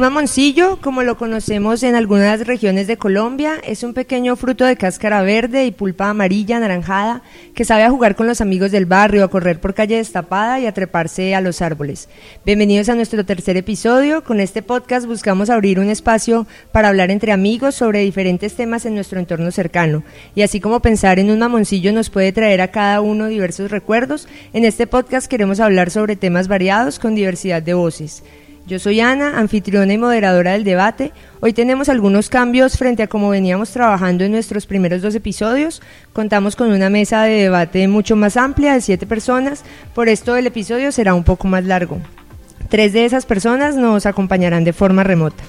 Un mamoncillo, como lo conocemos en algunas regiones de Colombia, es un pequeño fruto de cáscara verde y pulpa amarilla, anaranjada, que sabe a jugar con los amigos del barrio, a correr por calle destapada y a treparse a los árboles. Bienvenidos a nuestro tercer episodio. Con este podcast buscamos abrir un espacio para hablar entre amigos sobre diferentes temas en nuestro entorno cercano. Y así como pensar en un mamoncillo nos puede traer a cada uno diversos recuerdos, en este podcast queremos hablar sobre temas variados con diversidad de voces. Yo soy Ana, anfitriona y moderadora del debate. Hoy tenemos algunos cambios frente a cómo veníamos trabajando en nuestros primeros dos episodios. Contamos con una mesa de debate mucho más amplia, de siete personas. Por esto el episodio será un poco más largo. Tres de esas personas nos acompañarán de forma remota.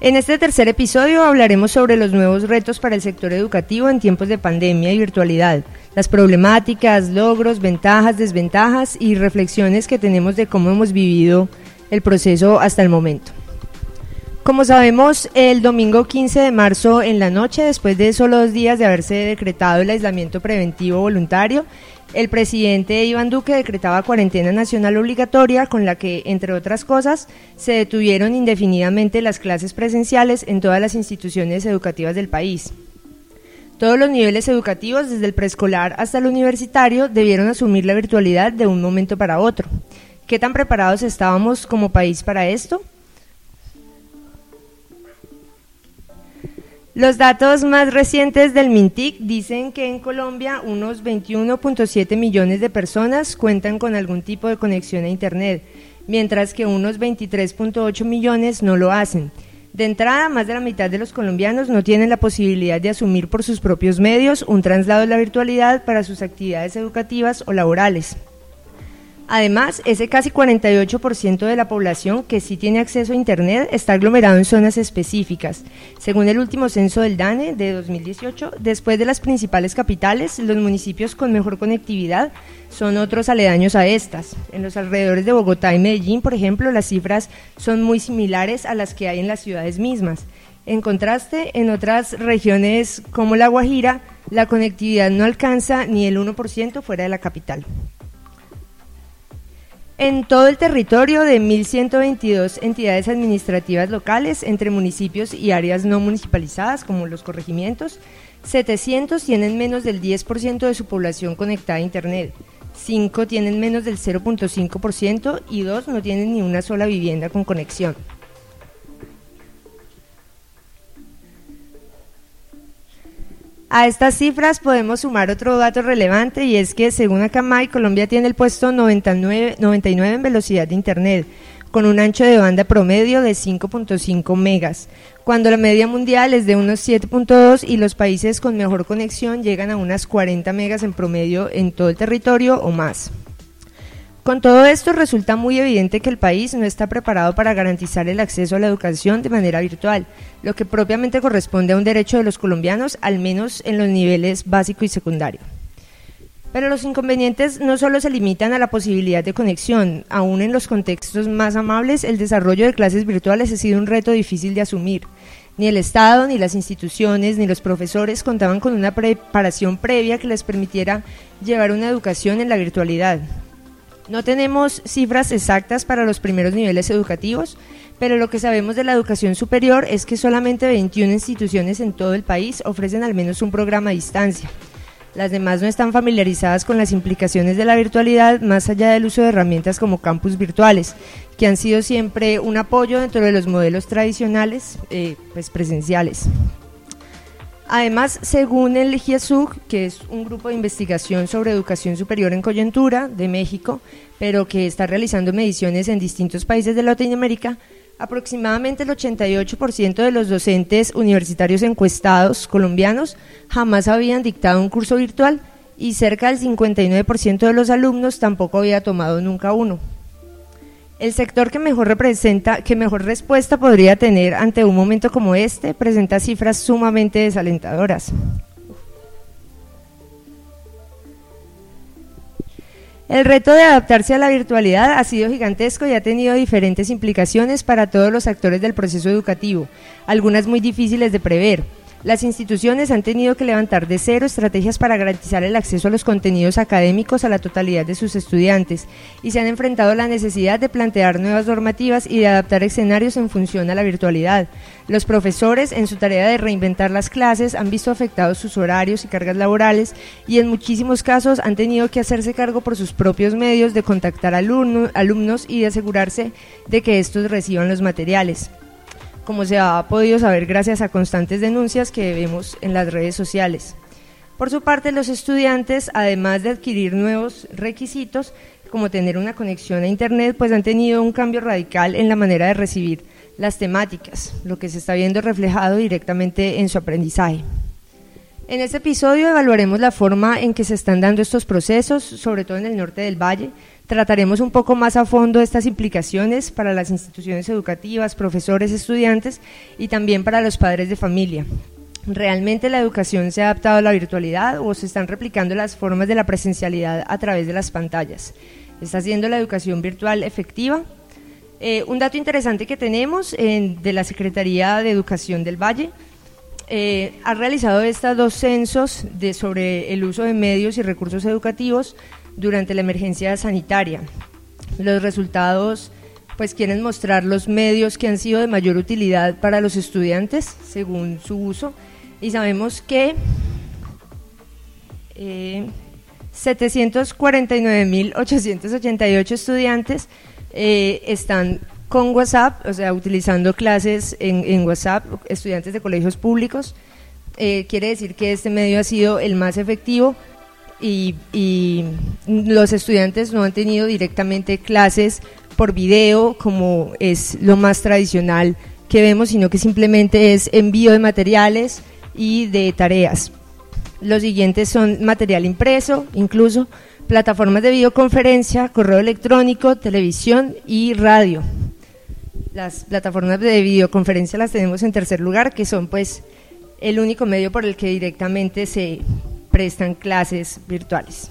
En este tercer episodio hablaremos sobre los nuevos retos para el sector educativo en tiempos de pandemia y virtualidad, las problemáticas, logros, ventajas, desventajas y reflexiones que tenemos de cómo hemos vivido el proceso hasta el momento. Como sabemos, el domingo 15 de marzo en la noche, después de solo dos días de haberse decretado el aislamiento preventivo voluntario, el presidente Iván Duque decretaba cuarentena nacional obligatoria con la que, entre otras cosas, se detuvieron indefinidamente las clases presenciales en todas las instituciones educativas del país. Todos los niveles educativos, desde el preescolar hasta el universitario, debieron asumir la virtualidad de un momento para otro. ¿Qué tan preparados estábamos como país para esto? Los datos más recientes del MINTIC dicen que en Colombia unos 21.7 millones de personas cuentan con algún tipo de conexión a Internet, mientras que unos 23.8 millones no lo hacen. De entrada, más de la mitad de los colombianos no tienen la posibilidad de asumir por sus propios medios un traslado de la virtualidad para sus actividades educativas o laborales. Además, ese casi 48% de la población que sí tiene acceso a Internet está aglomerado en zonas específicas. Según el último censo del DANE de 2018, después de las principales capitales, los municipios con mejor conectividad son otros aledaños a estas. En los alrededores de Bogotá y Medellín, por ejemplo, las cifras son muy similares a las que hay en las ciudades mismas. En contraste, en otras regiones como La Guajira, la conectividad no alcanza ni el 1% fuera de la capital. En todo el territorio de 1.122 entidades administrativas locales, entre municipios y áreas no municipalizadas, como los corregimientos, 700 tienen menos del 10% de su población conectada a Internet, 5 tienen menos del 0.5% y 2 no tienen ni una sola vivienda con conexión. A estas cifras podemos sumar otro dato relevante y es que según Akamai, Colombia tiene el puesto 99, 99 en velocidad de Internet, con un ancho de banda promedio de 5.5 megas, cuando la media mundial es de unos 7.2 y los países con mejor conexión llegan a unas 40 megas en promedio en todo el territorio o más. Con todo esto resulta muy evidente que el país no está preparado para garantizar el acceso a la educación de manera virtual, lo que propiamente corresponde a un derecho de los colombianos, al menos en los niveles básico y secundario. Pero los inconvenientes no solo se limitan a la posibilidad de conexión, aún en los contextos más amables el desarrollo de clases virtuales ha sido un reto difícil de asumir. Ni el Estado, ni las instituciones, ni los profesores contaban con una preparación previa que les permitiera llevar una educación en la virtualidad. No tenemos cifras exactas para los primeros niveles educativos, pero lo que sabemos de la educación superior es que solamente 21 instituciones en todo el país ofrecen al menos un programa a distancia. Las demás no están familiarizadas con las implicaciones de la virtualidad más allá del uso de herramientas como campus virtuales, que han sido siempre un apoyo dentro de los modelos tradicionales eh, pues presenciales. Además, según el GIESUG, que es un grupo de investigación sobre educación superior en coyuntura de México, pero que está realizando mediciones en distintos países de Latinoamérica, aproximadamente el 88% de los docentes universitarios encuestados colombianos jamás habían dictado un curso virtual y cerca del 59% de los alumnos tampoco había tomado nunca uno. El sector que mejor representa, que mejor respuesta podría tener ante un momento como este, presenta cifras sumamente desalentadoras. El reto de adaptarse a la virtualidad ha sido gigantesco y ha tenido diferentes implicaciones para todos los actores del proceso educativo, algunas muy difíciles de prever. Las instituciones han tenido que levantar de cero estrategias para garantizar el acceso a los contenidos académicos a la totalidad de sus estudiantes y se han enfrentado a la necesidad de plantear nuevas normativas y de adaptar escenarios en función a la virtualidad. Los profesores, en su tarea de reinventar las clases, han visto afectados sus horarios y cargas laborales y en muchísimos casos han tenido que hacerse cargo por sus propios medios de contactar alumnos y de asegurarse de que estos reciban los materiales como se ha podido saber gracias a constantes denuncias que vemos en las redes sociales. Por su parte, los estudiantes, además de adquirir nuevos requisitos, como tener una conexión a Internet, pues han tenido un cambio radical en la manera de recibir las temáticas, lo que se está viendo reflejado directamente en su aprendizaje. En este episodio evaluaremos la forma en que se están dando estos procesos, sobre todo en el norte del valle, Trataremos un poco más a fondo estas implicaciones para las instituciones educativas, profesores, estudiantes y también para los padres de familia. ¿Realmente la educación se ha adaptado a la virtualidad o se están replicando las formas de la presencialidad a través de las pantallas? ¿Está siendo la educación virtual efectiva? Eh, un dato interesante que tenemos de la Secretaría de Educación del Valle eh, ha realizado estos dos censos sobre el uso de medios y recursos educativos durante la emergencia sanitaria. Los resultados pues quieren mostrar los medios que han sido de mayor utilidad para los estudiantes según su uso y sabemos que eh, 749.888 estudiantes eh, están con WhatsApp, o sea, utilizando clases en, WhatsApp, estudiantes de colegios públicos. Eh, quiere decir que este medio ha sido el más efectivo y, los estudiantes no han tenido directamente clases por video como es lo más tradicional que vemos, sino que simplemente es envío de materiales y de tareas. Los siguientes son material impreso, incluso plataformas de videoconferencia, correo electrónico, televisión y radio. Las plataformas de videoconferencia las tenemos en tercer lugar, que son pues el único medio por el que directamente se prestan clases virtuales.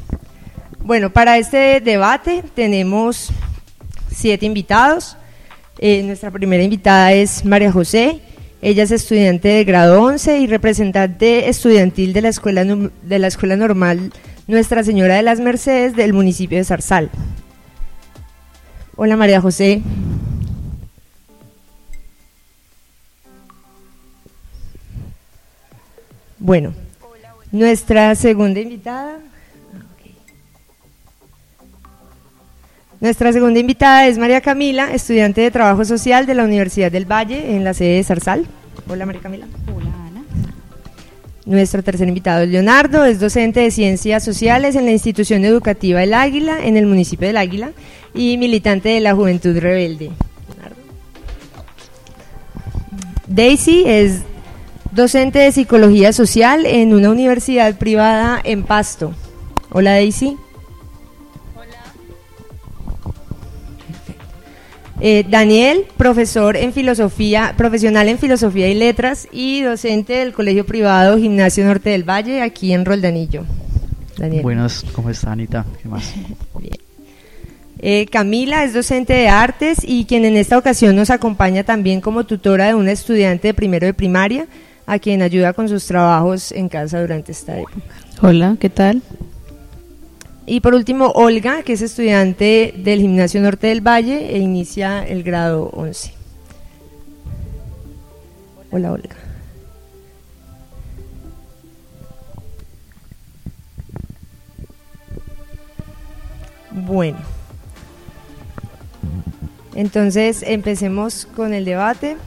Bueno, para este debate tenemos siete invitados. Eh, nuestra primera invitada es María José. Ella es estudiante de grado 11 y representante estudiantil de la Escuela, de la escuela Normal Nuestra Señora de las Mercedes del municipio de Zarzal. Hola María José. Bueno, nuestra segunda invitada. Nuestra segunda invitada es María Camila, estudiante de Trabajo Social de la Universidad del Valle en la sede de Zarzal. Hola María Camila. Hola Ana. Nuestro tercer invitado es Leonardo, es docente de Ciencias Sociales en la institución educativa El Águila, en el municipio del Águila, y militante de la Juventud Rebelde. Daisy es docente de psicología social en una universidad privada en Pasto. Hola Daisy. Hola. Eh, Daniel, profesor en filosofía, profesional en filosofía y letras y docente del colegio privado Gimnasio Norte del Valle aquí en Roldanillo. Daniel. Buenas, ¿cómo está Anita? ¿Qué más? Bien. Eh, Camila es docente de artes y quien en esta ocasión nos acompaña también como tutora de una estudiante de primero de primaria a quien ayuda con sus trabajos en casa durante esta época. Hola, ¿qué tal? Y por último, Olga, que es estudiante del Gimnasio Norte del Valle e inicia el grado 11. Hola, Olga. Bueno. Entonces, empecemos con el debate.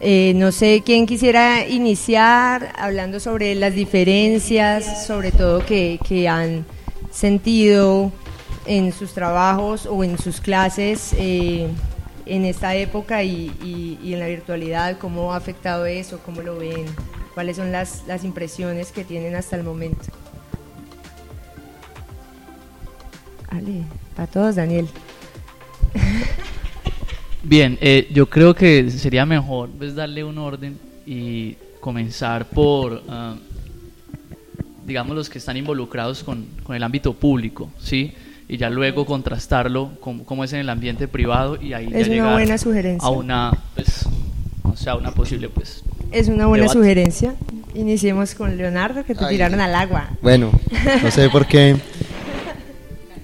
Eh, no sé quién quisiera iniciar hablando sobre las diferencias, sobre todo que, han sentido en sus trabajos o en sus clases eh, en esta época y, en la virtualidad, cómo ha afectado eso, cómo lo ven, cuáles son las, las impresiones que tienen hasta el momento. Vale, para todos, Daniel. Bien, eh, yo creo que sería mejor pues, darle un orden y comenzar por, ah, digamos, los que están involucrados con, con, el ámbito público, ¿sí? Y ya luego contrastarlo con cómo es en el ambiente privado y ahí es ya una buena sugerencia. a una, pues, o sea, una posible, pues, Es una buena Debate. sugerencia. Iniciemos con Leonardo, que te Ay. tiraron al agua. Bueno, no sé por qué,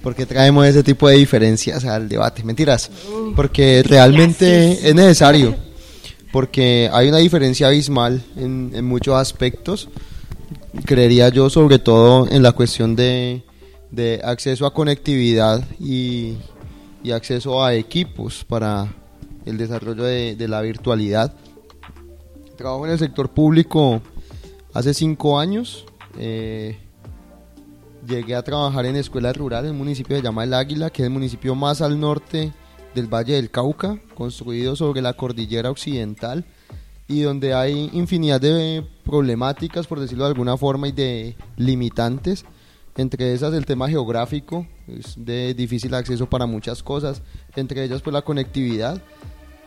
por qué traemos ese tipo de diferencias al debate. Mentiras, porque realmente es necesario, porque hay una diferencia abismal en, en muchos aspectos. Creería yo, sobre todo en la cuestión de, de acceso a conectividad y, y acceso a equipos para el desarrollo de, de la virtualidad. Trabajo en el sector público hace cinco años. eh, llegué a trabajar en escuela rural en un municipio se llama El Águila, que es el municipio más al norte del Valle del Cauca, construido sobre la cordillera occidental y donde hay infinidad de problemáticas, por decirlo de alguna forma, y de limitantes. Entre esas el tema geográfico, es de difícil acceso para muchas cosas, entre ellas pues la conectividad.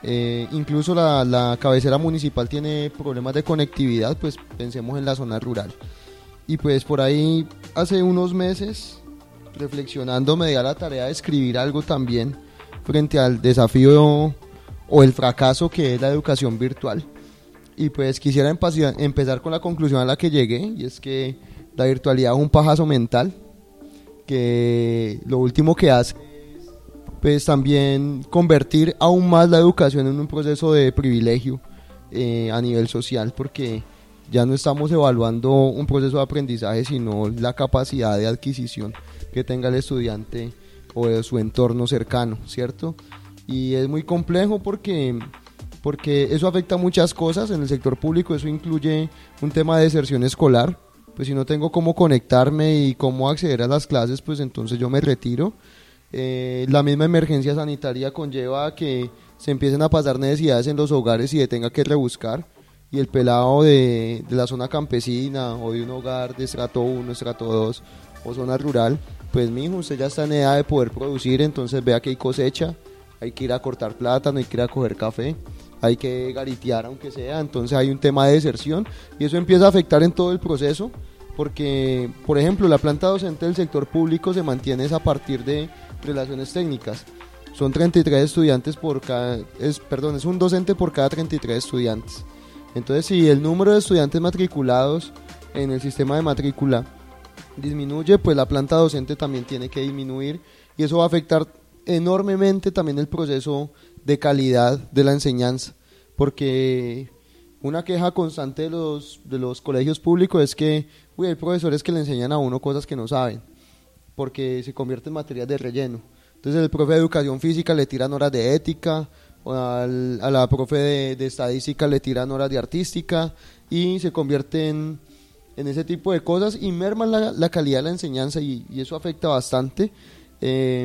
Eh, incluso la, la cabecera municipal tiene problemas de conectividad, pues pensemos en la zona rural. Y pues por ahí hace unos meses, reflexionando, me di a la tarea de escribir algo también frente al desafío o el fracaso que es la educación virtual. Y pues quisiera empezar con la conclusión a la que llegué, y es que la virtualidad es un pajazo mental, que lo último que hace es pues también convertir aún más la educación en un proceso de privilegio eh, a nivel social, porque ya no estamos evaluando un proceso de aprendizaje, sino la capacidad de adquisición que tenga el estudiante o de su entorno cercano, ¿cierto? Y es muy complejo porque, porque eso afecta muchas cosas en el sector público, eso incluye un tema de deserción escolar, pues si no tengo cómo conectarme y cómo acceder a las clases, pues entonces yo me retiro. Eh, la misma emergencia sanitaria conlleva que se empiecen a pasar necesidades en los hogares y se tenga que rebuscar y el pelado de, de la zona campesina o de un hogar de estrato 1, estrato 2 o zona rural, pues mi hijo, usted ya está en edad de poder producir, entonces vea que hay cosecha, hay que ir a cortar plátano, hay que ir a coger café, hay que garitear aunque sea, entonces hay un tema de deserción y eso empieza a afectar en todo el proceso porque, por ejemplo, la planta docente del sector público se mantiene a partir de relaciones técnicas. Son 33 estudiantes por cada, es, perdón, es un docente por cada 33 estudiantes. Entonces, si el número de estudiantes matriculados en el sistema de matrícula disminuye, pues la planta docente también tiene que disminuir y eso va a afectar enormemente también el proceso de calidad de la enseñanza, porque una queja constante de los, de los colegios públicos es que uy, hay profesores que le enseñan a uno cosas que no saben, porque se convierte en materias de relleno. Entonces el profe de educación física le tiran horas de ética, al- a la profe de, de estadística le tiran horas de artística y se convierte en, en ese tipo de cosas y merman la, la calidad de la enseñanza y, y eso afecta bastante. Eh,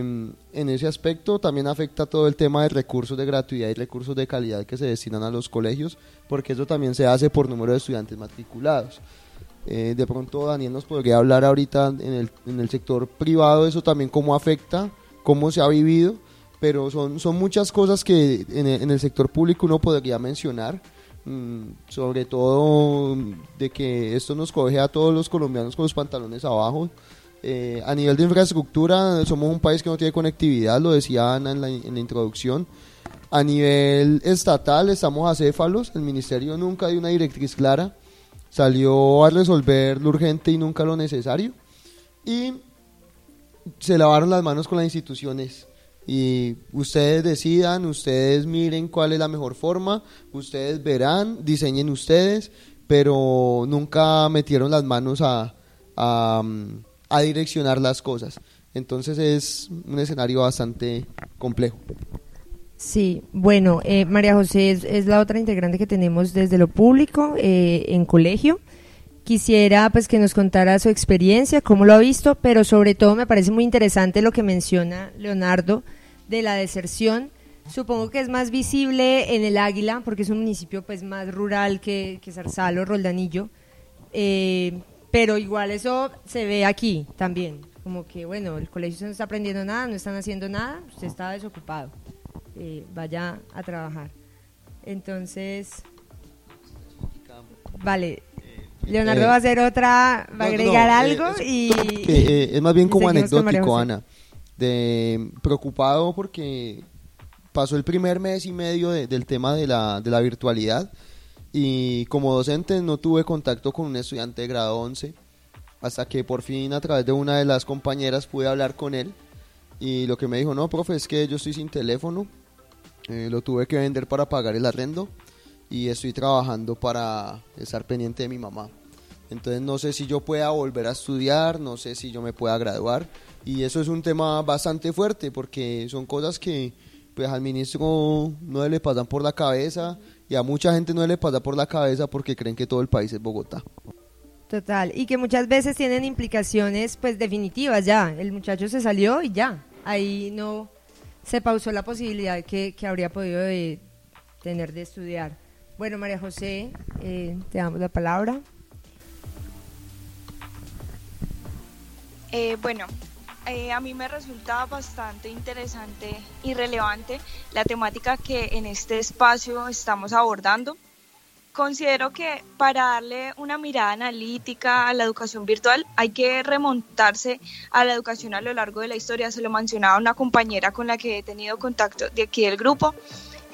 en ese aspecto también afecta todo el tema de recursos de gratuidad y recursos de calidad que se destinan a los colegios, porque eso también se hace por número de estudiantes matriculados. Eh, de pronto Daniel nos podría hablar ahorita en el, en el sector privado, eso también cómo afecta, cómo se ha vivido, pero son, son muchas cosas que en el, en el sector público uno podría mencionar, mm, sobre todo de que esto nos coge a todos los colombianos con los pantalones abajo. Eh, a nivel de infraestructura, somos un país que no tiene conectividad, lo decía Ana en la, en la introducción. A nivel estatal, estamos acéfalos, el ministerio nunca dio una directriz clara, salió a resolver lo urgente y nunca lo necesario. Y se lavaron las manos con las instituciones. Y ustedes decidan, ustedes miren cuál es la mejor forma, ustedes verán, diseñen ustedes, pero nunca metieron las manos a, a, mm, a direccionar las cosas. Entonces es un escenario bastante complejo. Sí, bueno, eh, María José es, es la otra integrante que tenemos desde lo público eh, en colegio. Quisiera pues que nos contara su experiencia, cómo lo ha visto, pero sobre todo me parece muy interesante lo que menciona Leonardo de la deserción. Supongo que es más visible en el Águila, porque es un municipio pues más rural que, que Zarzalo, Roldanillo, Eh, pero igual eso se ve aquí también, como que bueno, el colegio no está aprendiendo nada, no están haciendo nada, usted está desocupado, eh, vaya a trabajar. Entonces, vale, Leonardo Eh, va a hacer otra, va a no, agregar no, eh, algo y... es más bien como anecdótico. Ana, de preocupado porque pasó el primer mes y medio de- del tema de la, de la virtualidad y como docente no tuve contacto con un estudiante de grado 11 hasta que por fin a través de una de las compañeras pude hablar con él y lo que me dijo, no, profe, es que yo estoy sin teléfono, eh, lo tuve que vender para pagar el arrendo y estoy trabajando para estar pendiente de mi mamá. Entonces no sé si yo pueda volver a estudiar, no sé si yo me pueda graduar y eso es un tema bastante fuerte porque son cosas que pues al ministro no le pasan por la cabeza y a mucha gente no le pasa por la cabeza porque creen que todo el país es Bogotá. Total, y que muchas veces tienen implicaciones pues definitivas ya, el muchacho se salió y ya, ahí no se pausó la posibilidad que, que habría podido de tener de estudiar. Bueno, María José, eh, te damos la palabra. Eh, bueno, eh, a mí me resulta bastante interesante y relevante la temática que en este espacio estamos abordando. Considero que para darle una mirada analítica a la educación virtual hay que remontarse a la educación a lo largo de la historia. Se lo mencionaba una compañera con la que he tenido contacto de aquí del grupo.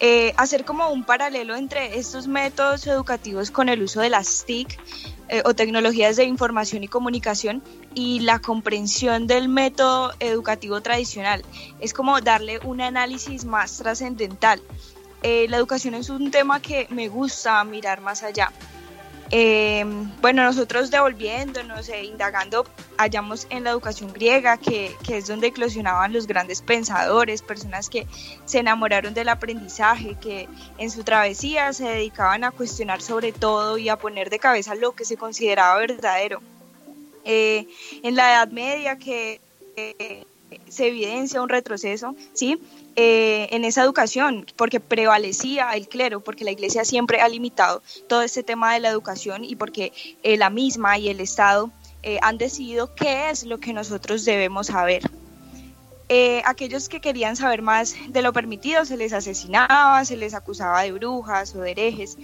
Eh, hacer como un paralelo entre estos métodos educativos con el uso de las TIC eh, o tecnologías de información y comunicación y la comprensión del método educativo tradicional. Es como darle un análisis más trascendental. Eh, la educación es un tema que me gusta mirar más allá. Eh, bueno, nosotros devolviéndonos e indagando, hallamos en la educación griega, que, que, es donde eclosionaban los grandes pensadores, personas que se enamoraron del aprendizaje, que en su travesía se dedicaban a cuestionar sobre todo y a poner de cabeza lo que se consideraba verdadero. Eh, en la Edad Media, que eh, se evidencia un retroceso, ¿sí? Eh, en esa educación, porque prevalecía el clero, porque la iglesia siempre ha limitado todo este tema de la educación y porque eh, la misma y el Estado eh, han decidido qué es lo que nosotros debemos saber. aquellos que querían saber más de lo permitido se les asesinaba, se les acusaba de brujas o de herejes.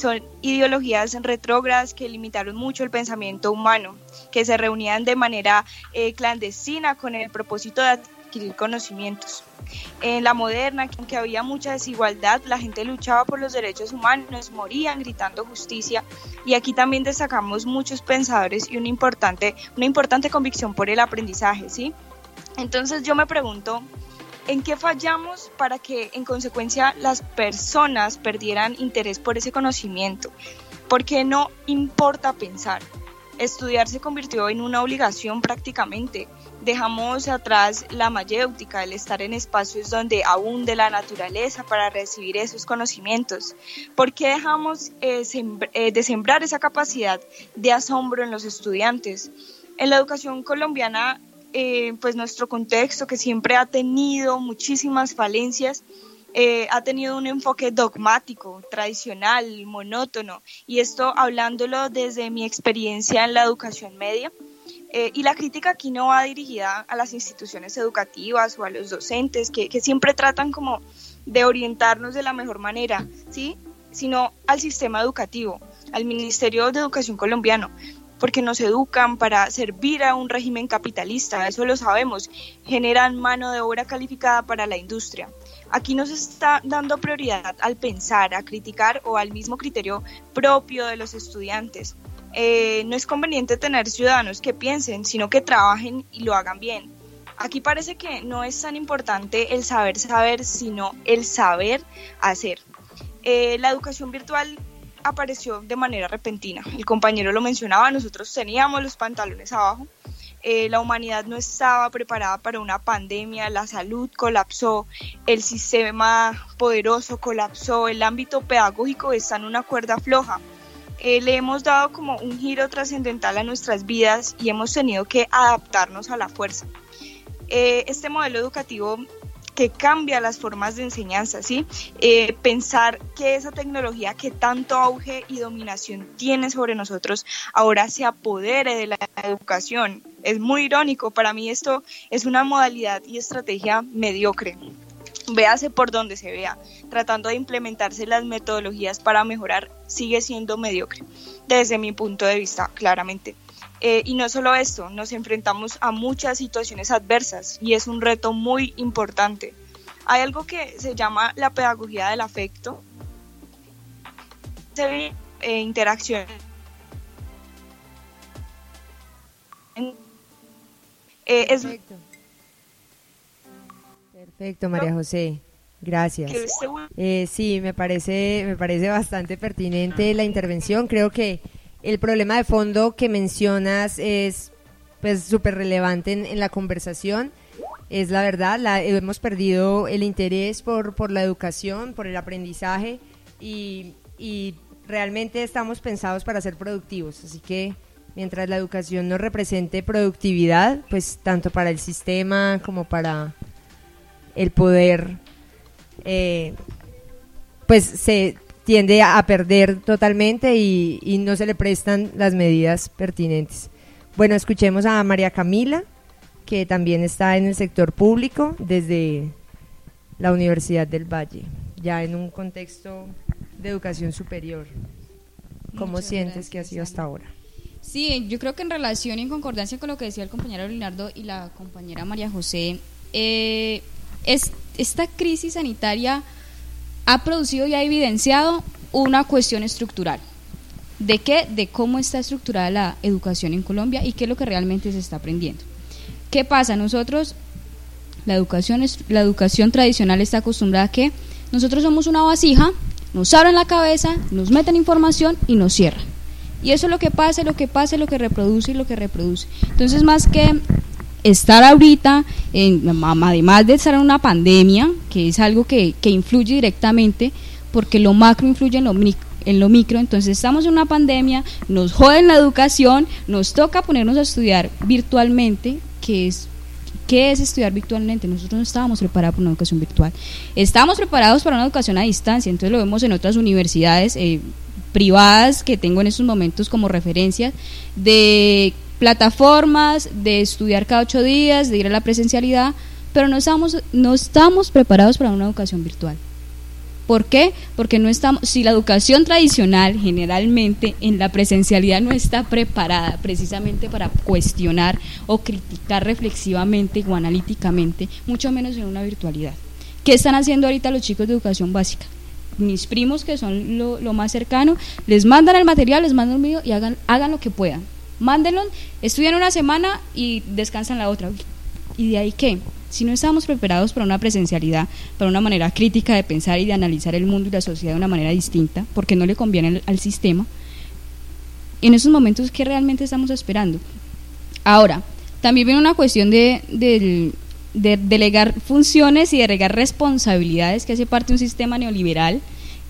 son ideologías retrógradas que limitaron mucho el pensamiento humano, que se reunían de manera clandestina con el propósito de adquirir conocimientos. En la moderna, aunque había mucha desigualdad, la gente luchaba por los derechos humanos, morían gritando justicia y aquí también destacamos muchos pensadores y una importante, una importante convicción por el aprendizaje, ¿sí? Entonces yo me pregunto, ¿en qué fallamos para que en consecuencia las personas perdieran interés por ese conocimiento? ¿Por qué no importa pensar? Estudiar se convirtió en una obligación prácticamente dejamos atrás la mayéutica, el estar en espacios donde abunde la naturaleza para recibir esos conocimientos. ¿Por qué dejamos eh, eh, de sembrar esa capacidad de asombro en los estudiantes? En la educación colombiana, eh, pues nuestro contexto, que siempre ha tenido muchísimas falencias, ha tenido un enfoque dogmático, tradicional, monótono, y esto hablándolo desde mi experiencia en la educación media. Eh, y la crítica aquí no va dirigida a las instituciones educativas o a los docentes, que, siempre tratan como de orientarnos de la mejor manera, ¿sí? sino al sistema educativo, al Ministerio de Educación colombiano, porque nos educan para servir a un régimen capitalista, eso lo sabemos, generan mano de obra calificada para la industria. Aquí nos está dando prioridad al pensar, a criticar o al mismo criterio propio de los estudiantes. Eh, no es conveniente tener ciudadanos que piensen, sino que trabajen y lo hagan bien. Aquí parece que no es tan importante el saber saber, sino el saber hacer. Eh, la educación virtual apareció de manera repentina. El compañero lo mencionaba, nosotros teníamos los pantalones abajo. Eh, la humanidad no estaba preparada para una pandemia, la salud colapsó, el sistema poderoso colapsó, el ámbito pedagógico está en una cuerda floja. Eh, le hemos dado como un giro trascendental a nuestras vidas y hemos tenido que adaptarnos a la fuerza. Eh, este modelo educativo que cambia las formas de enseñanza, ¿sí? Eh, pensar que esa tecnología que tanto auge y dominación tiene sobre nosotros ahora se apodere de la educación. Es muy irónico, para mí esto es una modalidad y estrategia mediocre véase por donde se vea, tratando de implementarse las metodologías para mejorar, sigue siendo mediocre, desde mi punto de vista, claramente. Eh, y no solo esto, nos enfrentamos a muchas situaciones adversas y es un reto muy importante. Hay algo que se llama la pedagogía del afecto interacción. Eh. Perfecto, María José. Gracias. Eh, sí, me parece, me parece bastante pertinente la intervención. Creo que el problema de fondo que mencionas es pues súper relevante en, en la conversación. Es la verdad, la, hemos perdido el interés por, por la educación, por el aprendizaje y, y realmente estamos pensados para ser productivos. Así que mientras la educación nos represente productividad, pues tanto para el sistema como para el poder eh, pues se tiende a perder totalmente y, y no se le prestan las medidas pertinentes. Bueno, escuchemos a María Camila, que también está en el sector público desde la Universidad del Valle, ya en un contexto de educación superior. ¿Cómo Muchas sientes que ha sido hasta ahora? Sí, yo creo que en relación y en concordancia con lo que decía el compañero Leonardo y la compañera María José, eh, es, esta crisis sanitaria ha producido y ha evidenciado una cuestión estructural. ¿De qué? De cómo está estructurada la educación en Colombia y qué es lo que realmente se está aprendiendo. ¿Qué pasa? Nosotros, la educación, la educación tradicional está acostumbrada a que nosotros somos una vasija, nos abren la cabeza, nos meten información y nos cierran. Y eso es lo que pasa, lo que pasa, lo que reproduce y lo que reproduce. Entonces, más que estar ahorita, en, además de estar en una pandemia, que es algo que, que influye directamente, porque lo macro influye en lo, mic- en lo micro, entonces estamos en una pandemia, nos joden la educación, nos toca ponernos a estudiar virtualmente, que es ¿Qué es estudiar virtualmente? Nosotros no estábamos preparados para una educación virtual. Estamos preparados para una educación a distancia, entonces lo vemos en otras universidades eh, privadas que tengo en estos momentos como referencias de plataformas, de estudiar cada ocho días, de ir a la presencialidad, pero no estamos, no estamos preparados para una educación virtual. ¿Por qué? Porque no estamos, si la educación tradicional generalmente en la presencialidad no está preparada precisamente para cuestionar o criticar reflexivamente o analíticamente, mucho menos en una virtualidad. ¿Qué están haciendo ahorita los chicos de educación básica? Mis primos, que son lo, más cercano, les mandan el material, les mandan el video y hagan, hagan lo que puedan. Mándenlo, estudian una semana y descansan la otra. ¿Y de ahí qué? Si no estamos preparados para una presencialidad, para una manera crítica de pensar y de analizar el mundo y la sociedad de una manera distinta, porque no le conviene al, sistema, en esos momentos, ¿qué realmente estamos esperando? Ahora, también viene una cuestión de, del- de delegar funciones y delegar responsabilidades que hace parte de un sistema neoliberal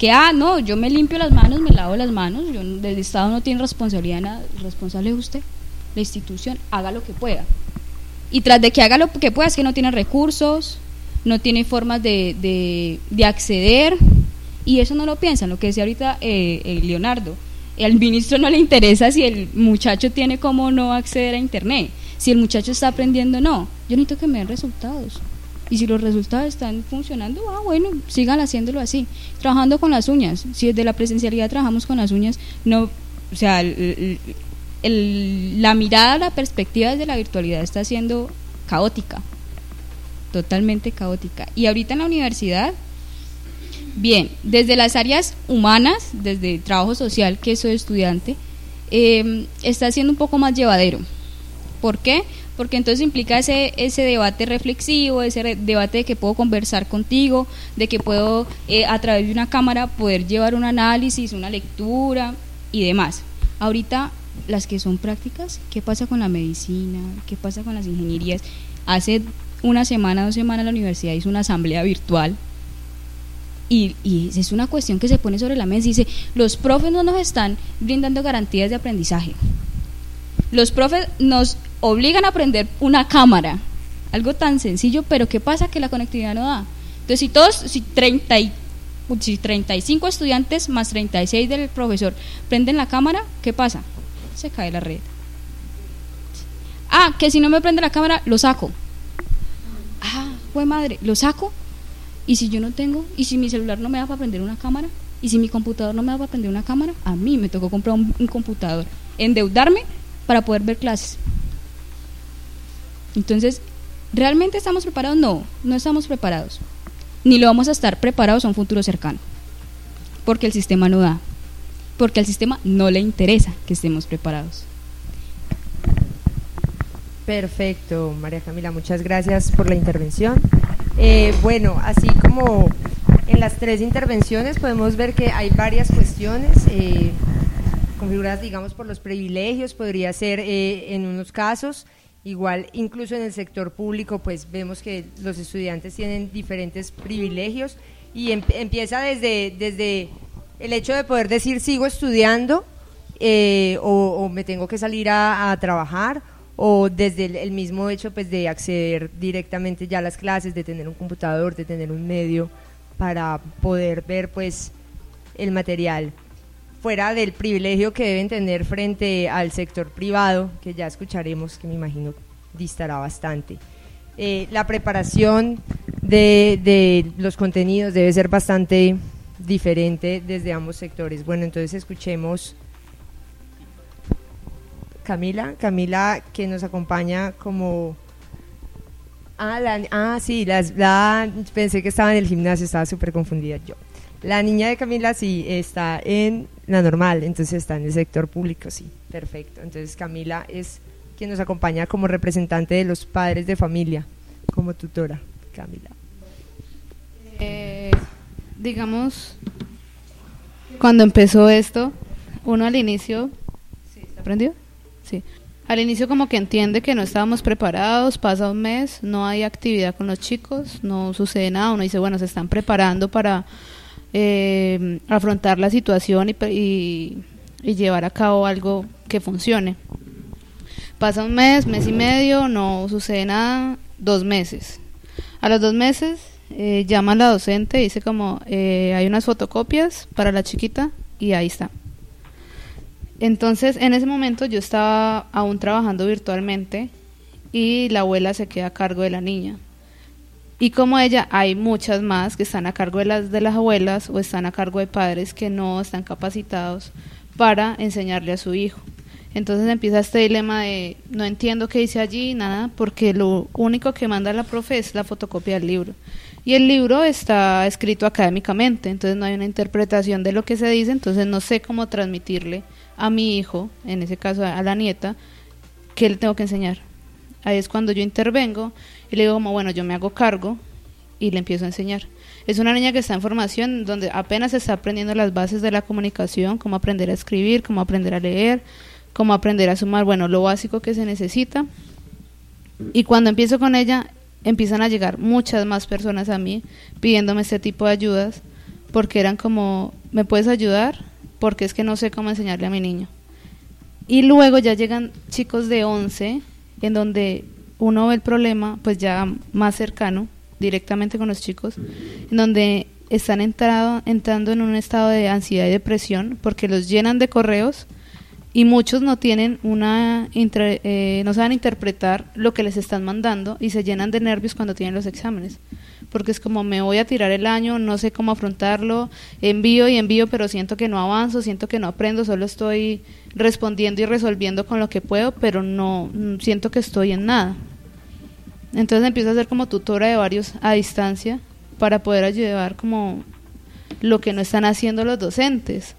que, ah, no, yo me limpio las manos, me lavo las manos, yo, el Estado no tiene responsabilidad nada, responsable es usted, la institución, haga lo que pueda. Y tras de que haga lo que pueda es que no tiene recursos, no tiene formas de, de, de acceder, y eso no lo piensan, lo que decía ahorita eh, eh, Leonardo. Al ministro no le interesa si el muchacho tiene cómo no acceder a Internet, si el muchacho está aprendiendo no. Yo necesito que me den resultados. Y si los resultados están funcionando, ah, bueno, sigan haciéndolo así. Trabajando con las uñas. Si desde la presencialidad trabajamos con las uñas, no, o sea, el- el- el- la mirada, la perspectiva desde la virtualidad está siendo caótica, totalmente caótica. Y ahorita en la universidad, bien, desde las áreas humanas, desde trabajo social, que soy estudiante, eh, está siendo un poco más llevadero. ¿Por qué? Porque entonces implica ese, debate reflexivo, ese debate de que puedo conversar contigo, de que puedo eh, a través de una cámara poder llevar un análisis, una lectura y demás. Ahorita las que son prácticas, ¿qué pasa con la medicina? ¿Qué pasa con las ingenierías? Hace una semana, dos semanas la universidad hizo una asamblea virtual y, y es una cuestión que se pone sobre la mesa y dice, los profes no nos están brindando garantías de aprendizaje. Los profes nos obligan a aprender una cámara, algo tan sencillo, pero ¿qué pasa? Que la conectividad no da. Entonces, si todos, si 30 y, si 35 estudiantes más 36 del profesor prenden la cámara, ¿qué pasa? Se cae la red. Ah, que si no me prende la cámara, lo saco. Ah, fue madre, lo saco. Y si yo no tengo, y si mi celular no me da para prender una cámara, y si mi computador no me da para prender una cámara, a mí me tocó comprar un computador, endeudarme para poder ver clases. Entonces, ¿realmente estamos preparados? No, no estamos preparados. Ni lo vamos a estar preparados a un futuro cercano. Porque el sistema no da. porque al sistema no le interesa que estemos preparados. Perfecto, María Camila, muchas gracias por la intervención. Eh, bueno, así como en las tres intervenciones podemos ver que hay varias cuestiones eh, configuradas, digamos, por los privilegios, podría ser eh, en unos casos, igual incluso en el sector público, pues vemos que los estudiantes tienen diferentes privilegios y em, empieza desde, desde el hecho de poder decir sigo estudiando o, me tengo que salir a trabajar o desde el, mismo hecho pues de acceder directamente ya a las clases, de tener un computador, de tener un medio para poder ver pues el material fuera del privilegio que deben tener frente al sector privado, que ya escucharemos, que me imagino distará bastante. Eh, la preparación de, de los contenidos debe ser bastante diferente desde ambos sectores. Bueno, entonces escuchemos Camila, Camila que nos acompaña como... Ah, ah sí, la, pensé que estaba en el gimnasio, estaba súper confundida yo. La niña de Camila sí está en normal, entonces está en el sector público, sí, perfecto. Entonces Camila es quien nos acompaña como representante de los padres de familia, como tutora. Camila. Eh, digamos, cuando empezó esto, uno al inicio... ¿Sí? ¿Aprendió? Sí. Al inicio como que entiende que no estábamos preparados, pasa un mes, no hay actividad con los chicos, no sucede nada, uno dice, bueno, se están preparando para eh, afrontar la situación y, y, llevar a cabo algo que funcione. Pasa un mes, mes y medio, no sucede nada, dos meses. A los dos meses eh, llama a la docente, dice como, eh, hay unas fotocopias para la chiquita y ahí está. Entonces, en ese momento yo estaba aún trabajando virtualmente y la abuela se queda a cargo de la niña. Y como ella, hay muchas más que están a cargo de las, de las abuelas o están a cargo de padres que no están capacitados para enseñarle a su hijo. Entonces empieza este dilema de no entiendo qué dice allí, nada, porque lo único que manda la profe es la fotocopia del libro. Y el libro está escrito académicamente, entonces no hay una interpretación de lo que se dice, entonces no sé cómo transmitirle a mi hijo, en ese caso a la nieta, que le tengo que enseñar. Ahí es cuando yo intervengo y le digo como, bueno, yo me hago cargo y le empiezo a enseñar. Es una niña que está en formación donde apenas está aprendiendo las bases de la comunicación, cómo aprender a escribir, cómo aprender a leer, cómo aprender a sumar, bueno, lo básico que se necesita. Y cuando empiezo con ella, empiezan a llegar muchas más personas a mí pidiéndome este tipo de ayudas, porque eran como, ¿me puedes ayudar? porque es que no sé cómo enseñarle a mi niño. Y luego ya llegan chicos de 11, en donde uno ve el problema, pues ya más cercano, directamente con los chicos, en donde están entrado, entrando en un estado de ansiedad y depresión porque los llenan de correos y muchos no tienen una eh, no saben interpretar lo que les están mandando y se llenan de nervios cuando tienen los exámenes porque es como me voy a tirar el año, no sé cómo afrontarlo, envío y envío, pero siento que no avanzo, siento que no aprendo, solo estoy respondiendo y resolviendo con lo que puedo, pero no siento que estoy en nada. Entonces empiezo a ser como tutora de varios a distancia para poder ayudar como lo que no están haciendo los docentes.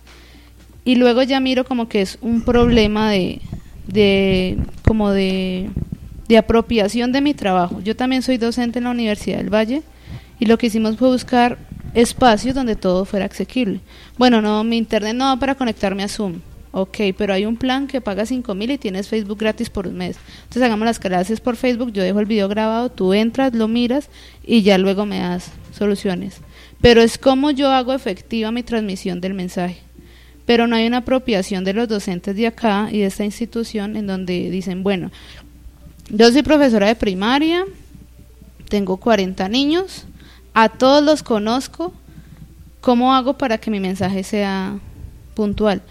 Y luego ya miro como que es un problema de, de como de, de apropiación de mi trabajo. Yo también soy docente en la Universidad del Valle y lo que hicimos fue buscar espacios donde todo fuera asequible. Bueno, no, mi internet no va para conectarme a Zoom. Ok, pero hay un plan que paga 5 mil y tienes Facebook gratis por un mes. Entonces hagamos las clases por Facebook, yo dejo el video grabado, tú entras, lo miras y ya luego me das soluciones. Pero es como yo hago efectiva mi transmisión del mensaje. Pero no hay una apropiación de los docentes de acá y de esta institución en donde dicen, bueno, yo soy profesora de primaria, tengo 40 niños, a todos los conozco, ¿cómo hago para que mi mensaje sea puntual?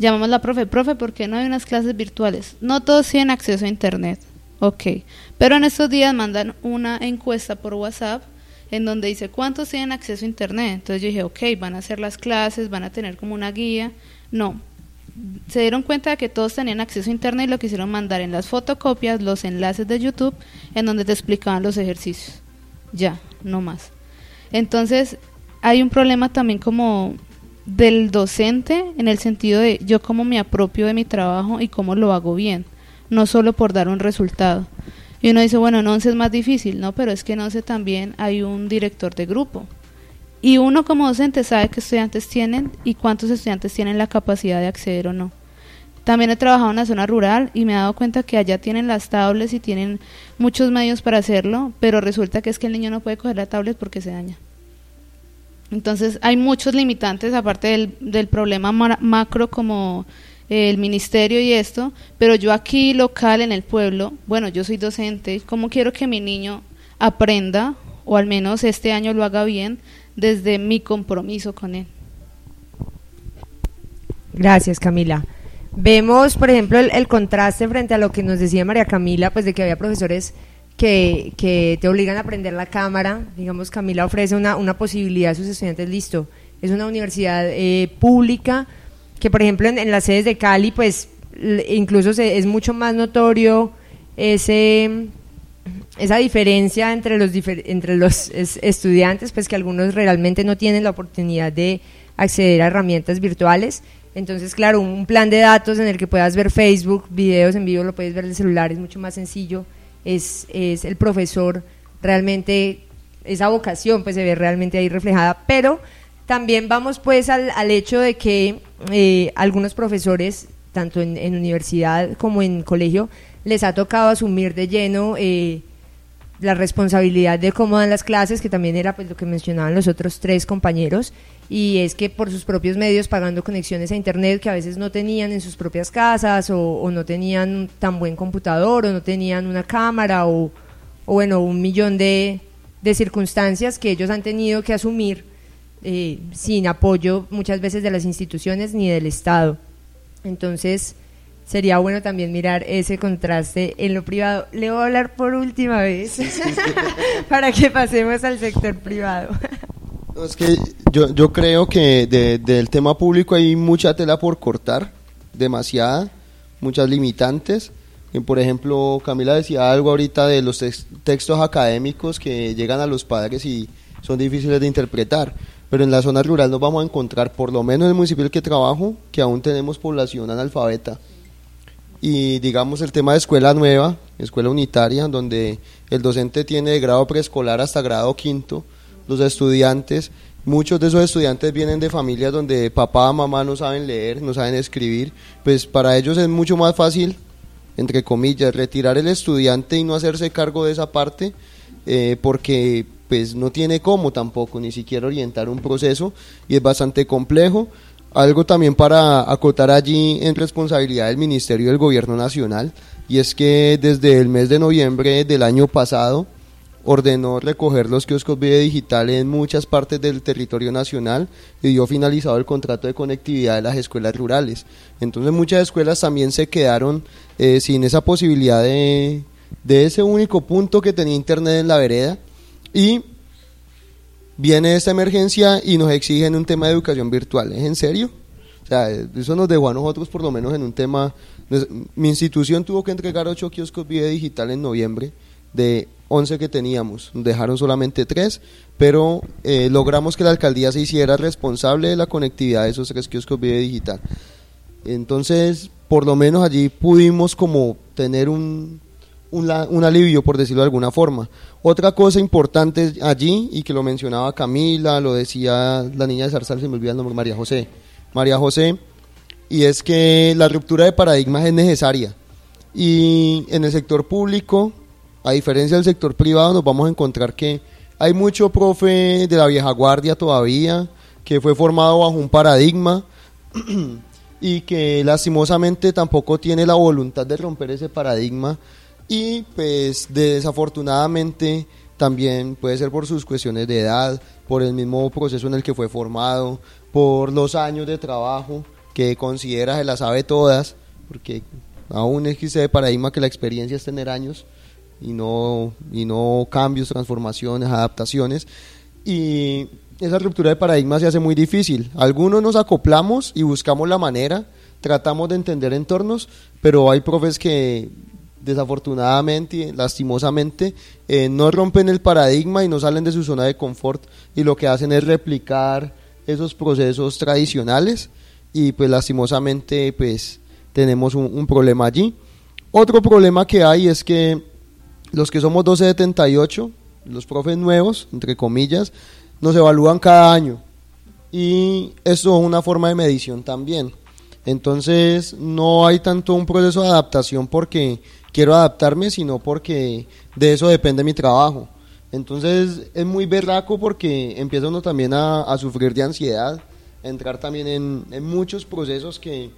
Llamamos la profe, profe, ¿por qué no hay unas clases virtuales? No todos tienen acceso a Internet. Ok, pero en estos días mandan una encuesta por WhatsApp en donde dice cuántos tienen acceso a Internet. Entonces yo dije, ok, van a hacer las clases, van a tener como una guía. No, se dieron cuenta de que todos tenían acceso a Internet y lo quisieron mandar en las fotocopias, los enlaces de YouTube, en donde te explicaban los ejercicios. Ya, no más. Entonces, hay un problema también como del docente en el sentido de yo cómo me apropio de mi trabajo y cómo lo hago bien, no solo por dar un resultado. Y uno dice, bueno, en once es más difícil, no, pero es que en once también hay un director de grupo. Y uno como docente sabe qué estudiantes tienen y cuántos estudiantes tienen la capacidad de acceder o no. También he trabajado en la zona rural y me he dado cuenta que allá tienen las tablets y tienen muchos medios para hacerlo, pero resulta que es que el niño no puede coger la tablet porque se daña. Entonces hay muchos limitantes aparte del, del problema macro como el ministerio y esto, pero yo aquí local en el pueblo, bueno, yo soy docente, ¿cómo quiero que mi niño aprenda, o al menos este año lo haga bien, desde mi compromiso con él? Gracias, Camila. Vemos, por ejemplo, el, contraste frente a lo que nos decía María Camila, pues de que había profesores que, te obligan a aprender la cámara. Digamos, Camila ofrece una, una posibilidad a sus estudiantes, listo. Es una universidad eh, pública, que por ejemplo en, las sedes de Cali, pues incluso se, es mucho más notorio ese esa diferencia entre los entre los estudiantes, pues que algunos realmente no tienen la oportunidad de acceder a herramientas virtuales. Entonces, claro, un plan de datos en el que puedas ver Facebook, videos en vivo, lo puedes ver en el celular, es mucho más sencillo. Es, es el profesor realmente, esa vocación pues se ve realmente ahí reflejada, pero también vamos pues al, al hecho de que eh, algunos profesores, tanto en, universidad como en colegio, les ha tocado asumir de lleno eh, la responsabilidad de cómo dan las clases, que también era pues lo que mencionaban los otros tres compañeros, y es que por sus propios medios pagando conexiones a internet que a veces no tenían en sus propias casas o, no tenían tan buen computador o no tenían una cámara o, bueno, un millón de, de circunstancias que ellos han tenido que asumir eh, sin apoyo muchas veces de las instituciones ni del Estado. Entonces, sería bueno también mirar ese contraste en lo privado. Le voy a hablar por última vez para que pasemos al sector privado. Es que yo, yo creo que del tema público hay mucha tela por cortar, demasiada, muchas limitantes. Por ejemplo, Camila decía algo ahorita de los textos académicos que llegan a los padres y son difíciles de interpretar pero en la zona rural nos vamos a encontrar, por lo menos en el municipio en el que trabajo, que aún tenemos población analfabeta. Y digamos el tema de escuela nueva, escuela unitaria, donde el docente tiene de grado preescolar hasta grado quinto, los estudiantes, muchos de esos estudiantes vienen de familias donde papá, mamá no saben leer, no saben escribir, pues para ellos es mucho más fácil, entre comillas, retirar el estudiante y no hacerse cargo de esa parte, eh, porque pues no tiene cómo tampoco ni siquiera orientar un proceso y es bastante complejo. Algo también para acotar allí en responsabilidad del Ministerio del Gobierno Nacional y es que desde el mes de noviembre del año pasado ordenó recoger los kioscos video digital en muchas partes del territorio nacional y dio finalizado el contrato de conectividad de las escuelas rurales. Entonces muchas escuelas también se quedaron eh, sin esa posibilidad de, de ese único punto que tenía internet en la vereda y viene esta emergencia y nos exigen un tema de educación virtual. ¿Es en serio? O sea, eso nos dejó a nosotros por lo menos en un tema... Mi institución tuvo que entregar ocho kioscos video digital en noviembre de 11 que teníamos. Dejaron solamente tres, pero eh, logramos que la alcaldía se hiciera responsable de la conectividad de esos tres kioscos video digital. Entonces, por lo menos allí pudimos como tener un, un, alivio, por decirlo de alguna forma. Otra cosa importante allí, y que lo mencionaba Camila, lo decía la niña de Zarzal, se me olvida el nombre, María José. María José, y es que la ruptura de paradigmas es necesaria. Y en el sector público, a diferencia del sector privado, nos vamos a encontrar que hay mucho profe de la vieja guardia todavía, que fue formado bajo un paradigma y que lastimosamente tampoco tiene la voluntad de romper ese paradigma. Y pues desafortunadamente también puede ser por sus cuestiones de edad, por el mismo proceso en el que fue formado, por los años de trabajo que considera se las sabe todas, porque aún existe el paradigma que la experiencia es tener años y no, y no cambios, transformaciones, adaptaciones. Y esa ruptura de paradigma se hace muy difícil. Algunos nos acoplamos y buscamos la manera, tratamos de entender entornos, pero hay profes que desafortunadamente, lastimosamente, eh, no rompen el paradigma y no salen de su zona de confort y lo que hacen es replicar esos procesos tradicionales y pues lastimosamente pues tenemos un, un problema allí. Otro problema que hay es que los que somos 1278, los profes nuevos, entre comillas, nos evalúan cada año y eso es una forma de medición también. Entonces no hay tanto un proceso de adaptación porque quiero adaptarme, sino porque de eso depende mi trabajo. Entonces es muy berraco porque empieza uno también a, a sufrir de ansiedad, a entrar también en, en muchos procesos que,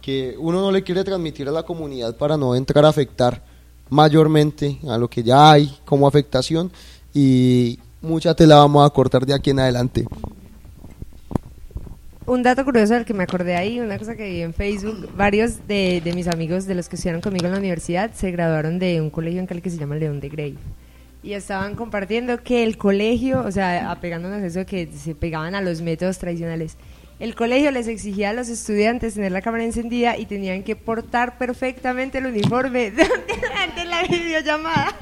que uno no le quiere transmitir a la comunidad para no entrar a afectar mayormente a lo que ya hay como afectación y mucha tela vamos a cortar de aquí en adelante. Un dato curioso del que me acordé ahí, una cosa que vi en Facebook, varios de, mis amigos de los que estudiaron conmigo en la universidad se graduaron de un colegio en Cali que se llama León de Grey. Y estaban compartiendo que el colegio, o sea, apegándonos a eso que se pegaban a los métodos tradicionales, el colegio les exigía a los estudiantes tener la cámara encendida y tenían que portar perfectamente el uniforme durante la videollamada.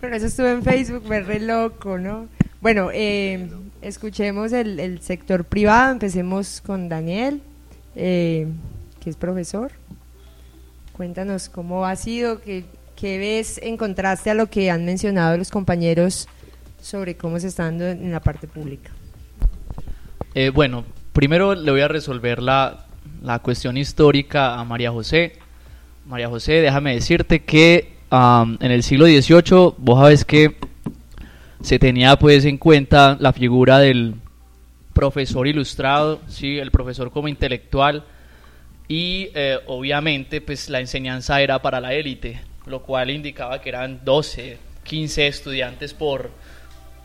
Pero eso estuvo en Facebook, fue re loco, ¿no? Bueno, eh, escuchemos el, el, sector privado, empecemos con Daniel, eh, que es profesor. Cuéntanos cómo ha sido, qué, qué ves en contraste a lo que han mencionado los compañeros sobre cómo se está dando en la parte pública. Eh, bueno, primero le voy a resolver la, la, cuestión histórica a María José. María José, déjame decirte que en el siglo XVIII vos sabes que se tenía pues en cuenta la figura del profesor ilustrado, sí, el profesor como intelectual y eh, obviamente pues la enseñanza era para la élite, lo cual indicaba que eran 12, 15 estudiantes por,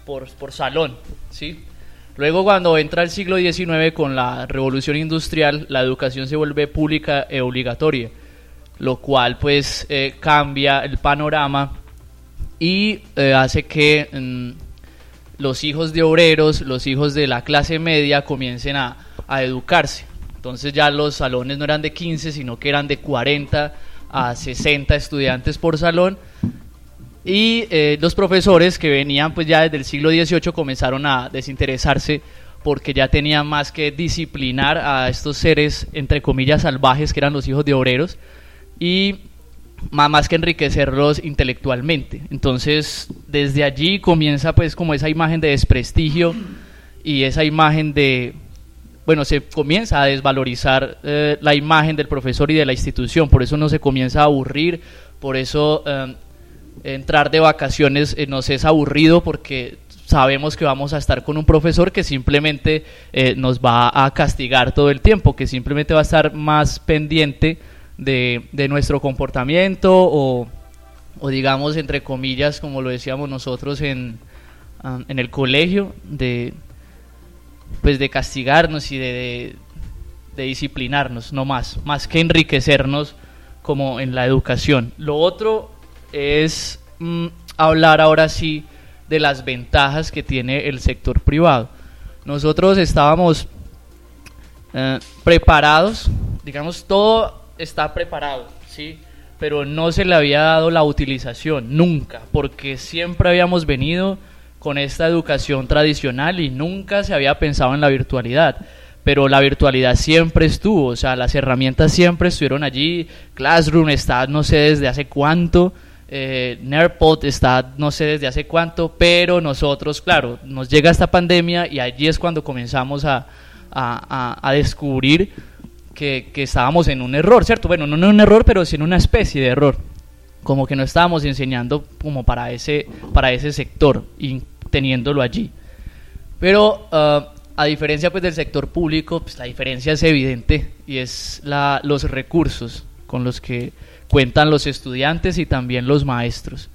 por, por salón, ¿sí? Luego cuando entra el siglo XIX con la revolución industrial, la educación se vuelve pública e obligatoria, lo cual pues eh, cambia el panorama y eh, hace que mm, los hijos de obreros, los hijos de la clase media comiencen a, a, educarse. Entonces ya los salones no eran de 15, sino que eran de 40 a 60 estudiantes por salón. Y eh, los profesores que venían pues ya desde el siglo XVIII comenzaron a desinteresarse porque ya tenían más que disciplinar a estos seres, entre comillas, salvajes que eran los hijos de obreros. Y más que enriquecerlos intelectualmente. Entonces, desde allí comienza pues como esa imagen de desprestigio y esa imagen de, bueno, se comienza a desvalorizar eh, la imagen del profesor y de la institución, por eso no se comienza a aburrir, por eso eh, entrar de vacaciones eh, nos es aburrido porque sabemos que vamos a estar con un profesor que simplemente eh, nos va a castigar todo el tiempo, que simplemente va a estar más pendiente de, de nuestro comportamiento o, digamos, entre comillas, como lo decíamos nosotros en, um, en el colegio, de, pues de castigarnos y de, de, disciplinarnos, no más, más que enriquecernos como en la educación. Lo otro es mm, hablar ahora sí de las ventajas que tiene el sector privado. Nosotros estábamos eh, preparados, digamos, todo está preparado, ¿sí? Pero no se le había dado la utilización, nunca, porque siempre habíamos venido con esta educación tradicional y nunca se había pensado en la virtualidad. Pero la virtualidad siempre estuvo, o sea, las herramientas siempre estuvieron allí. Classroom está no sé desde hace cuánto, eh, Nerpod está no sé desde hace cuánto, pero nosotros, claro, nos llega esta pandemia y allí es cuando comenzamos a, a, a, a descubrir que, que, estábamos en un error, ¿cierto? Bueno, no en un error, pero sí en una especie de error. Como que no estábamos enseñando como para ese, para ese sector y teniéndolo allí. Pero uh, a diferencia pues del sector público, pues la diferencia es evidente y es la, los recursos con los que cuentan los estudiantes y también los maestros.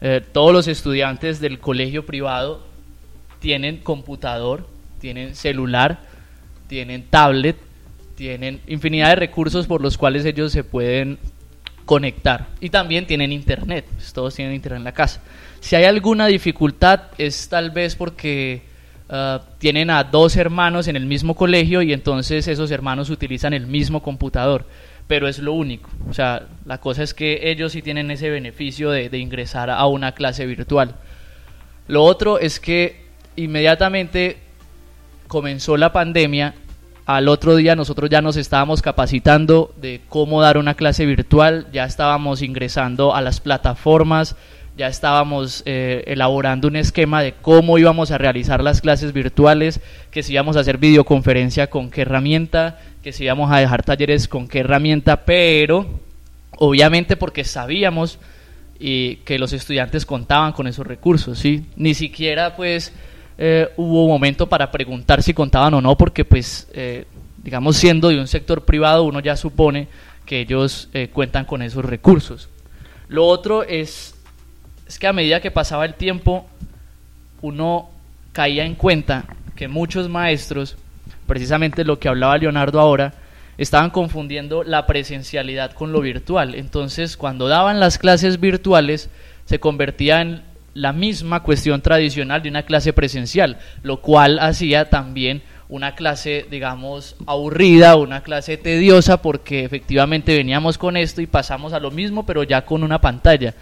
Eh, todos los estudiantes del colegio privado tienen computador, tienen celular, tienen tablet, tienen infinidad de recursos por los cuales ellos se pueden conectar y también tienen internet, pues todos tienen internet en la casa. Si hay alguna dificultad es tal vez porque uh, tienen a dos hermanos en el mismo colegio y entonces esos hermanos utilizan el mismo computador pero es lo único. O sea, la cosa es que ellos sí tienen ese beneficio de, de, ingresar a una clase virtual. Lo otro es que inmediatamente comenzó la pandemia, al otro día nosotros ya nos estábamos capacitando de cómo dar una clase virtual, ya estábamos ingresando a las plataformas, ya estábamos eh, elaborando un esquema de cómo íbamos a realizar las clases virtuales, que si íbamos a hacer videoconferencia con qué herramienta, que si íbamos a dejar talleres con qué herramienta, pero obviamente porque sabíamos y que los estudiantes contaban con esos recursos, ¿sí? Ni siquiera pues eh, hubo momento para preguntar si contaban o no, porque pues eh, digamos siendo de un sector privado uno ya supone que ellos cuentan con esos recursos. Lo otro es es que a medida que pasaba el tiempo, uno caía en cuenta que muchos maestros, precisamente lo que hablaba Leonardo ahora, estaban confundiendo la presencialidad con lo virtual. Entonces, cuando daban las clases virtuales, se convertía en la misma cuestión tradicional de una clase presencial, lo cual hacía también una clase, digamos, aburrida, una clase tediosa, porque efectivamente veníamos con esto y pasamos a lo mismo, pero ya con una pantalla.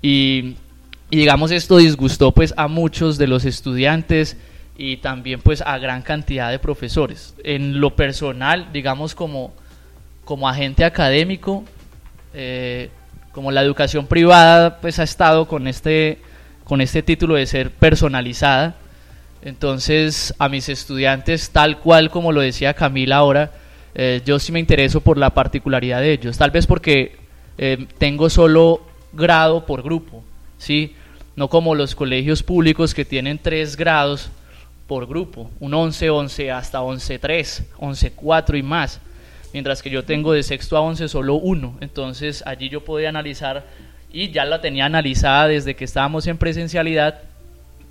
Y, digamos esto disgustó pues a muchos de los estudiantes y también pues a gran cantidad de profesores. En lo personal, digamos como, como agente académico, eh, como la educación privada pues ha estado con este, con este título de ser personalizada, entonces a mis estudiantes, tal cual como lo decía Camila ahora, eh, yo sí me intereso por la particularidad de ellos, tal vez porque eh, tengo solo grado por grupo, ¿sí? No como los colegios públicos que tienen tres grados por grupo, un 11, 11 hasta 11, 3, 11, 4 y más, mientras que yo tengo de sexto a 11 solo uno, entonces allí yo podía analizar y ya la tenía analizada desde que estábamos en presencialidad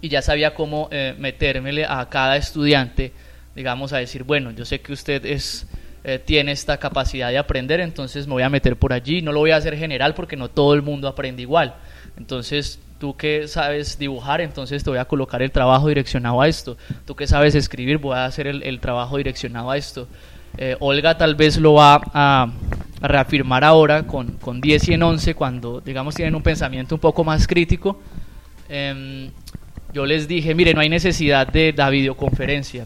y ya sabía cómo eh, metérmele a cada estudiante, digamos, a decir, bueno, yo sé que usted es eh, tiene esta capacidad de aprender, entonces me voy a meter por allí. No lo voy a hacer general porque no todo el mundo aprende igual. Entonces, tú que sabes dibujar, entonces te voy a colocar el trabajo direccionado a esto. Tú que sabes escribir, voy a hacer el, trabajo direccionado a esto. Eh, Olga tal vez lo va a, reafirmar ahora con, con 10 y en 11, cuando, digamos, tienen un pensamiento un poco más crítico. Em, yo les dije, mire, no hay necesidad de la videoconferencia.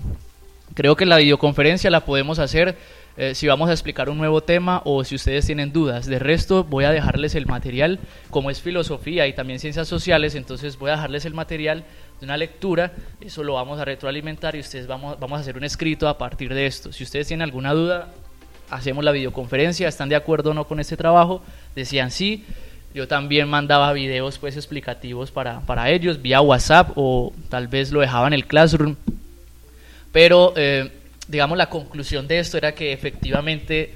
Creo que la videoconferencia la podemos hacer eh, si vamos a explicar un nuevo tema o si ustedes tienen dudas. De resto, voy a dejarles el material, como es filosofía y también ciencias sociales, entonces voy a dejarles el material de una lectura, eso lo vamos a retroalimentar y ustedes vamos, vamos a hacer un escrito a partir de esto. Si ustedes tienen alguna duda, hacemos la videoconferencia, están de acuerdo o no con este trabajo, decían sí. Yo también mandaba videos pues explicativos para, para ellos vía WhatsApp o tal vez lo dejaba en el Classroom. Pero eh, digamos, la conclusión de esto era que efectivamente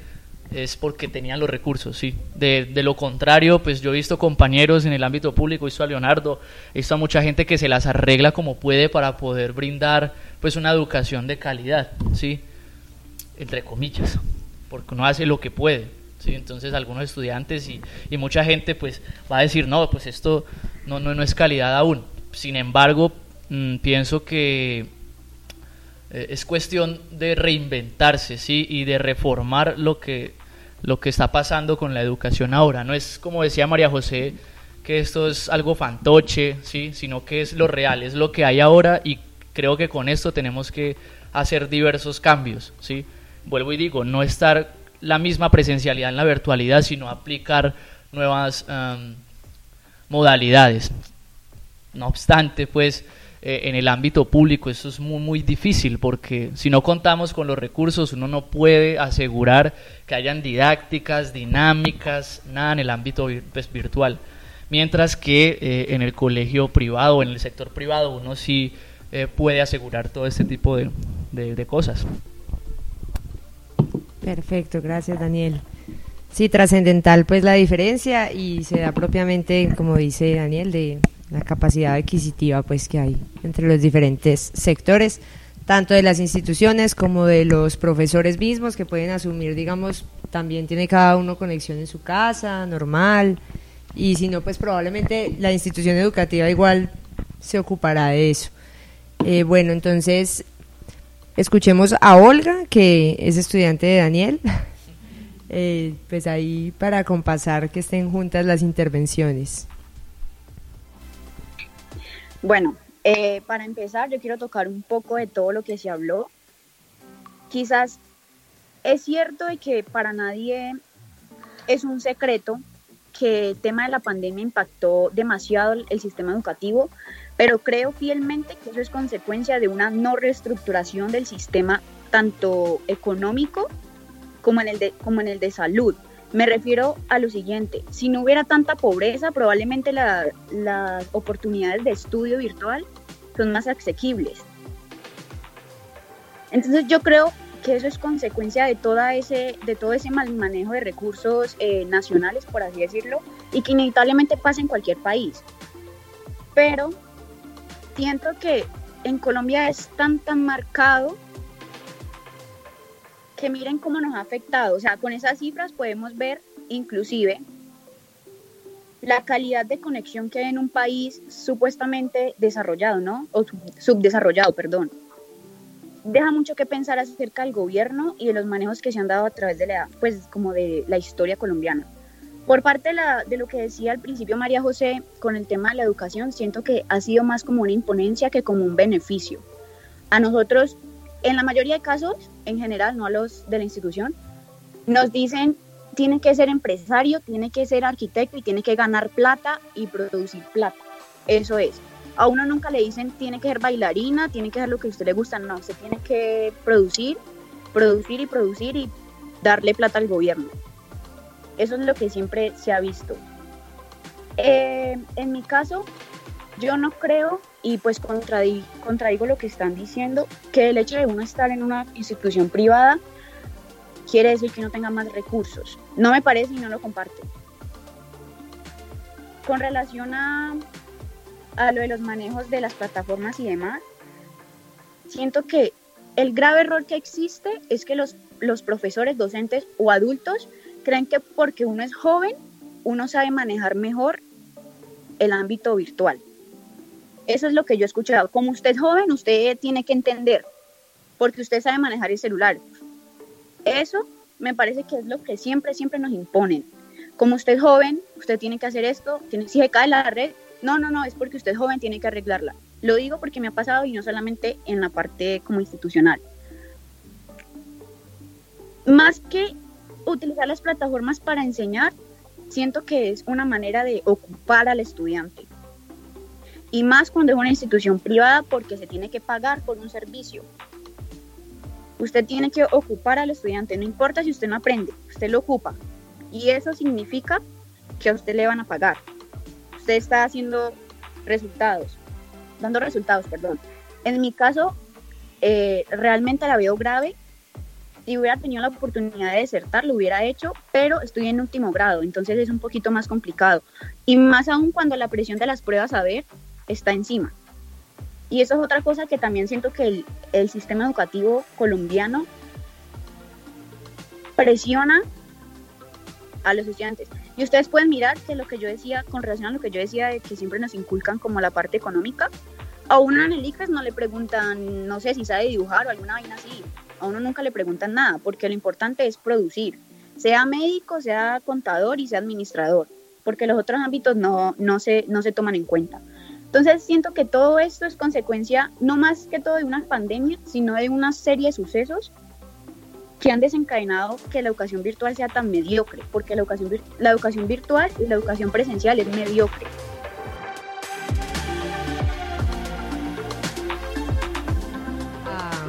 es porque tenían los recursos, sí. De, de, lo contrario, pues yo he visto compañeros en el ámbito público, he visto a Leonardo, he visto a mucha gente que se las arregla como puede para poder brindar pues una educación de calidad, sí, entre comillas, porque uno hace lo que puede, sí. Entonces algunos estudiantes y, y mucha gente pues va a decir, no, pues esto no, no, no es calidad aún. Sin embargo, mm, pienso que eh, es cuestión de reinventarse, ¿sí? Y de reformar lo que, lo que está pasando con la educación ahora. No es como decía María José, que esto es algo fantoche, ¿sí? Sino que es lo real, es lo que hay ahora y creo que con esto tenemos que hacer diversos cambios, ¿sí? Vuelvo y digo, no estar la misma presencialidad en la virtualidad, sino aplicar nuevas modalidades. No obstante, pues eh, en el ámbito público eso es muy, muy difícil porque si no contamos con los recursos uno no puede asegurar que hayan didácticas, dinámicas, nada en el ámbito pues, virtual. Mientras que eh, en el colegio privado en el sector privado uno sí eh, puede asegurar todo este tipo de, de cosas. Perfecto, gracias Daniel. Sí, trascendental pues la diferencia y se da propiamente, como dice Daniel, de la capacidad adquisitiva pues que hay entre los diferentes sectores, tanto de las instituciones como de los profesores mismos que pueden asumir, digamos, también tiene cada uno conexión en su casa, normal, y si no, pues probablemente la institución educativa igual se ocupará de eso. Eh, bueno, entonces escuchemos a Olga, que es estudiante de Daniel, eh, pues ahí para compasar que estén juntas las intervenciones. Bueno, Eh, para empezar, yo quiero tocar un poco de todo lo que se habló. Quizás es cierto de que para nadie es un secreto que el tema de la pandemia impactó demasiado el sistema educativo, pero creo fielmente que eso es consecuencia de una no reestructuración del sistema tanto económico como en el de, como en el de salud. Me refiero a lo siguiente, si no hubiera tanta pobreza, probablemente las oportunidades de estudio virtual son más asequibles. Entonces yo creo que eso es consecuencia de, toda ese, de todo ese mal manejo de recursos eh, nacionales, por así decirlo, y que inevitablemente pasa en cualquier país. Pero siento que en Colombia es tan, tan marcado que miren cómo nos ha afectado. O sea, con esas cifras podemos ver inclusive la calidad de conexión que hay en un país supuestamente desarrollado, ¿no? O subdesarrollado, perdón deja mucho que pensar acerca del gobierno y de los manejos que se han dado a través de la, pues, como de la historia colombiana. Por parte de, la, de lo que decía al principio María José con el tema de la educación, siento que ha sido más como una imponencia que como un beneficio. A nosotros, en la mayoría de casos, en general, no a los de la institución, nos dicen tiene que ser empresario, tiene que ser arquitecto y tiene que ganar plata y producir plata. Eso es. A uno nunca le dicen tiene que ser bailarina, tiene que ser lo que a usted le gusta, no, usted tiene que producir, producir y producir y darle plata al gobierno. Eso es lo que siempre se ha visto. Eh, en mi caso, yo no creo, y pues contradigo, lo que están diciendo, que el hecho de uno estar en una institución privada quiere decir que no tenga más recursos. No me parece y no lo comparto. Con relación a a lo de los manejos de las plataformas y demás, siento que el grave error que existe es que los, los profesores, docentes o adultos creen que porque uno es joven, uno sabe manejar mejor el ámbito virtual. Eso es lo que yo he escuchado. Como usted es joven, usted tiene que entender, porque usted sabe manejar el celular. Eso me parece que es lo que siempre, siempre nos imponen. Como usted es joven, usted tiene que hacer esto, tiene, si se cae la red, no, no, no, es porque usted es joven, tiene que arreglarla. Lo digo porque me ha pasado y no solamente en la parte como institucional. Más que utilizar las plataformas para enseñar, siento que es una manera de ocupar al estudiante. Y más cuando es una institución privada porque se tiene que pagar por un servicio. Usted tiene que ocupar al estudiante, no importa si usted no aprende, usted lo ocupa. Y eso significa que a usted le van a pagar usted está haciendo resultados, dando resultados, perdón. En mi caso, eh, realmente la veo grave. Si hubiera tenido la oportunidad de desertar, lo hubiera hecho, pero estoy en último grado, entonces es un poquito más complicado. Y más aún cuando la presión de las pruebas a ver está encima. Y eso es otra cosa que también siento que el, el sistema educativo colombiano presiona a los estudiantes. Y ustedes pueden mirar que lo que yo decía, con relación a lo que yo decía de que siempre nos inculcan como la parte económica, a uno en el ICFES no le preguntan, no sé si sabe dibujar o alguna vaina así, a uno nunca le preguntan nada, porque lo importante es producir, sea médico, sea contador y sea administrador, porque los otros ámbitos no, no, se, no se toman en cuenta. Entonces siento que todo esto es consecuencia no más que todo de una pandemia, sino de una serie de sucesos que han desencadenado que la educación virtual sea tan mediocre, porque la educación, la educación virtual y la educación presencial es mediocre. Ah,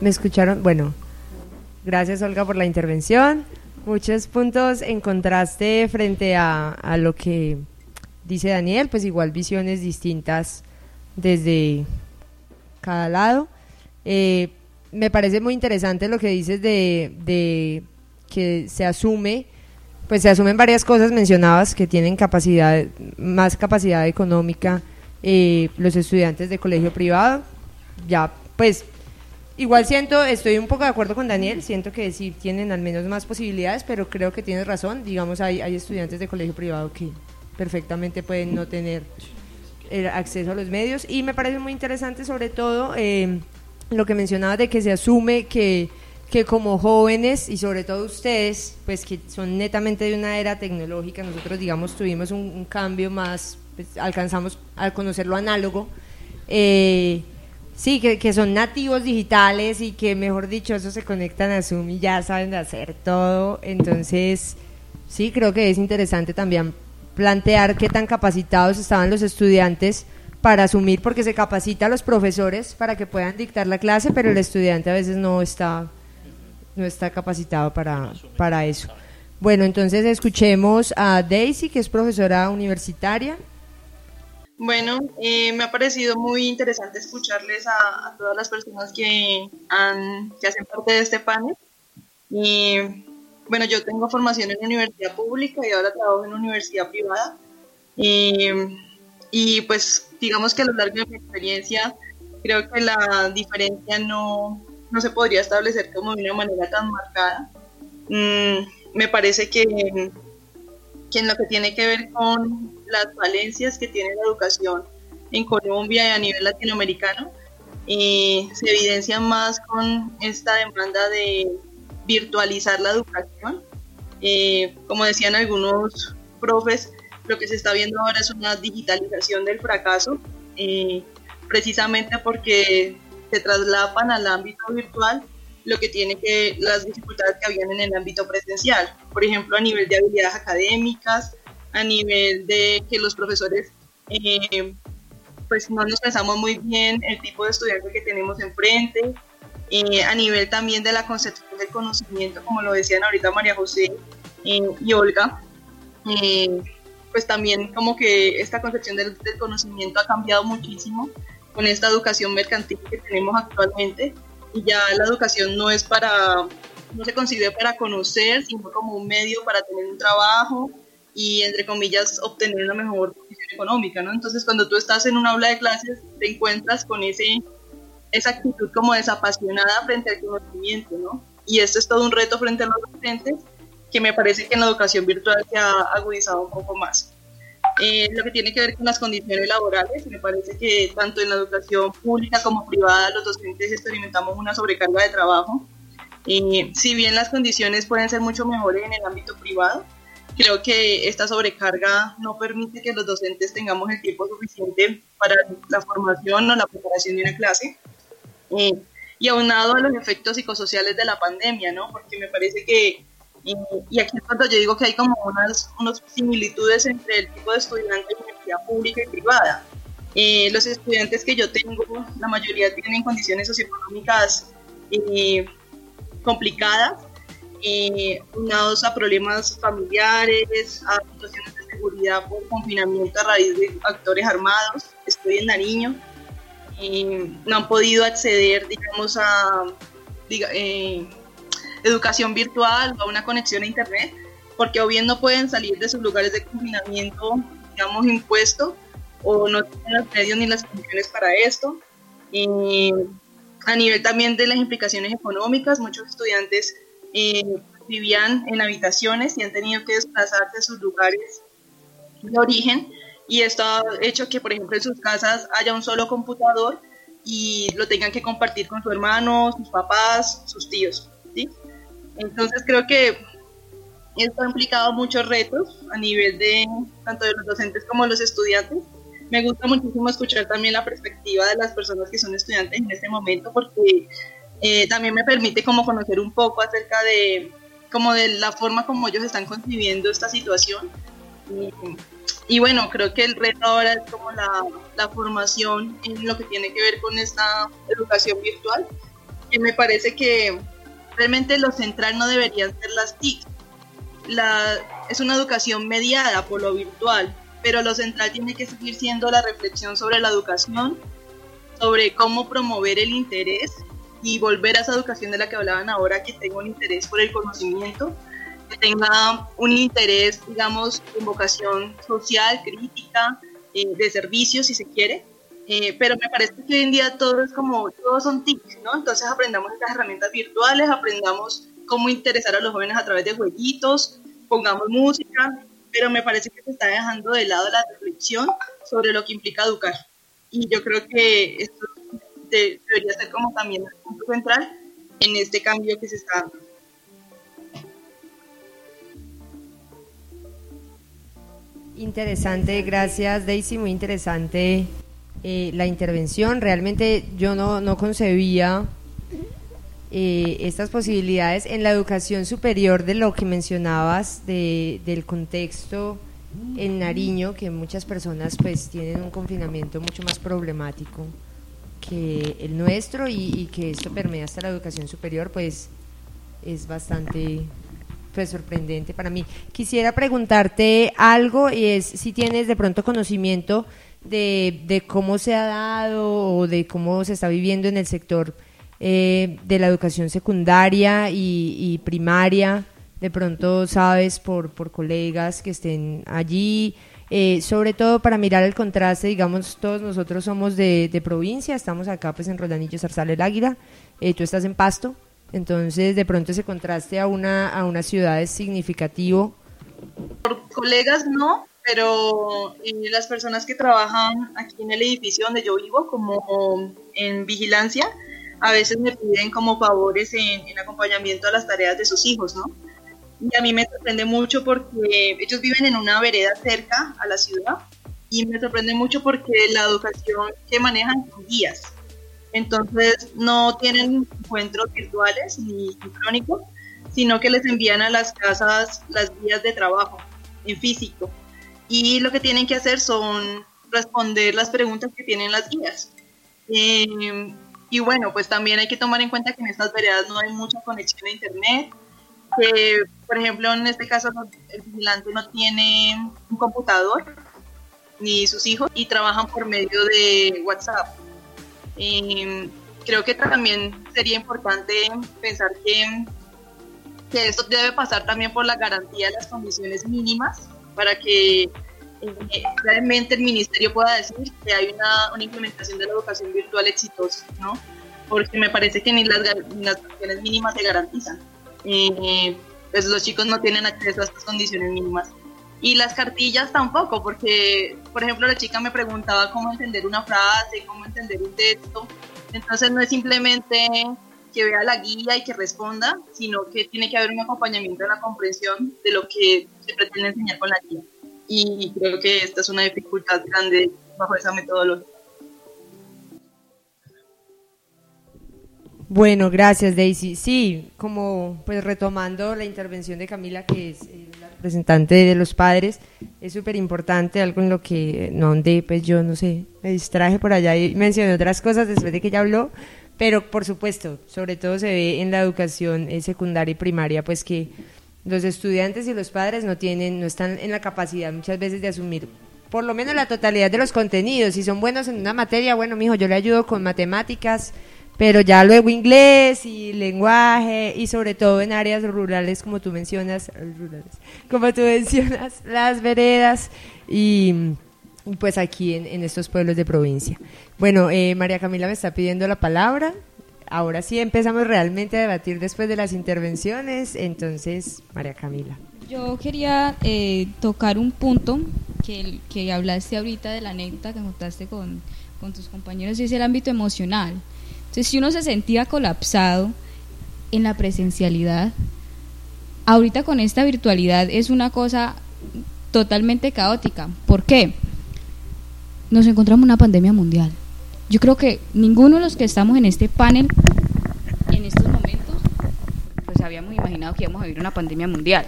¿Me escucharon? Bueno, gracias Olga por la intervención. Muchos puntos en contraste frente a, a lo que dice Daniel, pues igual visiones distintas desde cada lado. Eh, me parece muy interesante lo que dices de, que se asume, pues se asumen varias cosas mencionabas que tienen capacidad, más capacidad económica eh, los estudiantes de colegio privado. Ya, pues, igual siento, estoy un poco de acuerdo con Daniel, siento que sí tienen al menos más posibilidades, pero creo que tienes razón. Digamos, hay, hay estudiantes de colegio privado que perfectamente pueden no tener acceso a los medios y me parece muy interesante sobre todo eh, lo que mencionaba de que se asume que, que como jóvenes y sobre todo ustedes, pues que son netamente de una era tecnológica, nosotros digamos tuvimos un, cambio más, pues, alcanzamos al conocer lo análogo, eh, sí, que, que son nativos digitales y que, mejor dicho, eso se conectan a Zoom y ya saben hacer todo. Entonces, sí, creo que es interesante también plantear qué tan capacitados estaban los estudiantes para asumir, porque se capacita a los profesores para que puedan dictar la clase, pero el estudiante a veces no está, no está capacitado para, para eso. Bueno, entonces escuchemos a Daisy, que es profesora universitaria. Bueno, eh, me ha parecido muy interesante escucharles a, todas las personas que, que hacen parte de este panel. Y bueno, yo tengo formación en universidad pública y ahora trabajo en universidad privada. Y, y pues digamos que a lo largo de mi experiencia creo que la diferencia no, no se podría establecer como de una manera tan marcada. Mm, me parece que, que, en lo que tiene que ver con las valencias que tiene la educación en Colombia y a nivel latinoamericano, eh, se evidencia más con esta demanda de virtualizar la educación. Eh, como decían algunos profes, lo que se está viendo ahora es una digitalización del fracaso, eh, precisamente porque se traslapan al ámbito virtual lo que tiene que las dificultades que habían en el ámbito presencial, por ejemplo, a nivel de habilidades académicas, a nivel de que los profesores eh, pues no nos pensamos muy bien el tipo de estudiante que tenemos enfrente, eh, a nivel también de la concepción del conocimiento, como lo decían ahorita María José eh, y Olga, pues también como que esta concepción del, del, conocimiento ha cambiado muchísimo con esta educación mercantil que tenemos actualmente y ya la educación no es para, no se concibe para conocer, sino como un medio para tener un trabajo y, entre comillas, obtener una mejor posición económica, ¿no? Entonces, cuando tú estás en una aula de clases, te encuentras con ese, esa actitud como desapasionada frente al conocimiento, ¿no? Y esto es todo un reto frente a los docentes que me parece que en la educación virtual se ha agudizado un poco más. Eh, lo que tiene que ver con las condiciones laborales, me parece que tanto en la educación pública como privada los docentes experimentamos una sobrecarga de trabajo. Eh, si bien las condiciones pueden ser mucho mejores en el ámbito privado, creo que esta sobrecarga no permite que los docentes tengamos el tiempo suficiente para la formación o la preparación de una clase. Eh, y aunado a los efectos psicosociales de la pandemia, ¿no? Porque me parece que y aquí es cuando yo digo que hay como unas, unas similitudes entre el tipo de estudiante de universidad pública y privada. Eh, los estudiantes que yo tengo, la mayoría tienen condiciones socioeconómicas eh, complicadas, eh, unados a problemas familiares, a situaciones de seguridad por confinamiento a raíz de actores armados. Estoy en Nariño. No han podido acceder, digamos, a diga, educación virtual o una conexión a Internet, porque o bien no pueden salir de sus lugares de confinamiento, digamos, impuesto, o no tienen los medios ni las condiciones para esto. Y a nivel también de las implicaciones económicas, muchos estudiantes eh, vivían en habitaciones y han tenido que desplazarse a sus lugares de origen y esto ha hecho que, por ejemplo, en sus casas haya un solo computador y lo tengan que compartir con su hermano, sus papás, sus tíos. ¿sí? Entonces creo que esto ha implicado muchos retos a nivel de tanto de los docentes como los estudiantes. Me gusta muchísimo escuchar también la perspectiva de las personas que son estudiantes en este momento porque eh, también me permite como conocer un poco acerca de como de la forma como ellos están concibiendo esta situación. Y, y bueno, creo que el reto ahora es como la, la, formación en lo que tiene que ver con esta educación virtual, que me parece que realmente lo central no deberían ser las TIC. La, es una educación mediada por lo virtual, pero lo central tiene que seguir siendo la reflexión sobre la educación, sobre cómo promover el interés y volver a esa educación de la que hablaban ahora, que tenga un interés por el conocimiento, que tenga un interés, digamos, en vocación social, crítica, eh, de servicio, si se quiere, eh, pero me parece que hoy en día todo es como, todos son tips, ¿no? Entonces aprendamos estas herramientas virtuales, aprendamos cómo interesar a los jóvenes a través de jueguitos, pongamos música, pero me parece que se está dejando de lado la reflexión sobre lo que implica educar. Y yo creo que esto debería ser como también el punto central en este cambio que se está dando. Interesante, gracias Daisy, muy interesante eh, la intervención. Realmente yo no, no concebía eh, estas posibilidades en la educación superior de lo que mencionabas de, del contexto en Nariño, que muchas personas pues tienen un confinamiento mucho más problemático que el nuestro y, y que esto permea hasta la educación superior, pues es bastante pues sorprendente para mí. Quisiera preguntarte algo y es si tienes de pronto conocimiento de, de cómo se ha dado o de cómo se está viviendo en el sector eh, de la educación secundaria y, primaria. De pronto sabes por, por colegas que estén allí, eh, sobre todo para mirar el contraste, digamos, todos nosotros somos de, de provincia, estamos acá pues en Rodanillo, Zarzal, el Águila, eh, tú estás en Pasto, entonces de pronto ese contraste a una, a una ciudad es significativo. Por colegas no, pero eh, las personas que trabajan aquí en el edificio donde yo vivo, como en vigilancia, a veces me piden como favores en, en acompañamiento a las tareas de sus hijos, ¿no? Y a mí me sorprende mucho porque ellos viven en una vereda cerca a la ciudad y me sorprende mucho porque la educación que manejan son guías. Entonces no tienen encuentros virtuales ni sincrónicos, sino que les envían a las casas las guías de trabajo en físico. Y lo que tienen que hacer son responder las preguntas que tienen las guías. Eh, y bueno, pues también hay que tomar en cuenta que en estas veredas no hay mucha conexión a internet, que por ejemplo en este caso el vigilante no tiene un computador ni sus hijos y trabajan por medio de WhatsApp. Eh, creo que también sería importante pensar que, que esto debe pasar también por la garantía de las condiciones mínimas para que eh, realmente el ministerio pueda decir que hay una, una, implementación de la educación virtual exitosa, ¿no? Porque me parece que ni las, ni las condiciones mínimas se garantizan. Eh, pues los chicos no tienen acceso a estas condiciones mínimas. Y las cartillas tampoco, porque, por ejemplo, la chica me preguntaba cómo entender una frase, cómo entender un texto. Entonces no es simplemente que vea la guía y que responda, sino que tiene que haber un acompañamiento en la comprensión de lo que se pretende enseñar con la guía. Y creo que esta es una dificultad grande bajo esa metodología. Bueno, gracias Daisy. Sí, como pues retomando la intervención de Camila, que es eh, la representante de los padres, es súper importante, algo en lo que, no, donde pues yo no sé, me distraje por allá y mencioné otras cosas después de que ella habló, pero por supuesto, sobre todo se ve en la educación eh, secundaria y primaria, pues que los estudiantes y los padres no tienen, no están en la capacidad muchas veces de asumir por lo menos la totalidad de los contenidos. Si son buenos en una materia, bueno, mijo, yo le ayudo con matemáticas, pero ya luego inglés y lenguaje y sobre todo en áreas rurales como tú mencionas, rurales, como tú mencionas, las veredas y, pues aquí en, en, estos pueblos de provincia. Bueno, eh, María Camila me está pidiendo la palabra. Ahora sí empezamos realmente a debatir después de las intervenciones. Entonces, María Camila. Yo quería eh, tocar un punto que, que hablaste ahorita de la anécdota que contaste con, con tus compañeros y es el ámbito emocional. Si uno se sentía colapsado en la presencialidad, ahorita con esta virtualidad es una cosa totalmente caótica. ¿Por qué? Nos encontramos en una pandemia mundial. Yo creo que ninguno de los que estamos en este panel en estos momentos, pues habíamos imaginado que íbamos a vivir una pandemia mundial.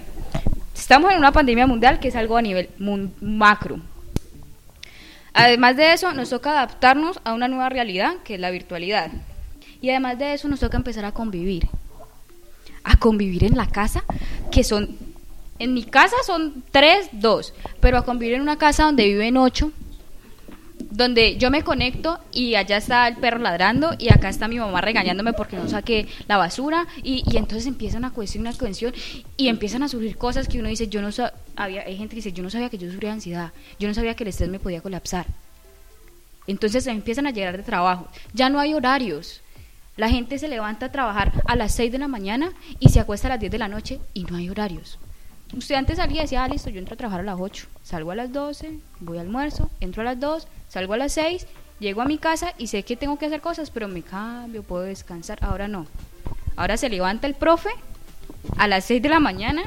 Estamos en una pandemia mundial que es algo a nivel macro. Además de eso, nos toca adaptarnos a una nueva realidad, que es la virtualidad. Y además de eso, nos toca empezar a convivir. A convivir en la casa, que son, en mi casa son tres, dos, pero a convivir en una casa donde viven ocho, donde yo me conecto y allá está el perro ladrando y acá está mi mamá regañándome porque no saqué la basura y, y entonces empieza una cuestión, una cohesión y empiezan a surgir cosas que uno dice, yo no sabía, hay gente que dice, yo no sabía que yo sufría ansiedad, yo no sabía que el estrés me podía colapsar. Entonces empiezan a llegar de trabajo, ya no hay horarios, la gente se levanta a trabajar a las 6 de la mañana y se acuesta a las 10 de la noche y no hay horarios. Usted antes salía y decía, ah, listo, yo entro a trabajar a las 8, salgo a las 12, voy al almuerzo, entro a las 2, salgo a las 6, llego a mi casa y sé que tengo que hacer cosas, pero me cambio, puedo descansar. Ahora no. Ahora se levanta el profe a las 6 de la mañana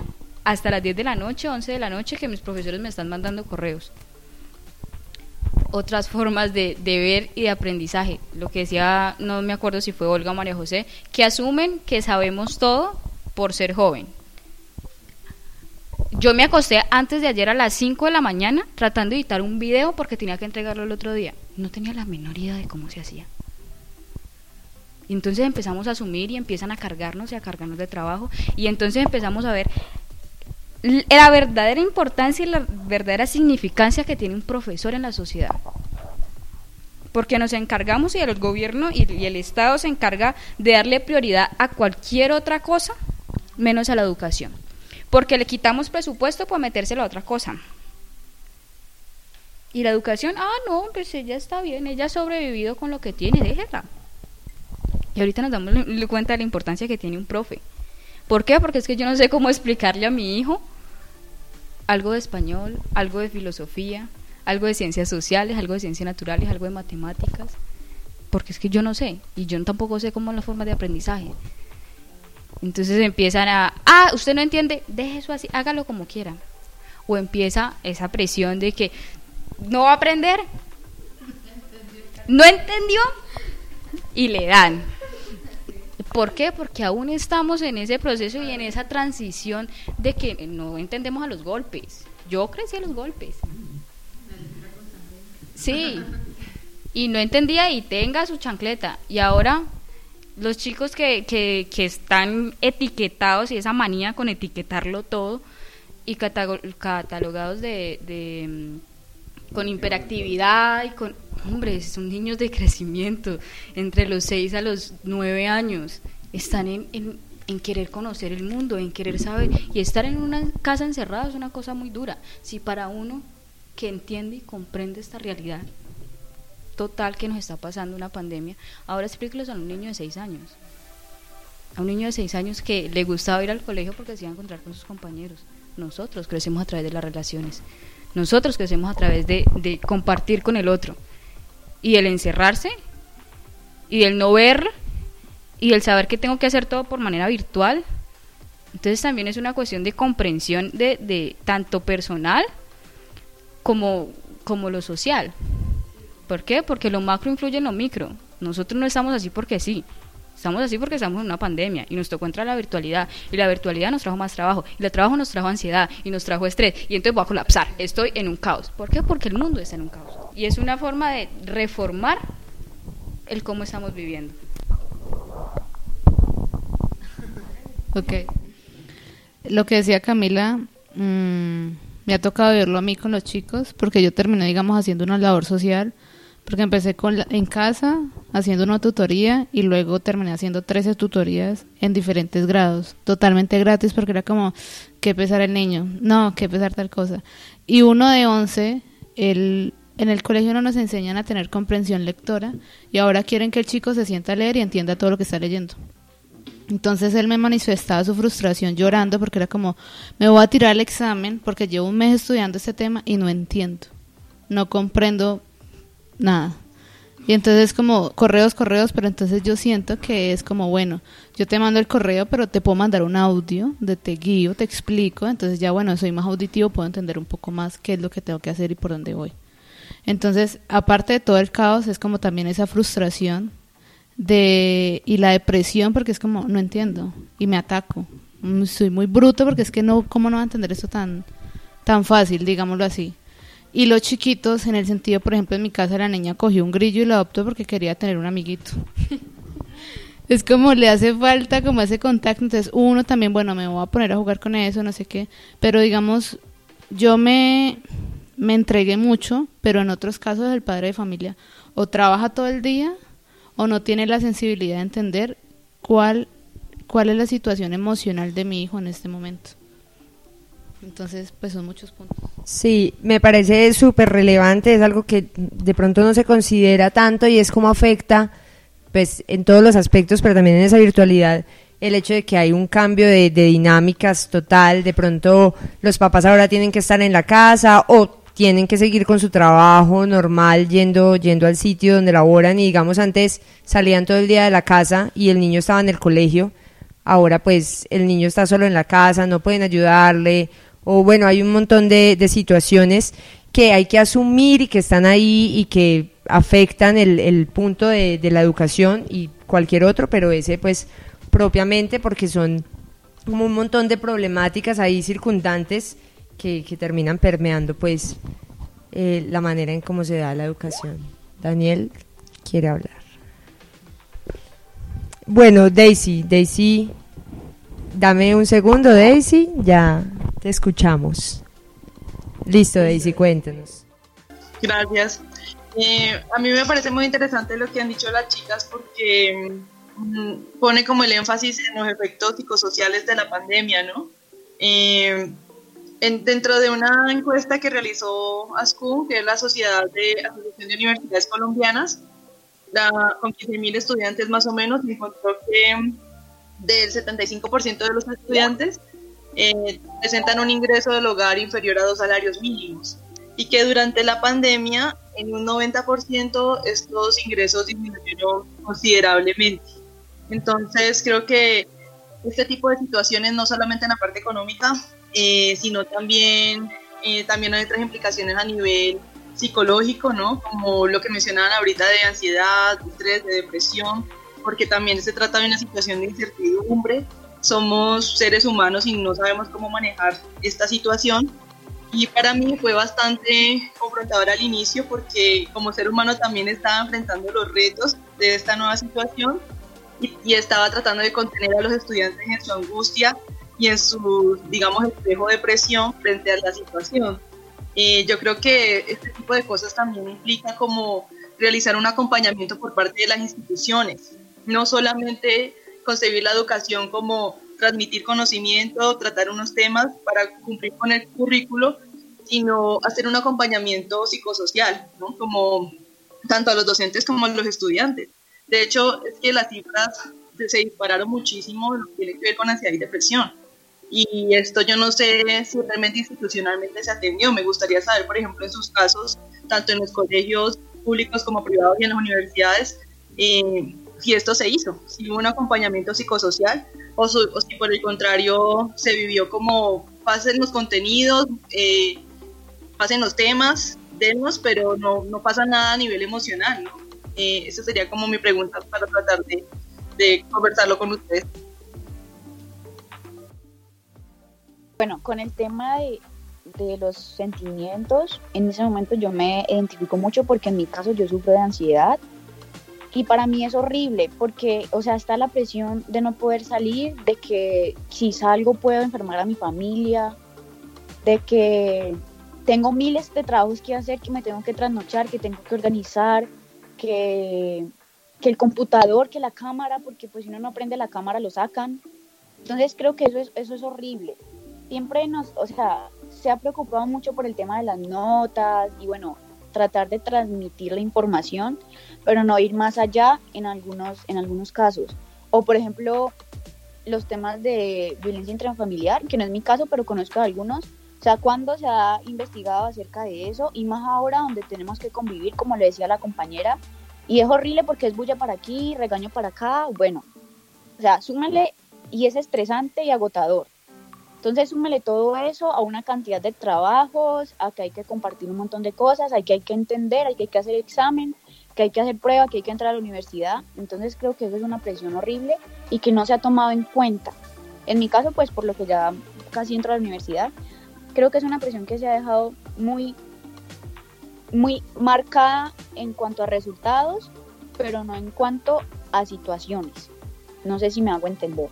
hasta las 10 de la noche, 11 de la noche, que mis profesores me están mandando correos. Otras formas de, ver y de aprendizaje. Lo que decía, no me acuerdo si fue Olga o María José, que asumen que sabemos todo por ser joven. Yo me acosté antes de ayer a las 5 de la mañana tratando de editar un video porque tenía que entregarlo el otro día. No tenía la menor idea de cómo se hacía. Y entonces empezamos a asumir y empiezan a cargarnos y a cargarnos de trabajo. Y entonces empezamos a ver la verdadera importancia y la verdadera significancia que tiene un profesor en la sociedad. Porque nos encargamos y el gobierno y, el Estado se encarga de darle prioridad a cualquier otra cosa menos a la educación. Porque le quitamos presupuesto para metérselo a otra cosa. Y la educación, ah, no, pues ella está bien, ella ha sobrevivido con lo que tiene, déjela. Y ahorita nos damos cuenta de la importancia que tiene un profe. ¿Por qué? Porque es que yo no sé cómo explicarle a mi hijo algo de español, algo de filosofía, algo de ciencias sociales, algo de ciencias naturales, algo de matemáticas, porque es que yo no sé y yo tampoco sé cómo es la forma de aprendizaje. Entonces empiezan a, ah, usted no entiende, deje eso así, hágalo como quiera. O empieza esa presión de que no va a aprender, no entendió y le dan. ¿Por qué? Porque aún estamos en ese proceso y en esa transición de que no entendemos a los golpes. Yo crecí a los golpes. Sí. Y no entendía y tenga su chancleta. Y ahora los chicos que, que, que están etiquetados y esa manía con etiquetarlo todo y catalogados de, de mm, con hiperactividad y con hombres, son niños de crecimiento, entre los 6 a los 9 años, están en, en, querer conocer el mundo, en querer saber, y estar en una casa encerrada es una cosa muy dura. Si para uno que entiende y comprende esta realidad total que nos está pasando una pandemia, ahora explíquelos a un niño de 6 años. A un niño de 6 años que le gustaba ir al colegio porque se iba a encontrar con sus compañeros. Nosotros crecemos a través de las relaciones. Nosotros crecemos a través de, de compartir con el otro y el encerrarse y el no ver y el saber que tengo que hacer todo por manera virtual. Entonces también es una cuestión de comprensión de, de tanto personal como, como lo social. ¿Por qué? Porque lo macro influye en lo micro. Nosotros no estamos así porque sí. Estamos así porque estamos en una pandemia y nos tocó entrar a la virtualidad y la virtualidad nos trajo más trabajo y el trabajo nos trajo ansiedad y nos trajo estrés y entonces voy a colapsar, estoy en un caos. ¿Por qué? Porque el mundo está en un caos y es una forma de reformar el cómo estamos viviendo. Ok. Lo que decía Camila, mmm, me ha tocado verlo a mí con los chicos porque yo terminé, digamos, haciendo una labor social porque empecé en casa haciendo una tutoría y luego terminé haciendo 13 tutorías en diferentes grados, totalmente gratis porque era como, que pesar el niño, no, que pesar tal cosa. Y uno de 11, el, en el colegio no nos enseñan a tener comprensión lectora y ahora quieren que el chico se sienta a leer y entienda todo lo que está leyendo. Entonces él me manifestaba su frustración llorando porque era como, me voy a tirar el examen porque llevo un mes estudiando este tema y no entiendo, no comprendo nada. Y entonces como correos, correos, pero entonces yo siento que es como, bueno, yo te mando el correo, pero te puedo mandar un audio de te guío, te explico, entonces ya bueno, soy más auditivo, puedo entender un poco más qué es lo que tengo que hacer y por dónde voy. Entonces, aparte de todo el caos, es como también esa frustración de y la depresión porque es como no entiendo y me ataco. Mm, soy muy bruto porque es que no cómo no va a entender eso tan tan fácil, digámoslo así. Y los chiquitos, en el sentido, por ejemplo, en mi casa la niña cogió un grillo y lo adoptó porque quería tener un amiguito. es como le hace falta como ese contacto, entonces uno también, bueno, me voy a poner a jugar con eso, no sé qué, pero digamos, yo me, me entregué mucho, pero en otros casos el padre de familia o trabaja todo el día o no tiene la sensibilidad de entender cuál, cuál es la situación emocional de mi hijo en este momento. Entonces, pues son muchos puntos. Sí, me parece súper relevante, es algo que de pronto no se considera tanto y es cómo afecta, pues en todos los aspectos, pero también en esa virtualidad, el hecho de que hay un cambio de, dinámicas total, de pronto los papás ahora tienen que estar en la casa o tienen que seguir con su trabajo normal yendo yendo al sitio donde laboran. Y digamos antes salían todo el día de la casa y el niño estaba en el colegio. Ahora pues el niño está solo en la casa no pueden ayudarle o bueno, hay un montón de, situaciones que hay que asumir y que están ahí y que afectan el, el punto de, de la educación y cualquier otro, pero ese pues propiamente porque son como un montón de problemáticas ahí circundantes que, que terminan permeando pues eh, la manera en cómo se da la educación. Daniel quiere hablar. Bueno, Daisy, Daisy, dame un segundo, Daisy, ya te escuchamos. Listo, Daisy, cuéntanos. Gracias. Eh, a mí me parece muy interesante lo que han dicho las chicas porque mm, pone como el énfasis en los efectos psicosociales de la pandemia, ¿no? Eh, en, dentro de una encuesta que realizó ASCU, que es la Sociedad de Asociación de Universidades Colombianas, la, con 15.000 estudiantes más o menos, encontró que del 75% de los estudiantes eh, presentan un ingreso del hogar inferior a dos salarios mínimos y que durante la pandemia en un 90% estos ingresos disminuyeron considerablemente. Entonces creo que este tipo de situaciones no solamente en la parte económica, eh, sino también, eh, también hay otras implicaciones a nivel psicológico, ¿no? Como lo que mencionaban ahorita de ansiedad, de estrés, de depresión, porque también se trata de una situación de incertidumbre. Somos seres humanos y no sabemos cómo manejar esta situación. Y para mí fue bastante confrontador al inicio porque como ser humano también estaba enfrentando los retos de esta nueva situación y, y estaba tratando de contener a los estudiantes en su angustia y en su, digamos, espejo de presión frente a la situación. Eh, yo creo que este tipo de cosas también implica como realizar un acompañamiento por parte de las instituciones, no solamente concebir la educación como transmitir conocimiento, tratar unos temas para cumplir con el currículo, sino hacer un acompañamiento psicosocial, como tanto a los docentes como a los estudiantes. De hecho, es que las cifras se dispararon muchísimo en lo que tiene que ver con ansiedad y depresión. Y esto yo no sé si realmente institucionalmente se atendió. Me gustaría saber, por ejemplo, en sus casos, tanto en los colegios públicos como privados y en las universidades, eh, si esto se hizo, si hubo un acompañamiento psicosocial o, si por el contrario se vivió como pasen los contenidos, eh, pasen los temas, demos, pero no, no pasa nada a nivel emocional. ¿no? Eh, esa sería como mi pregunta para tratar de, de conversarlo con ustedes. Bueno, con el tema de, de los sentimientos, en ese momento yo me identifico mucho porque en mi caso yo sufro de ansiedad y para mí es horrible porque, o sea, está la presión de no poder salir, de que si salgo puedo enfermar a mi familia, de que tengo miles de trabajos que hacer, que me tengo que trasnochar, que tengo que organizar, que, que el computador, que la cámara, porque pues si uno no prende la cámara lo sacan. Entonces creo que eso es, eso es horrible siempre nos, o sea, se ha preocupado mucho por el tema de las notas y bueno, tratar de transmitir la información, pero no ir más allá en algunos, en algunos casos. O por ejemplo, los temas de violencia intrafamiliar, que no es mi caso, pero conozco a algunos. O sea, cuando se ha investigado acerca de eso y más ahora donde tenemos que convivir, como le decía la compañera, y es horrible porque es bulla para aquí, regaño para acá, bueno, o sea, súmale y es estresante y agotador. Entonces, súmele todo eso a una cantidad de trabajos, a que hay que compartir un montón de cosas, hay que hay que entender, hay que, hay que hacer examen, que hay que hacer prueba, que hay que entrar a la universidad. Entonces, creo que eso es una presión horrible y que no se ha tomado en cuenta. En mi caso, pues por lo que ya casi entro a la universidad, creo que es una presión que se ha dejado muy, muy marcada en cuanto a resultados, pero no en cuanto a situaciones. No sé si me hago entender.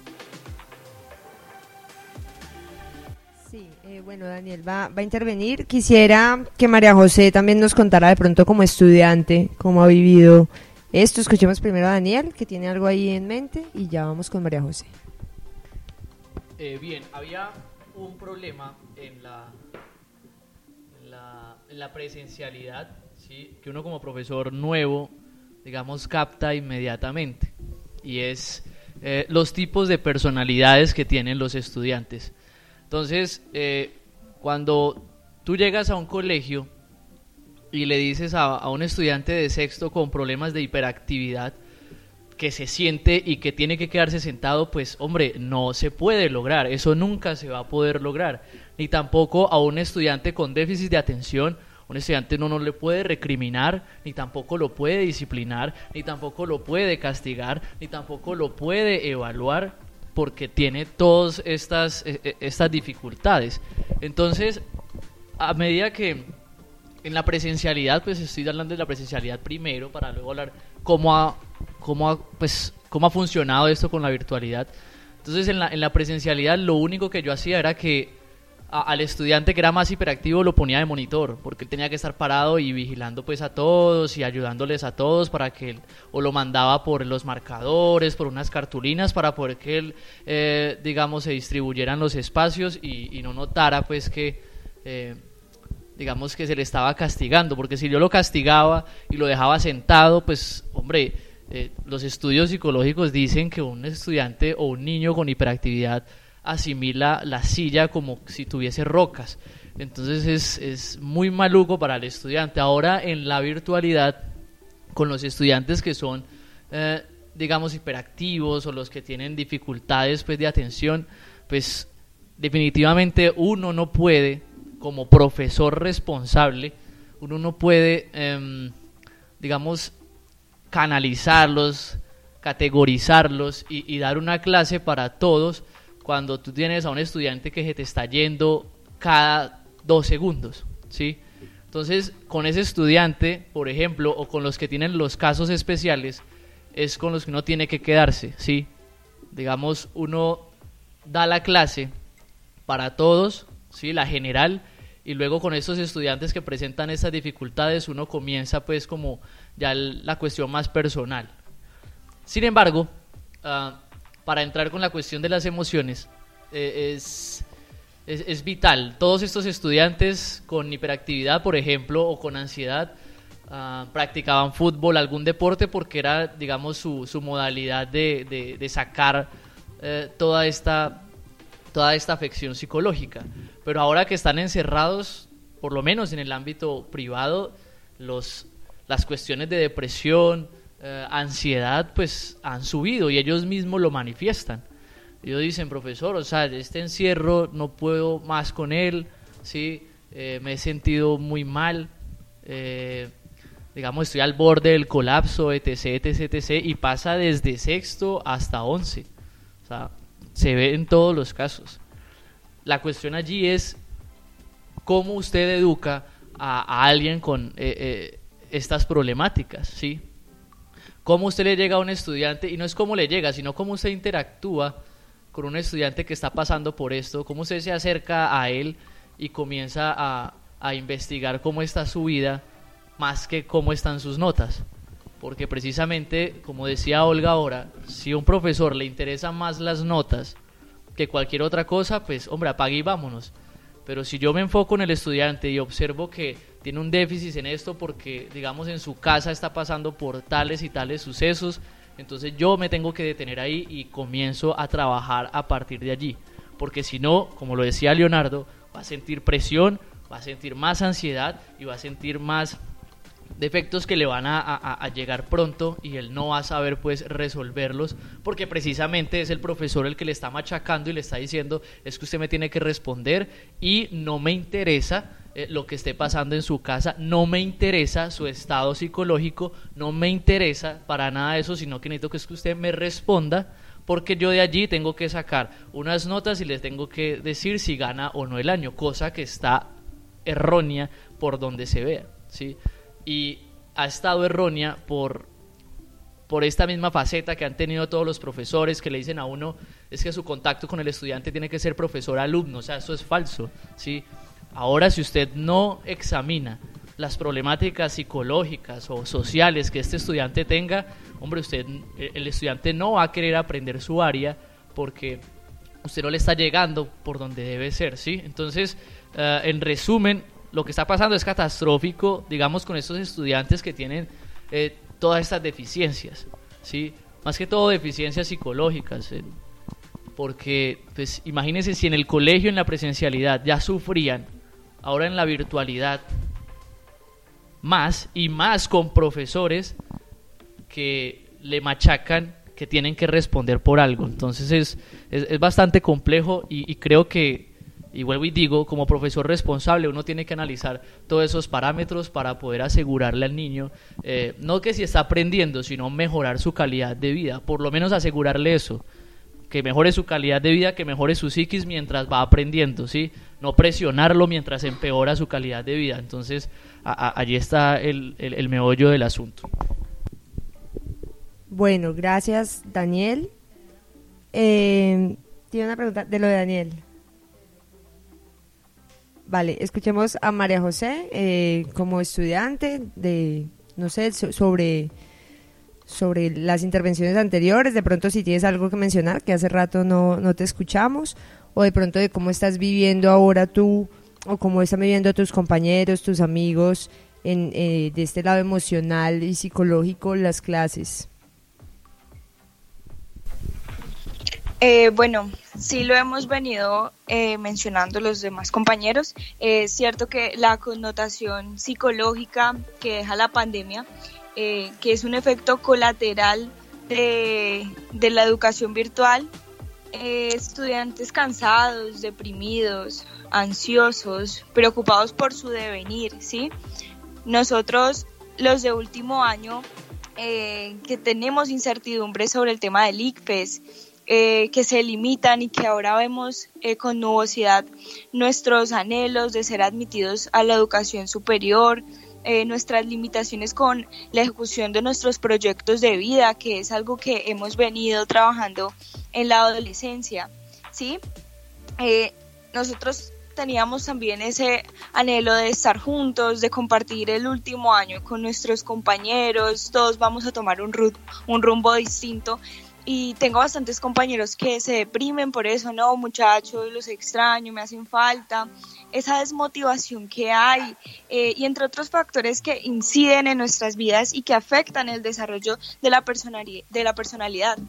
Eh, bueno, Daniel va, va, a intervenir. Quisiera que María José también nos contara de pronto como estudiante cómo ha vivido esto. Escuchemos primero a Daniel, que tiene algo ahí en mente, y ya vamos con María José. Eh, bien, había un problema en la, la presencialidad, ¿sí? que uno como profesor nuevo, digamos, capta inmediatamente, y es eh, los tipos de personalidades que tienen los estudiantes. Entonces, eh, cuando tú llegas a un colegio y le dices a, un estudiante de sexto con problemas de hiperactividad que se siente y que tiene que quedarse sentado, pues hombre, no se puede lograr, eso nunca se va a poder lograr. Ni tampoco a un estudiante con déficit de atención Un estudiante no, no le puede recriminar, ni tampoco lo puede disciplinar, ni tampoco lo puede castigar, ni tampoco lo puede evaluar porque tiene todas estas, e, e, estas dificultades. Entonces, a medida que en la presencialidad, pues estoy hablando de la presencialidad primero para luego hablar cómo ha, cómo ha, pues, cómo ha funcionado esto con la virtualidad. Entonces en la, en la presencialidad lo único que yo hacía era que al estudiante que era más hiperactivo lo ponía de monitor, porque él tenía que estar parado y vigilando pues a todos y ayudándoles a todos para que él, o lo mandaba por los marcadores, por unas cartulinas para poder que él, eh, digamos, se distribuyeran los espacios y, no notara pues que, eh, digamos, que se le estaba castigando, porque si yo lo castigaba y lo dejaba sentado, pues, hombre, eh, los estudios psicológicos dicen que un estudiante o un niño con hiperactividad asimila la silla como si tuviese rocas. Entonces es, es muy maluco para el estudiante. Ahora en la virtualidad, con los estudiantes que son, eh, digamos, hiperactivos o los que tienen dificultades pues, de atención, pues definitivamente uno no puede, como profesor responsable, uno no puede, em, digamos, canalizarlos, categorizarlos y, dar una clase para todos cuando tú tienes a un estudiante que se te está yendo cada dos segundos, ¿sí? Entonces, con ese estudiante, por ejemplo, o con los que tienen los casos especiales, es con los que uno tiene que quedarse, ¿sí? Digamos, uno da la clase para todos, ¿sí? La general, y luego con estos estudiantes que presentan estas dificultades, uno comienza pues como ya la cuestión más personal. Sin embargo, ah, para entrar con la cuestión de las emociones, eh, es, es, vital. Todos estos estudiantes con hiperactividad, por ejemplo, o con ansiedad, ah, practicaban fútbol, algún deporte, porque era, digamos, su, su modalidad de, de, sacar eh, toda, esta, toda esta afección psicológica. Pero ahora que están encerrados, por lo menos en el ámbito privado, los las cuestiones de depresión, eh, ansiedad, pues han subido y ellos mismos lo manifiestan. Ellos dicen, profesor, o sea, este encierro no puedo más con él, ¿sí? Eh, me he sentido muy mal, eh, digamos, estoy al borde del colapso, etc, etc, etc, y pasa desde sexto hasta once. O sea, se ve en todos los casos. La cuestión allí es cómo usted educa a, alguien con estas problemáticas, ¿sí? Cómo usted le llega a un estudiante, y no es cómo le llega, sino cómo usted interactúa con un estudiante que está pasando por esto, cómo usted se acerca a él y comienza a, a investigar cómo está su vida, más que cómo están sus notas. Porque precisamente, como decía Olga ahora, si a un profesor le interesan más las notas que cualquier otra cosa, pues hombre, apague y vámonos. Pero si yo me enfoco en el estudiante y observo que tiene un déficit en esto porque, digamos, en su casa está pasando por tales y tales sucesos, entonces yo me tengo que detener ahí y comienzo a trabajar a partir de allí. Porque si no, como lo decía Leonardo, va a sentir presión, va a sentir más ansiedad y va a sentir más defectos que le van a, llegar pronto y él no va a saber pues resolverlos porque precisamente es el profesor el que le está machacando y le está diciendo es que usted me tiene que responder y no me interesa eh, lo que esté pasando en su casa, no me interesa su estado psicológico, no me interesa para nada eso, sino que necesito que, es que usted me responda porque yo de allí tengo que sacar unas notas y les tengo que decir si gana o no el año, cosa que está errónea por donde se vea, ¿sí? y ha estado errónea por, por esta misma faceta que han tenido todos los profesores que le dicen a uno es que su contacto con el estudiante tiene que ser profesor-alumno, o sea, eso es falso, ¿sí? Ahora, si usted no examina las problemáticas psicológicas o sociales que este estudiante tenga, hombre, usted, el estudiante no va a querer aprender su área porque usted no le está llegando por donde debe ser, ¿sí? Entonces, eh, en resumen, lo que está pasando es catastrófico, digamos, con estos estudiantes que tienen eh, todas estas deficiencias, ¿sí? Más que todo deficiencias psicológicas, eh, porque, pues, imagínense si en el colegio, en la presencialidad, ya sufrían, ahora en la virtualidad, más y más con profesores que le machacan que tienen que responder por algo. Entonces es, es, bastante complejo y creo que Y vuelvo y digo, como profesor responsable, uno tiene que analizar todos esos parámetros para poder asegurarle al niño, eh, no que si está aprendiendo, sino mejorar su calidad de vida, por lo menos asegurarle eso, que mejore su calidad de vida, que mejore su psiquis mientras va aprendiendo, ¿sí? No presionarlo mientras empeora su calidad de vida. Entonces, allí está el, el meollo del asunto. Bueno, gracias, Daniel. Eh, tiene una pregunta de lo de Daniel. Vale, escuchemos a María José eh, como estudiante de, no sé, sobre, sobre las intervenciones anteriores, de pronto si tienes algo que mencionar, que hace rato no, no te escuchamos, o de pronto de cómo estás viviendo ahora tú, o cómo están viviendo tus compañeros, tus amigos, en, eh, de este lado emocional y psicológico las clases. Eh, bueno, sí lo hemos venido eh, mencionando los demás compañeros. es cierto que la connotación psicológica que deja la pandemia, eh, que es un efecto colateral de la educación virtual, estudiantes cansados, deprimidos, ansiosos, preocupados por su devenir, ¿sí? Nosotros, los de último año, que tenemos incertidumbre sobre el tema del ICFES, eh, que se limitan y que ahora vemos eh, con nubosidad nuestros anhelos de ser admitidos a la educación superior, eh, nuestras limitaciones con la ejecución de nuestros proyectos de vida, que es algo que hemos venido trabajando en la adolescencia, ¿sí? nosotros teníamos también ese anhelo de estar juntos, de compartir el último año con nuestros compañeros, todos vamos a tomar un, un rumbo distinto y tengo bastantes compañeros que se deprimen por eso, no, muchachos, los extraño, me hacen falta, esa desmotivación que hay eh, y entre otros factores que inciden en nuestras vidas y que afectan el desarrollo de la, de la personalidad.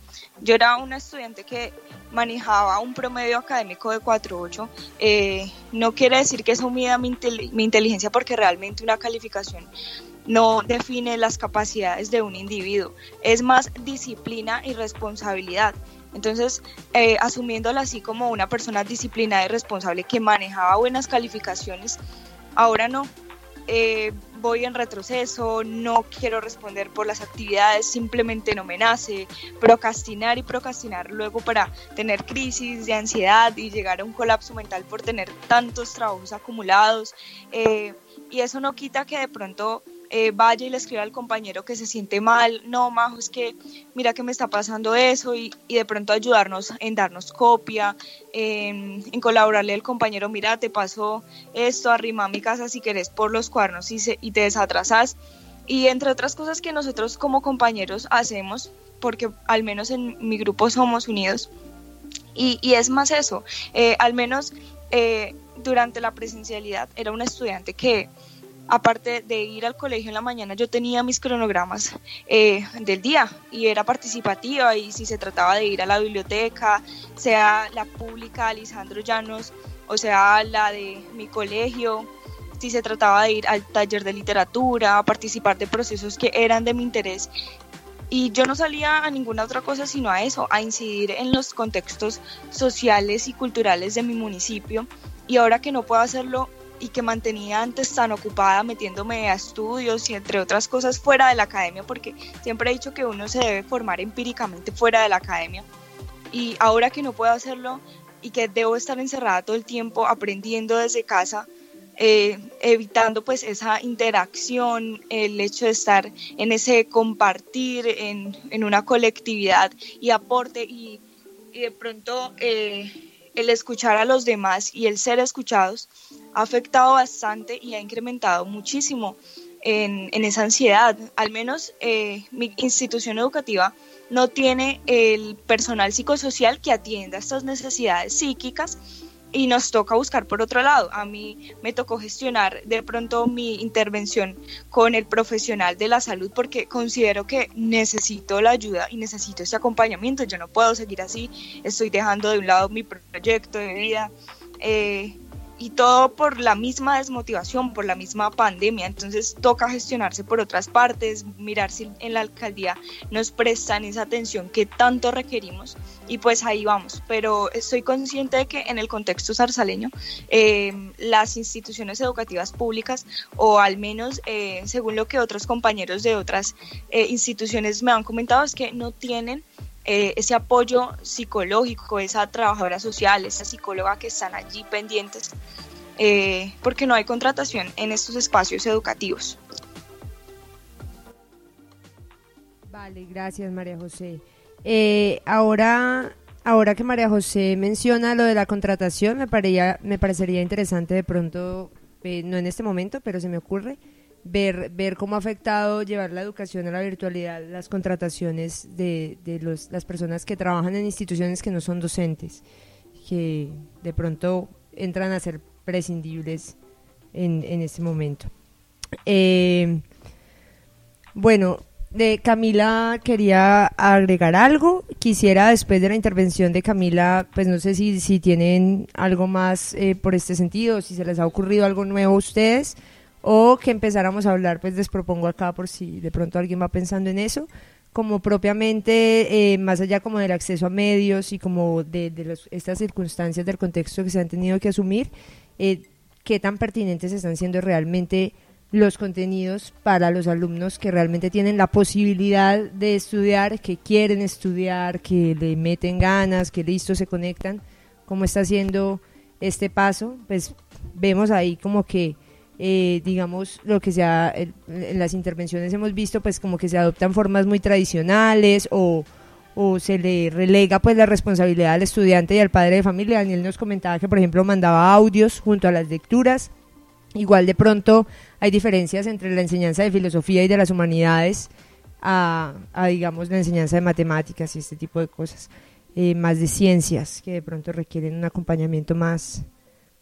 Yo era una estudiante que manejaba un promedio académico de 4.8, eh, no quiere decir que eso mida mi, mi inteligencia porque realmente una calificación no define las capacidades de un individuo, es más disciplina y responsabilidad. Entonces, eh, asumiéndola así como una persona disciplinada y responsable que manejaba buenas calificaciones, ahora no. Eh, voy en retroceso, no quiero responder por las actividades, simplemente no me nace, procrastinar y procrastinar luego para tener crisis de ansiedad y llegar a un colapso mental por tener tantos trabajos acumulados. Eh, y eso no quita que de pronto eh, vaya y le escriba al compañero que se siente mal, no, Majo, es que mira que me está pasando eso y, de pronto ayudarnos en darnos copia, en, colaborarle al compañero, mira, te pasó esto, arrima a mi casa si querés por los cuernos y, y te desatrasas. Y entre otras cosas que nosotros como compañeros hacemos, porque al menos en mi grupo somos unidos, y, es más eso, eh, al menos eh, durante la presencialidad era un estudiante que aparte de ir al colegio en la mañana, yo tenía mis cronogramas eh, del día y era participativa y si se trataba de ir a la biblioteca, sea la pública Alessandro Llanos o sea la de mi colegio, si se trataba de ir al taller de literatura, a participar de procesos que eran de mi interés. Y yo no salía a ninguna otra cosa sino a eso, a incidir en los contextos sociales y culturales de mi municipio. Y ahora que no puedo hacerlo, y que mantenía antes tan ocupada metiéndome a estudios y entre otras cosas fuera de la academia, porque siempre he dicho que uno se debe formar empíricamente fuera de la academia. Y ahora que no puedo hacerlo y que debo estar encerrada todo el tiempo aprendiendo desde casa, eh, evitando pues esa interacción, el hecho de estar en ese compartir, en, en una colectividad y aporte y, de pronto eh, el escuchar a los demás y el ser escuchados, ha afectado bastante y ha incrementado muchísimo en, esa ansiedad. Al menos eh, mi institución educativa no tiene el personal psicosocial que atienda estas necesidades psíquicas y nos toca buscar por otro lado. A mí me tocó gestionar de pronto mi intervención con el profesional de la salud porque considero que necesito la ayuda y necesito este acompañamiento. Yo no puedo seguir así, estoy dejando de un lado mi proyecto de vida. Eh, y todo por la misma desmotivación, por la misma pandemia. Entonces toca gestionarse por otras partes, mirar si en la alcaldía nos prestan esa atención que tanto requerimos y pues ahí vamos. Pero estoy consciente de que en el contexto zarzaleño eh, las instituciones educativas públicas o al menos eh, según lo que otros compañeros de otras eh, instituciones me han comentado es que no tienen eh, ese apoyo psicológico, esa trabajadora social, esa psicóloga que están allí pendientes, eh, porque no hay contratación en estos espacios educativos. Vale, gracias María José. Eh, ahora, ahora que María José menciona lo de la contratación, me, parecía, me parecería interesante de pronto, no en este momento, pero se me ocurre, ver, ver cómo ha afectado llevar la educación a la virtualidad las contrataciones de, de los, las personas que trabajan en instituciones que no son docentes, que de pronto entran a ser prescindibles en, en este momento. Eh, bueno, de Camila quería agregar algo. Quisiera después de la intervención de Camila, pues no sé si, si tienen algo más eh, por este sentido, si se les ha ocurrido algo nuevo a ustedes o que empezáramos a hablar, pues les propongo acá por si de pronto alguien va pensando en eso, como propiamente, eh, más allá como del acceso a medios y como de, los, estas circunstancias del contexto que se han tenido que asumir, eh, qué tan pertinentes están siendo realmente los contenidos para los alumnos que realmente tienen la posibilidad de estudiar, que quieren estudiar, que le meten ganas, que listo se conectan, cómo está haciendo este paso, pues vemos ahí como que eh, digamos, lo que sea, en las intervenciones hemos visto, pues como que se adoptan formas muy tradicionales o, o se le relega pues la responsabilidad al estudiante y al padre de familia. Daniel nos comentaba que, por ejemplo, mandaba audios junto a las lecturas. Igual de pronto hay diferencias entre la enseñanza de filosofía y de las humanidades a, a digamos, la enseñanza de matemáticas y este tipo de cosas. Eh, más de ciencias que de pronto requieren un acompañamiento más,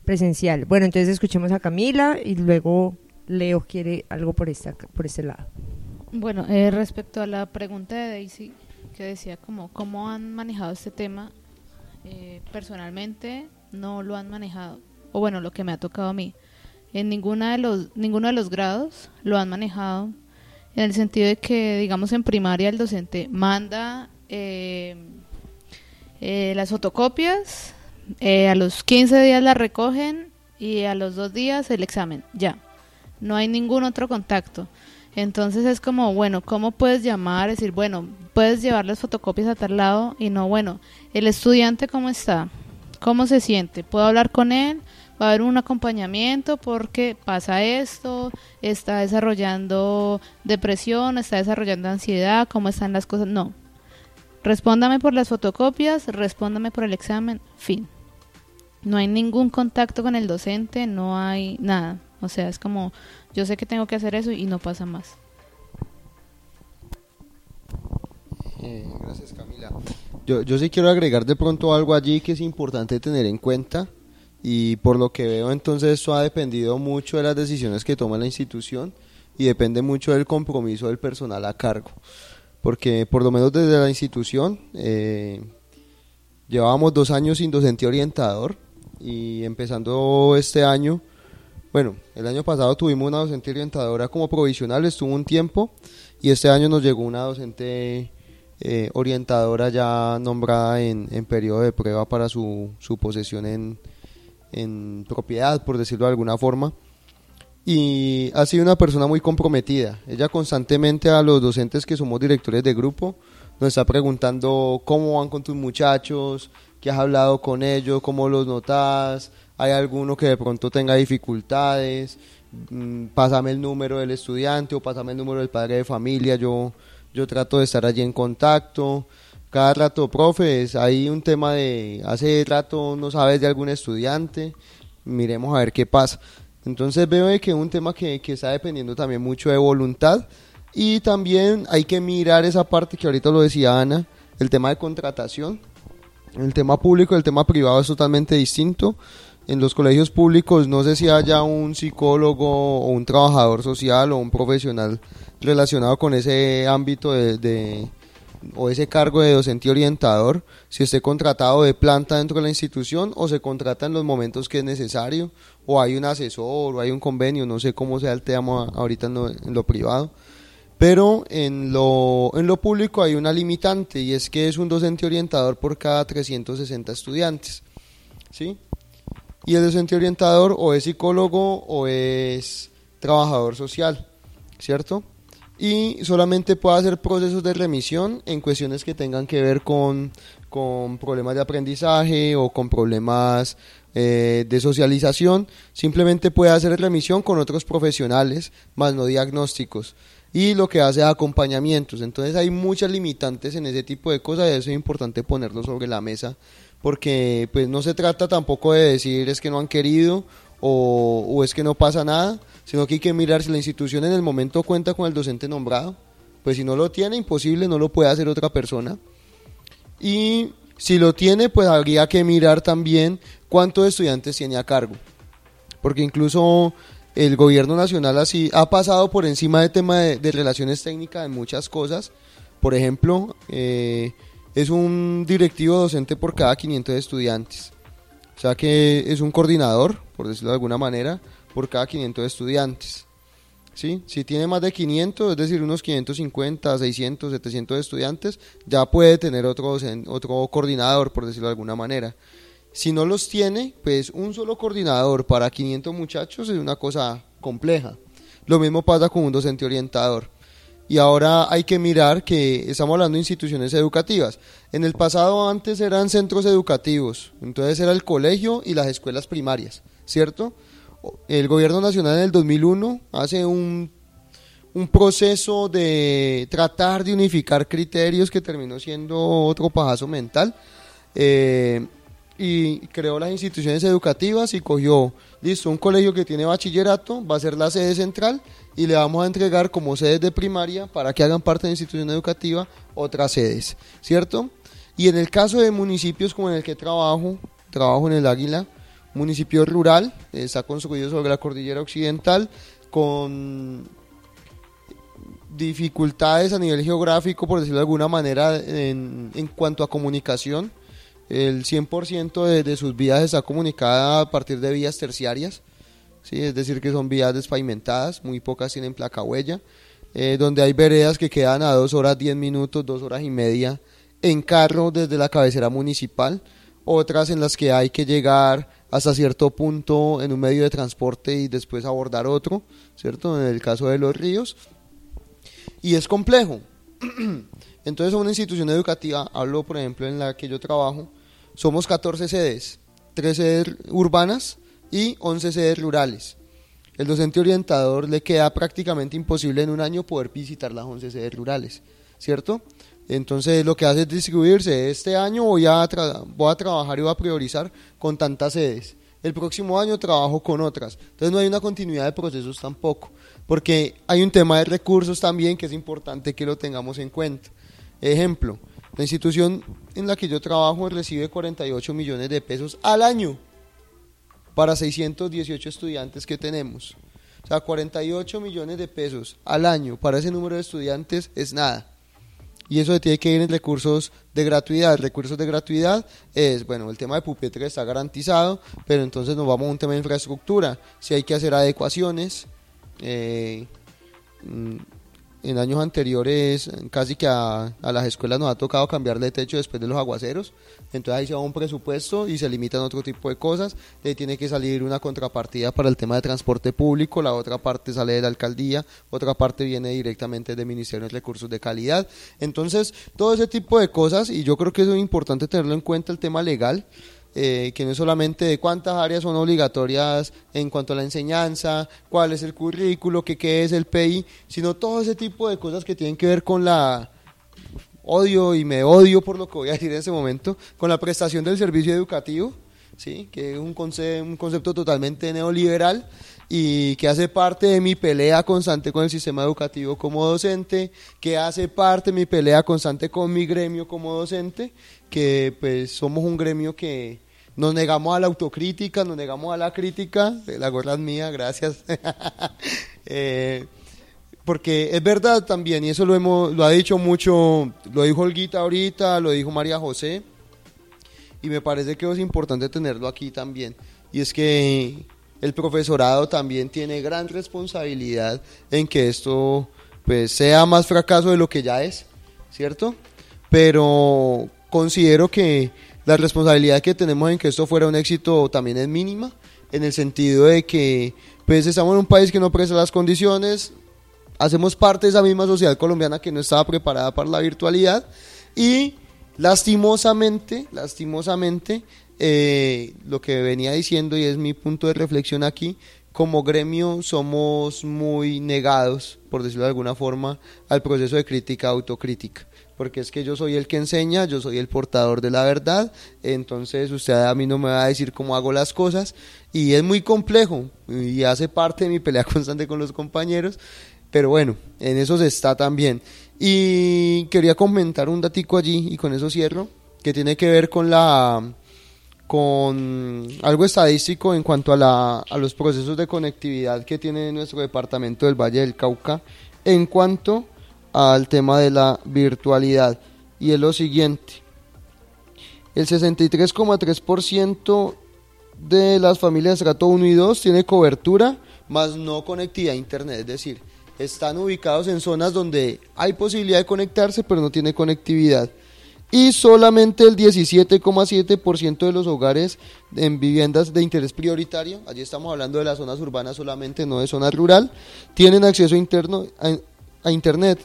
presencial. Bueno, entonces escuchemos a Camila y luego Leo quiere algo por, esta, por este lado. Bueno, eh, respecto a la pregunta de Daisy, que decía como cómo han manejado este tema, eh, personalmente no lo han manejado, o bueno, lo que me ha tocado a mí. En ninguna de los, ninguno de los grados lo han manejado, en el sentido de que, digamos, en primaria el docente manda eh, las fotocopias eh, a los 15 días la recogen y a los dos días el examen, ya. No hay ningún otro contacto. Entonces es como, bueno, ¿cómo puedes llamar? Decir, bueno, puedes llevar las fotocopias a tal lado y no, bueno, el estudiante cómo está, cómo se siente, puedo hablar con él, va a haber un acompañamiento porque pasa esto, está desarrollando depresión, está desarrollando ansiedad, cómo están las cosas. No, respóndame por las fotocopias, respóndame por el examen, fin. No hay ningún contacto con el docente, no hay nada. O sea, es como, yo sé que tengo que hacer eso y no pasa más. Eh, gracias Camila. Yo, yo sí quiero agregar de pronto algo allí que es importante tener en cuenta y por lo que veo entonces eso ha dependido mucho de las decisiones que toma la institución y depende mucho del compromiso del personal a cargo. Porque por lo menos desde la institución eh, llevábamos dos años sin docente orientador y empezando este año, bueno, el año pasado tuvimos una docente orientadora como provisional, estuvo un tiempo y este año nos llegó una docente eh, orientadora ya nombrada en, en, periodo de prueba para su, su posesión en, en propiedad, por decirlo de alguna forma. Y ha sido una persona muy comprometida. Ella constantemente a los docentes que somos directores de grupo nos está preguntando cómo van con tus muchachos, que has hablado con ellos, cómo los notas, hay alguno que de pronto tenga dificultades, mm, pásame el número del estudiante o pásame el número del padre de familia, yo, yo trato de estar allí en contacto. Cada rato, profes, hay un tema de, hace rato no sabes de algún estudiante, miremos a ver qué pasa. Entonces veo que es un tema que, que está dependiendo también mucho de voluntad y también hay que mirar esa parte que ahorita lo decía Ana, el tema de contratación el tema público y el tema privado es totalmente distinto. En los colegios públicos no sé si haya un psicólogo o un trabajador social o un profesional relacionado con ese ámbito de, o ese cargo de docente orientador, si esté contratado de planta dentro de la institución o se contrata en los momentos que es necesario, o hay un asesor, o hay un convenio, no sé cómo sea el tema ahorita en lo, en lo privado. Pero en lo, en lo público hay una limitante y es que es un docente orientador por cada 360 estudiantes. ¿sí? Y el docente orientador o es psicólogo o es trabajador social, ¿cierto? Y solamente puede hacer procesos de remisión en cuestiones que tengan que ver con, con problemas de aprendizaje o con problemas eh, de socialización. Simplemente puede hacer remisión con otros profesionales, más no diagnósticos y lo que hace acompañamientos. Entonces hay muchas limitantes en ese tipo de cosas y eso es importante ponerlo sobre la mesa porque pues no se trata tampoco de decir es que no han querido o, o es que no pasa nada, sino que hay que mirar si la institución en el momento cuenta con el docente nombrado, pues si no lo tiene, imposible, no lo puede hacer otra persona. Y si lo tiene, pues habría que mirar también cuántos estudiantes tiene a cargo, porque incluso el gobierno nacional así ha pasado por encima del tema de, relaciones técnicas en muchas cosas. Por ejemplo, eh, es un directivo docente por cada 500 estudiantes. O sea que es un coordinador, por decirlo de alguna manera, por cada 500 estudiantes. ¿Sí? Si tiene más de 500, es decir, unos 550, 600, 700 estudiantes, ya puede tener otro, otro coordinador, por decirlo de alguna manera. Si no los tiene, pues un solo coordinador para 500 muchachos es una cosa compleja. Lo mismo pasa con un docente orientador. Y ahora hay que mirar que estamos hablando de instituciones educativas. En el pasado antes eran centros educativos, entonces era el colegio y las escuelas primarias, ¿cierto? El gobierno nacional en el 2001 hace un, un proceso de tratar de unificar criterios que terminó siendo otro pajazo mental. Eh, y creó las instituciones educativas y cogió, listo, un colegio que tiene bachillerato, va a ser la sede central y le vamos a entregar como sedes de primaria para que hagan parte de la institución educativa otras sedes, ¿cierto? Y en el caso de municipios como en el que trabajo, trabajo en el Águila, municipio rural, está construido sobre la cordillera occidental, con dificultades a nivel geográfico, por decirlo de alguna manera, en, en cuanto a comunicación, el 100% de, de, sus vías está comunicada a partir de vías terciarias, ¿sí? es decir, que son vías despavimentadas, muy pocas tienen placa huella, eh, donde hay veredas que quedan a dos horas, diez minutos, dos horas y media en carro desde la cabecera municipal, otras en las que hay que llegar hasta cierto punto en un medio de transporte y después abordar otro, ¿cierto? En el caso de los ríos. Y es complejo. Entonces, una institución educativa, hablo por ejemplo en la que yo trabajo, somos 14 sedes, 3 sedes urbanas y 11 sedes rurales. El docente orientador le queda prácticamente imposible en un año poder visitar las 11 sedes rurales, ¿cierto? Entonces lo que hace es distribuirse. Este año voy a, voy a trabajar y voy a priorizar con tantas sedes. El próximo año trabajo con otras. Entonces no hay una continuidad de procesos tampoco, porque hay un tema de recursos también que es importante que lo tengamos en cuenta. Ejemplo, la institución en la que yo trabajo recibe 48 millones de pesos al año para 618 estudiantes que tenemos. O sea, 48 millones de pesos al año para ese número de estudiantes es nada. Y eso tiene que ir en recursos de gratuidad. Recursos de gratuidad es, bueno, el tema de pupitre está garantizado, pero entonces nos vamos a un tema de infraestructura. Si hay que hacer adecuaciones, eh, mm, en años anteriores casi que a, las escuelas nos ha tocado cambiar de techo después de los aguaceros, entonces ahí se va un presupuesto y se limitan otro tipo de cosas, ahí tiene que salir una contrapartida para el tema de transporte público, la otra parte sale de la alcaldía, otra parte viene directamente del Ministerio de Recursos de Calidad, entonces todo ese tipo de cosas y yo creo que es importante tenerlo en cuenta el tema legal, eh, que no es solamente de cuántas áreas son obligatorias en cuanto a la enseñanza, cuál es el currículo, qué, es el PI, sino todo ese tipo de cosas que tienen que ver con la odio y me odio por lo que voy a decir en ese momento, con la prestación del servicio educativo, ¿sí? que es un, un concepto totalmente neoliberal y que hace parte de mi pelea constante con el sistema educativo como docente, que hace parte de mi pelea constante con mi gremio como docente, que pues somos un gremio que nos negamos a la autocrítica, nos negamos a la crítica, la gorra es mía, gracias. Eh, porque es verdad también, y eso lo, hemos, lo ha dicho mucho, lo dijo Olguita ahorita, lo dijo María José, y me parece que es importante tenerlo aquí también, y es que el profesorado también tiene gran responsabilidad en que esto pues sea más fracaso de lo que ya es, ¿cierto? Pero considero que la responsabilidad que tenemos en que esto fuera un éxito también es mínima, en el sentido de que pues estamos en un país que no presta las condiciones, hacemos parte de esa misma sociedad colombiana que no estaba preparada para la virtualidad y lastimosamente, lastimosamente, eh, lo que venía diciendo y es mi punto de reflexión aquí, como gremio somos muy negados, por decirlo de alguna forma, al proceso de crítica autocrítica. Porque es que yo soy el que enseña, yo soy el portador de la verdad, entonces usted a mí no me va a decir cómo hago las cosas y es muy complejo y hace parte de mi pelea constante con los compañeros, pero bueno, en eso se está también. Y quería comentar un datico allí y con eso cierro, que tiene que ver con la con algo estadístico en cuanto a, la, a los procesos de conectividad que tiene nuestro departamento del Valle del Cauca en cuanto al tema de la virtualidad. Y es lo siguiente, el 63,3% de las familias de trato 1 y 2 tiene cobertura, más no conectividad a Internet, es decir, están ubicados en zonas donde hay posibilidad de conectarse, pero no tiene conectividad y solamente el 17,7% de los hogares en viviendas de interés prioritario, allí estamos hablando de las zonas urbanas solamente, no de zona rural, tienen acceso interno, a, Internet.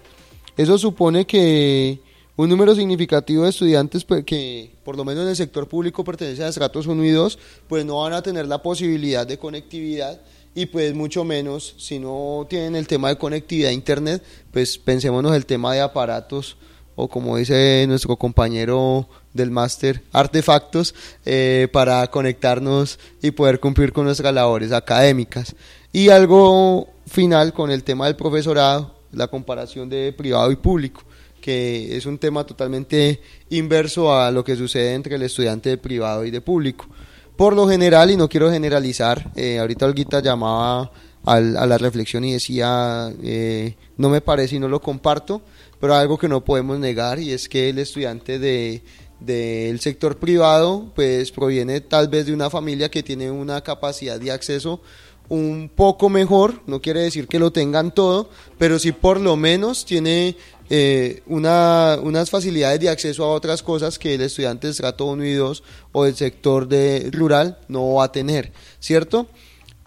Eso supone que un número significativo de estudiantes pues, que por lo menos en el sector público pertenecen a estratos 1 y 2, pues no van a tener la posibilidad de conectividad y pues mucho menos si no tienen el tema de conectividad a internet, pues pensémonos el tema de aparatos o como dice nuestro compañero del máster, artefactos eh, para conectarnos y poder cumplir con nuestras labores académicas. Y algo final con el tema del profesorado, la comparación de privado y público, que es un tema totalmente inverso a lo que sucede entre el estudiante de privado y de público. Por lo general, y no quiero generalizar, eh, ahorita Olguita llamaba a la reflexión y decía, eh, no me parece y no lo comparto, pero algo que no podemos negar y es que el estudiante de del sector privado pues proviene tal vez de una familia que tiene una capacidad de acceso un poco mejor, no quiere decir que lo tengan todo, pero sí por lo menos tiene eh, una, unas facilidades de acceso a otras cosas que el estudiante de estrato 1 y 2 o del sector de rural no va a tener, ¿cierto?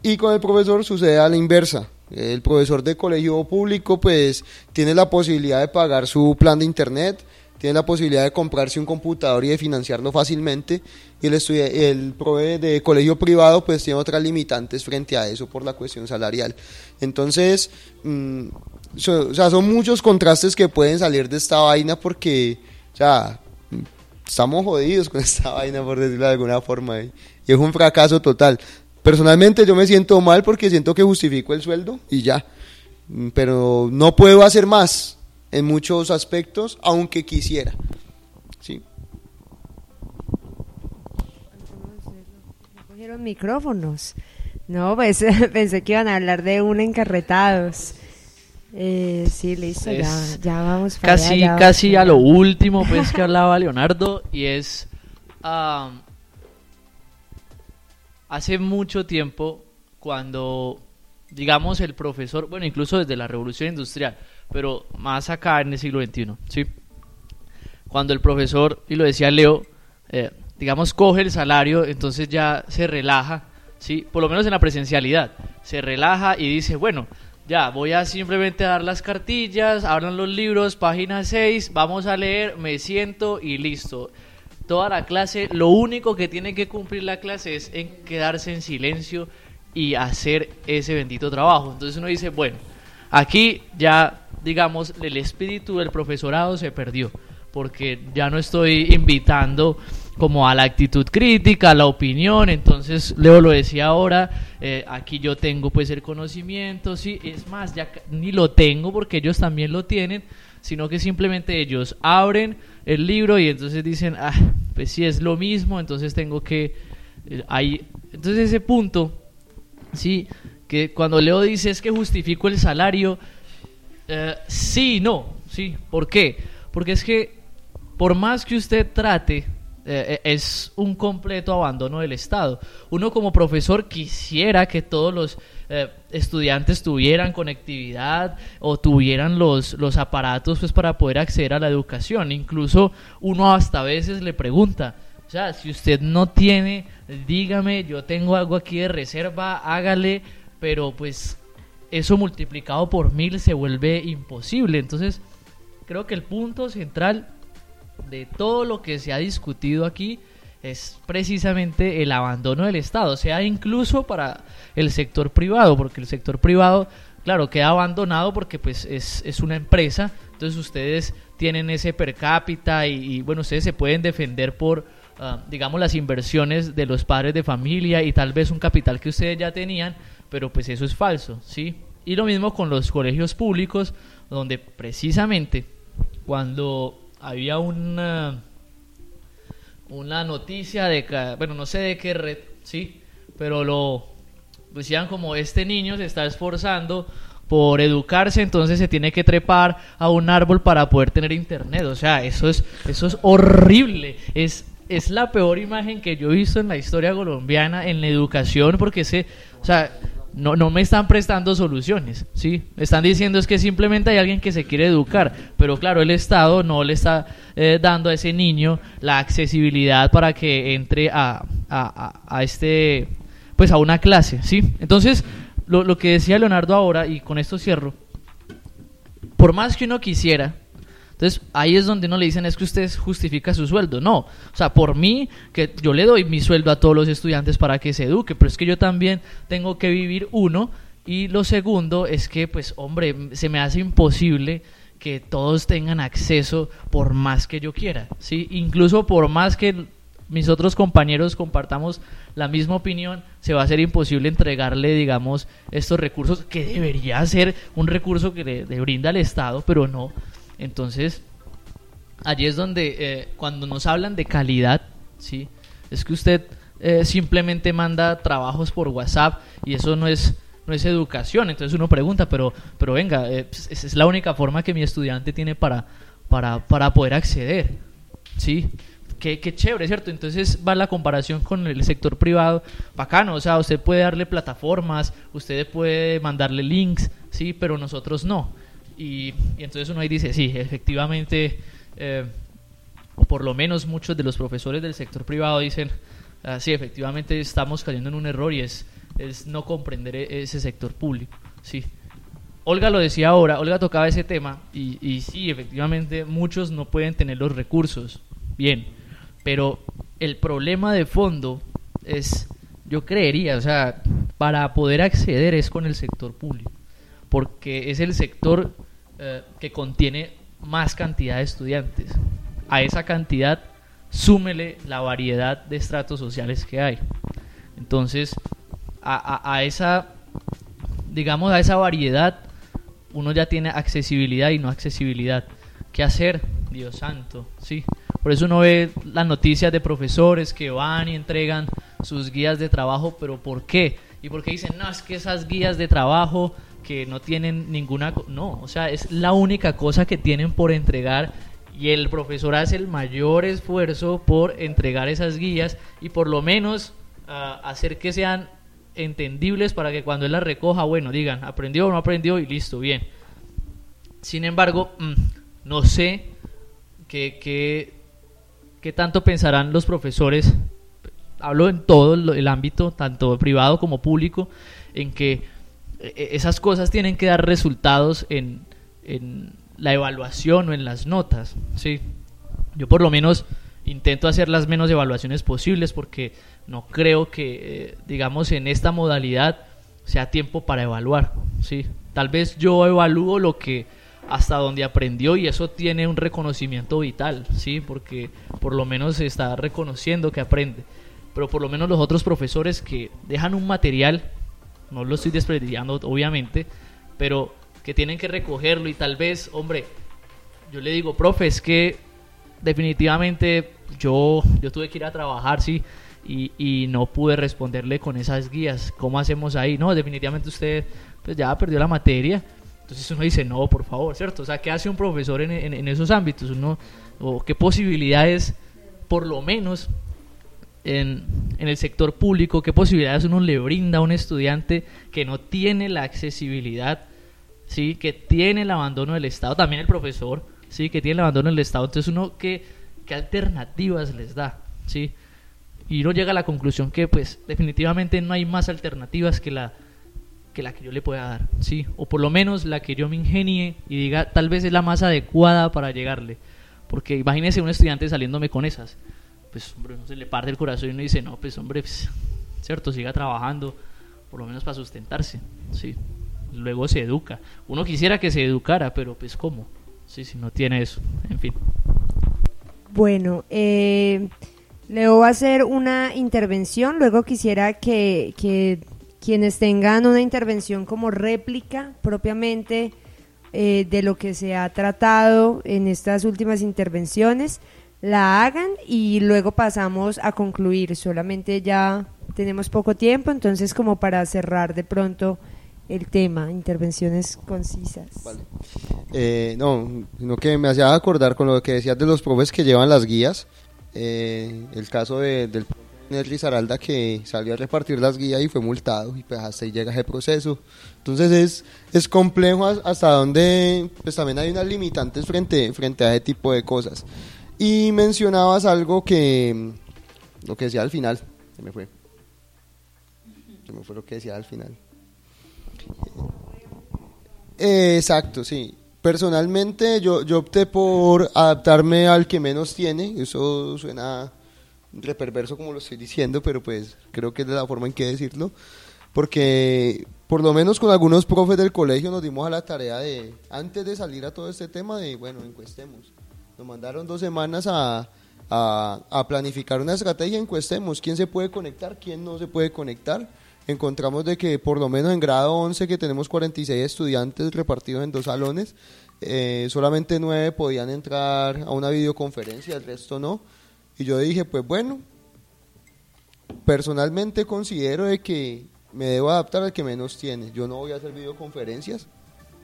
Y con el profesor sucede a la inversa. El profesor de colegio público pues tiene la posibilidad de pagar su plan de internet, tiene la posibilidad de comprarse un computador y de financiarlo fácilmente y el, el prove de colegio privado pues tiene otras limitantes frente a eso por la cuestión salarial. Entonces, mm, o sea, son muchos contrastes que pueden salir de esta vaina porque, o sea, estamos jodidos con esta vaina por decirlo de alguna forma y es un fracaso total. Personalmente yo me siento mal porque siento que justifico el sueldo y ya. Pero no puedo hacer más en muchos aspectos, aunque quisiera. ¿Sí? Cogieron micrófonos. No, pues pensé que iban a hablar de un encarretados. Eh, sí, listo, ya, vamos para Casi, casi a lo último pues que hablaba Leonardo y es... Um, hace mucho tiempo, cuando, digamos, el profesor, bueno, incluso desde la revolución industrial, pero más acá en el siglo XXI, ¿sí? Cuando el profesor, y lo decía Leo, eh, digamos, coge el salario, entonces ya se relaja, ¿sí? Por lo menos en la presencialidad, se relaja y dice, bueno, ya, voy a simplemente dar las cartillas, hablan los libros, página 6, vamos a leer, me siento y listo toda la clase, lo único que tiene que cumplir la clase es en quedarse en silencio y hacer ese bendito trabajo. Entonces uno dice, bueno, aquí ya, digamos, el espíritu del profesorado se perdió, porque ya no estoy invitando como a la actitud crítica, a la opinión, entonces Leo lo decía ahora, eh, aquí yo tengo pues el conocimiento, sí, es más, ya ni lo tengo porque ellos también lo tienen, sino que simplemente ellos abren el libro y entonces dicen, ah, pues si es lo mismo, entonces tengo que... Eh, entonces ese punto, sí, que cuando Leo dice es que justifico el salario, Eh, sí, no, sí. ¿Por qué? Porque es que por más que usted trate, eh, es un completo abandono del Estado. Uno como profesor quisiera que todos los eh, estudiantes tuvieran conectividad o tuvieran los, los aparatos pues, para poder acceder a la educación. Incluso uno hasta a veces le pregunta, o sea, si usted no tiene, dígame, yo tengo algo aquí de reserva, hágale, pero pues eso multiplicado por mil se vuelve imposible. Entonces, creo que el punto central de todo lo que se ha discutido aquí es precisamente el abandono del Estado, sea incluso para el sector privado, porque el sector privado, claro, queda abandonado porque pues es, es una empresa, entonces ustedes tienen ese per cápita y, bueno, ustedes se pueden defender por, ah, digamos, las inversiones de los padres de familia y tal vez un capital que ustedes ya tenían, pero pues eso es falso, ¿sí? Y lo mismo con los colegios públicos, donde precisamente cuando había una, una noticia de, bueno, no sé de qué red, ¿sí? Pero lo decían como este niño se está esforzando por educarse, entonces se tiene que trepar a un árbol para poder tener internet. O sea, eso es, eso es horrible. Es, es la peor imagen que yo he visto en la historia colombiana en la educación, porque ese, o sea, no, no me están prestando soluciones, ¿sí? están diciendo es que simplemente hay alguien que se quiere educar, pero claro, el Estado no le está eh, dando a ese niño la accesibilidad para que entre a, a, a, este, pues a una clase, ¿sí? Entonces, lo, lo que decía Leonardo ahora, y con esto cierro, por más que uno quisiera, entonces ahí es donde no le dicen es que usted justifica su sueldo. No, o sea, por mí, que yo le doy mi sueldo a todos los estudiantes para que se eduque, pero es que yo también tengo que vivir uno. Y lo segundo es que, pues, hombre, se me hace imposible que todos tengan acceso por más que yo quiera, ¿sí? Incluso por más que mis otros compañeros compartamos la misma opinión, se va a ser imposible entregarle, digamos, estos recursos que debería ser un recurso que le brinda el Estado, pero no. Entonces, allí es donde eh, cuando nos hablan de calidad, ¿sí? Es que usted eh, simplemente manda trabajos por WhatsApp y eso no es no es educación. Entonces uno pregunta, pero pero venga, eh, pues, esa es la única forma que mi estudiante tiene para para, para poder acceder, ¿sí? Qué, qué, chévere, ¿cierto? Entonces va la comparación con el sector privado, bacano, o sea, usted puede darle plataformas, usted puede mandarle links, ¿sí? Pero nosotros no. Y, entonces uno ahí dice, sí, efectivamente, eh, por lo menos muchos de los profesores del sector privado dicen, ah, sí, efectivamente estamos cayendo en un error y es, es no comprender e-, ese sector público. Sí. Olga lo decía ahora, Olga tocaba ese tema y, y sí, efectivamente muchos no pueden tener los recursos. Bien, pero el problema de fondo es, yo creería, o sea, para poder acceder es con el sector público, porque es el sector eh, que contiene más cantidad de estudiantes. A esa cantidad súmele la variedad de estratos sociales que hay. Entonces, a, esa, digamos, a esa variedad, uno ya tiene accesibilidad y no accesibilidad. ¿Qué hacer? Dios santo, sí. Por eso uno ve las noticias de profesores que van y entregan sus guías de trabajo, pero ¿por qué? Y porque dicen, no, es que esas guías de trabajo que no tienen ninguna... No, o sea, es la única cosa que tienen por entregar y el profesor hace el mayor esfuerzo por entregar esas guías y por lo menos ah, hacer que sean entendibles para que cuando él las recoja, bueno, digan, aprendió o no aprendió y listo, bien. Sin embargo, mm, no sé qué, qué, qué tanto pensarán los profesores, hablo en todo el ámbito, tanto privado como público, en que esas cosas tienen que dar resultados en, en la evaluación o en las notas, ¿sí? Yo por lo menos intento hacer las menos evaluaciones posibles porque no creo que, eh, digamos, en esta modalidad sea tiempo para evaluar, ¿sí? Tal vez yo evalúo lo que hasta donde aprendió y eso tiene un reconocimiento vital, ¿sí? Porque por lo menos se está reconociendo que aprende. Pero por lo menos los otros profesores que dejan un material no lo estoy despreciando obviamente, pero que tienen que recogerlo y tal vez, hombre, yo le digo, profe, es que definitivamente yo, yo tuve que ir a trabajar, sí, y, y no pude responderle con esas guías. ¿Cómo hacemos ahí? No, definitivamente usted pues ya perdió la materia Entonces uno dice, no, por favor, ¿cierto? O sea, ¿qué hace un profesor en, en- en esos ámbitos? Uno, o qué posibilidades, por lo menos, en, en el sector público, qué posibilidades uno le brinda a un estudiante que no tiene la accesibilidad, ¿sí? que tiene el abandono del Estado, también el profesor, ¿sí? que tiene el abandono del Estado. Entonces uno, ¿qué, qué alternativas les da? ¿sí? Y uno llega a la conclusión que pues definitivamente no hay más alternativas que la que la que yo le pueda dar, sí, o por lo menos la que yo me ingenie y diga tal vez es la más adecuada para llegarle, porque imagínese un estudiante saliéndome con esas, pues hombre, no se le parte el corazón y uno dice, no, pues hombre, pues, cierto, siga trabajando, por lo menos para sustentarse, sí, luego se educa, uno quisiera que se educara, pero pues cómo, sí, si no tiene eso, en fin. Bueno, eh, va a hacer una intervención, luego quisiera que, que quienes tengan una intervención como réplica propiamente eh, de lo que se ha tratado en estas últimas intervenciones, la hagan y luego pasamos a concluir. Solamente ya tenemos poco tiempo, entonces como para cerrar de pronto el tema, intervenciones concisas. Vale. Eh, no, sino que me hacía acordar con lo que decías de los profes que llevan las guías. eh, el caso de- del Nelly Saralda que salió a repartir las guías y fue multado y pues hasta ahí llega ese proceso. Entonces es, es complejo as- hasta donde pues también hay unas limitantes frente, frente a ese tipo de cosas. Y mencionabas algo que, lo que decía al final, se me fue. Se me fue lo que decía al final. Exacto, sí. Personalmente yo, yo opté por adaptarme al que menos tiene. Eso suena reperverso como lo estoy diciendo, pero pues creo que es la forma en que decirlo. Porque por lo menos con algunos profes del colegio nos dimos a la tarea de, antes de salir a todo este tema, de, bueno, encuestemos. Nos mandaron dos semanas a, a, a planificar una estrategia, encuestemos quién se puede conectar, quién no se puede conectar. Encontramos de que por lo menos en grado 11, que tenemos 46 estudiantes repartidos en dos salones, eh, solamente nueve podían entrar a una videoconferencia, el resto no. Y yo dije, pues bueno, personalmente considero de que me debo adaptar al que menos tiene. Yo no voy a hacer videoconferencias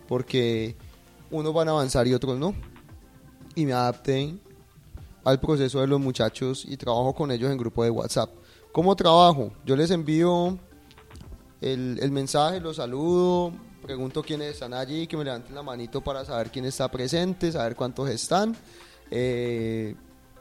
porque unos van a avanzar y otros no. Y me adapté al proceso de los muchachos y trabajo con ellos en grupo de WhatsApp. ¿Cómo trabajo? Yo les envío el, el mensaje, los saludo, pregunto quiénes están allí, que me levanten la manito para saber quién está presente, saber cuántos están. Eh,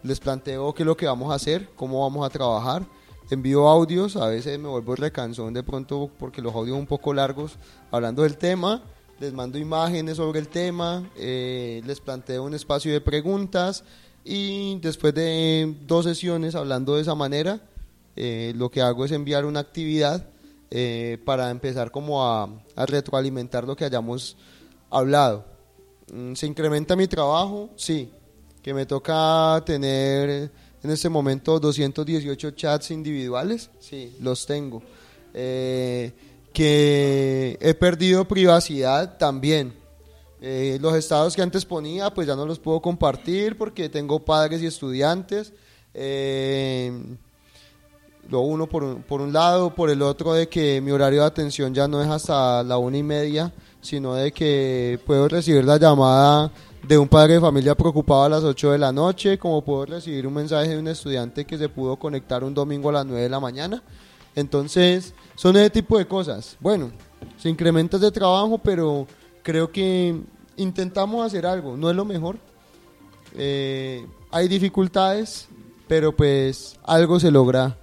les planteo qué es lo que vamos a hacer, cómo vamos a trabajar. Envío audios, a veces me vuelvo recansón de pronto porque los audios son un poco largos hablando del tema. Les mando imágenes sobre el tema, eh, les planteo un espacio de preguntas y después de dos sesiones hablando de esa manera, eh, lo que hago es enviar una actividad eh, para empezar como a, a retroalimentar lo que hayamos hablado. Mm, ¿Se incrementa mi trabajo? Sí. Que me toca tener en este momento 218 chats individuales, sí, los tengo. Que he perdido privacidad también. Eh, los estados que antes ponía, pues ya no los puedo compartir porque tengo padres y estudiantes. Eh, lo uno por un, por un lado, por el otro de que mi horario de atención ya no es hasta la una y media, sino de que puedo recibir la llamada de un padre de familia preocupado a las 8 de la noche, como puedo recibir un mensaje de un estudiante que se pudo conectar un domingo a las 9 de la mañana. Entonces, son ese tipo de cosas. Bueno, se incrementa de trabajo, pero creo que intentamos hacer algo, no es lo mejor. Eh, hay dificultades, pero pues algo se logra,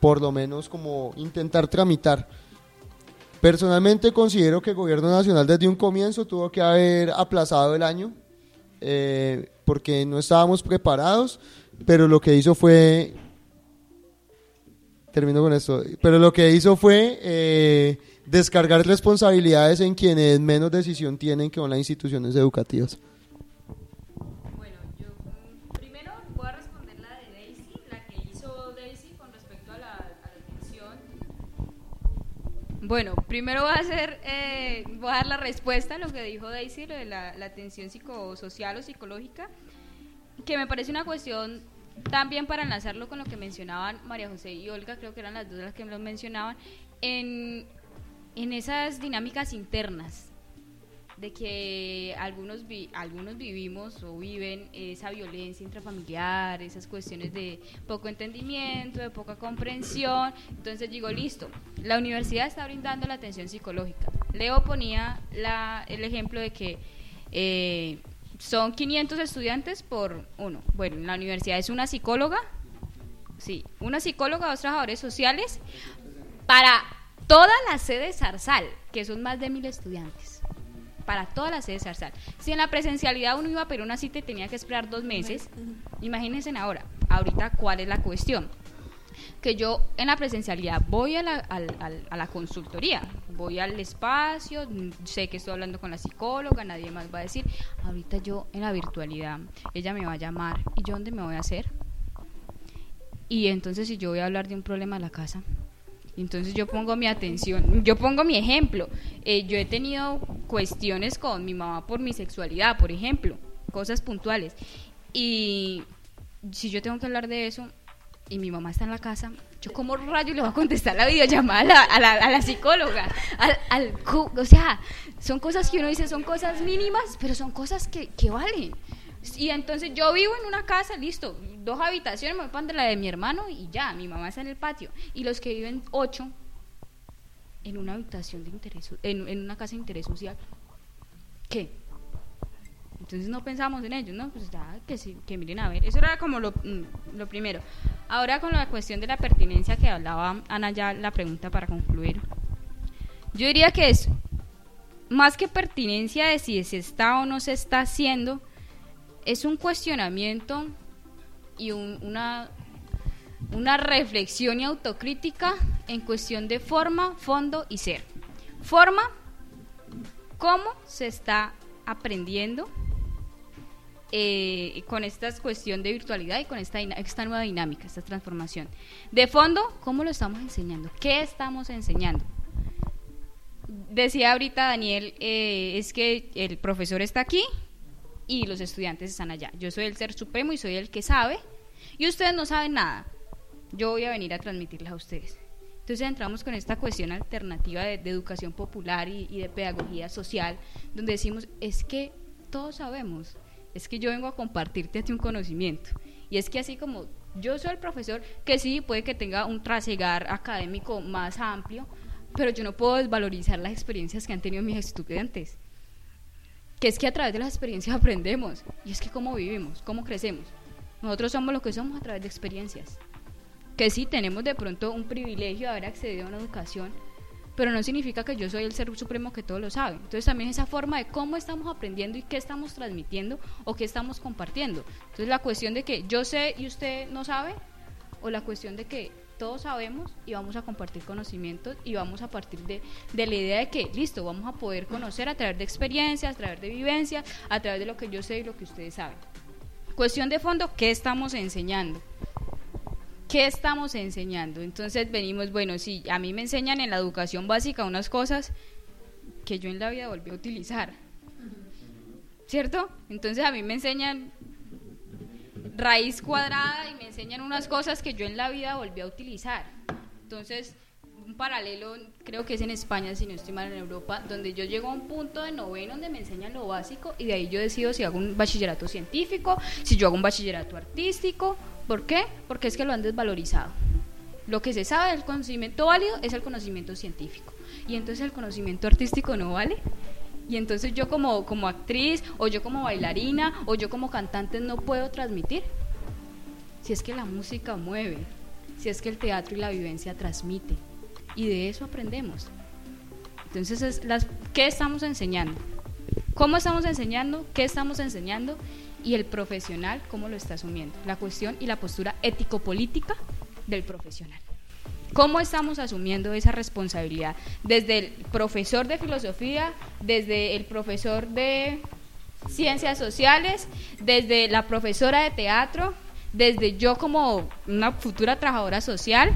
por lo menos como intentar tramitar. Personalmente considero que el gobierno nacional desde un comienzo tuvo que haber aplazado el año eh, porque no estábamos preparados, pero lo que hizo fue termino con esto, pero lo que hizo fue eh, descargar responsabilidades en quienes menos decisión tienen que son las instituciones educativas. Bueno, yo primero voy a responder la de Daisy, la que hizo Daisy con respecto a la, atención. Bueno, primero voy a hacer, eh, voy a dar la respuesta a lo que dijo Daisy, lo de la atención psicosocial o psicológica, que me parece una cuestión también para enlazarlo con lo que mencionaban María José y Olga, creo que eran las dos las que lo mencionaban, en, en esas dinámicas internas de que algunos, vi- algunos vivimos o viven esa violencia intrafamiliar, esas cuestiones de poco entendimiento, de poca comprensión. Entonces digo, listo, la universidad está brindando la atención psicológica. Leo ponía la, el ejemplo de que eh, son 500 estudiantes por uno. Bueno, en la universidad es una psicóloga, sí, una psicóloga, dos trabajadores sociales para toda la sede Zarzal, que son más de mil estudiantes. Para toda la sede Zarzal. Si en la presencialidad uno iba a pedir una cita y tenía que esperar dos meses, imagínense ahora, ahorita cuál es la cuestión. Que yo en la presencialidad voy a la, a la consultoría, voy al espacio, sé que estoy hablando con la psicóloga, nadie más va a decir, ahorita yo en la virtualidad, ella me va a llamar, ¿y yo dónde me voy a hacer? Y entonces si yo voy a hablar de un problema a la casa, entonces yo pongo mi atención, yo pongo mi ejemplo. Eh, yo he tenido cuestiones con mi mamá por mi sexualidad, por ejemplo, cosas puntuales. Y si yo tengo que hablar de eso y mi mamá está en la casa, yo como rayo le voy a contestar la videollamada a la, a la, psicóloga. Al, al o sea, son cosas que uno dice, son cosas mínimas, pero son cosas que, que valen. Y entonces yo vivo en una casa, listo, dos habitaciones, me voy para la de mi hermano y ya, mi mamá está en el patio. Y los que viven ocho, en una habitación de interés, en, en una casa de interés social, ¿qué? Entonces no pensamos en ellos, ¿no? Pues ya, que, sí, que miren a ver. Eso era como lo, mm, lo primero. Ahora con la cuestión de la pertinencia que hablaba Ana ya, la pregunta para concluir. Yo diría que es más que pertinencia de si se está o no se está haciendo, es un cuestionamiento y un- una, una reflexión y autocrítica en cuestión de forma, fondo y ser. Forma, cómo se está aprendiendo eh, con esta cuestión de virtualidad y con esta, esta nueva dinámica, esta transformación. De fondo, ¿cómo lo estamos enseñando? ¿Qué estamos enseñando? Decía ahorita Daniel, eh, es que el profesor está aquí y los estudiantes están allá. Yo soy el ser supremo y soy el que sabe y ustedes no saben nada. Yo voy a venir a transmitirles a ustedes. Entonces entramos con esta cuestión alternativa de, de educación popular y, y de pedagogía social, donde decimos, es que todos sabemos, es que yo vengo a compartirte a un conocimiento. Y es que así como yo soy el profesor, que sí, puede que tenga un trasegar académico más amplio, pero yo no puedo desvalorizar las experiencias que han tenido mis estudiantes. Que es que a través de las experiencias aprendemos. Y es que cómo vivimos, cómo crecemos. Nosotros somos lo que somos a través de experiencias. Que sí, tenemos de pronto un privilegio de haber accedido a una educación, pero no significa que yo soy el ser supremo que todo lo sabe. Entonces también esa forma de cómo estamos aprendiendo y qué estamos transmitiendo o qué estamos compartiendo. Entonces la cuestión de que yo sé y usted no sabe, o la cuestión de que todos sabemos y vamos a compartir conocimientos y vamos a partir de, de la idea de que, listo, vamos a poder conocer a través de experiencias, a través de vivencias, a través de lo que yo sé y lo que ustedes saben. Cuestión de fondo, ¿qué estamos enseñando? ¿Qué estamos enseñando? Entonces venimos, bueno, sí, a mí me enseñan en la educación básica unas cosas que yo en la vida volví a utilizar. ¿Cierto? Entonces a mí me enseñan raíz cuadrada y me enseñan unas cosas que yo en la vida volví a utilizar. Entonces, un paralelo, creo que es en España, si no estoy mal en Europa, donde yo llego a un punto de noveno donde me enseñan lo básico y de ahí yo decido si hago un bachillerato científico, si yo hago un bachillerato artístico. ¿Por qué? Porque es que lo han desvalorizado. Lo que se sabe del conocimiento válido es el conocimiento científico. Y entonces el conocimiento artístico no vale. Y entonces yo como, como actriz, o yo como bailarina, o yo como cantante no puedo transmitir. Si es que la música mueve, si es que el teatro y la vivencia transmite. Y de eso aprendemos. Entonces, es las, ¿qué estamos enseñando? ¿Cómo estamos enseñando? ¿Qué estamos enseñando? Y el profesional, ¿cómo lo está asumiendo? La cuestión y la postura ético-política del profesional. ¿Cómo estamos asumiendo esa responsabilidad? Desde el profesor de filosofía, desde el profesor de ciencias sociales, desde la profesora de teatro, desde yo como una futura trabajadora social,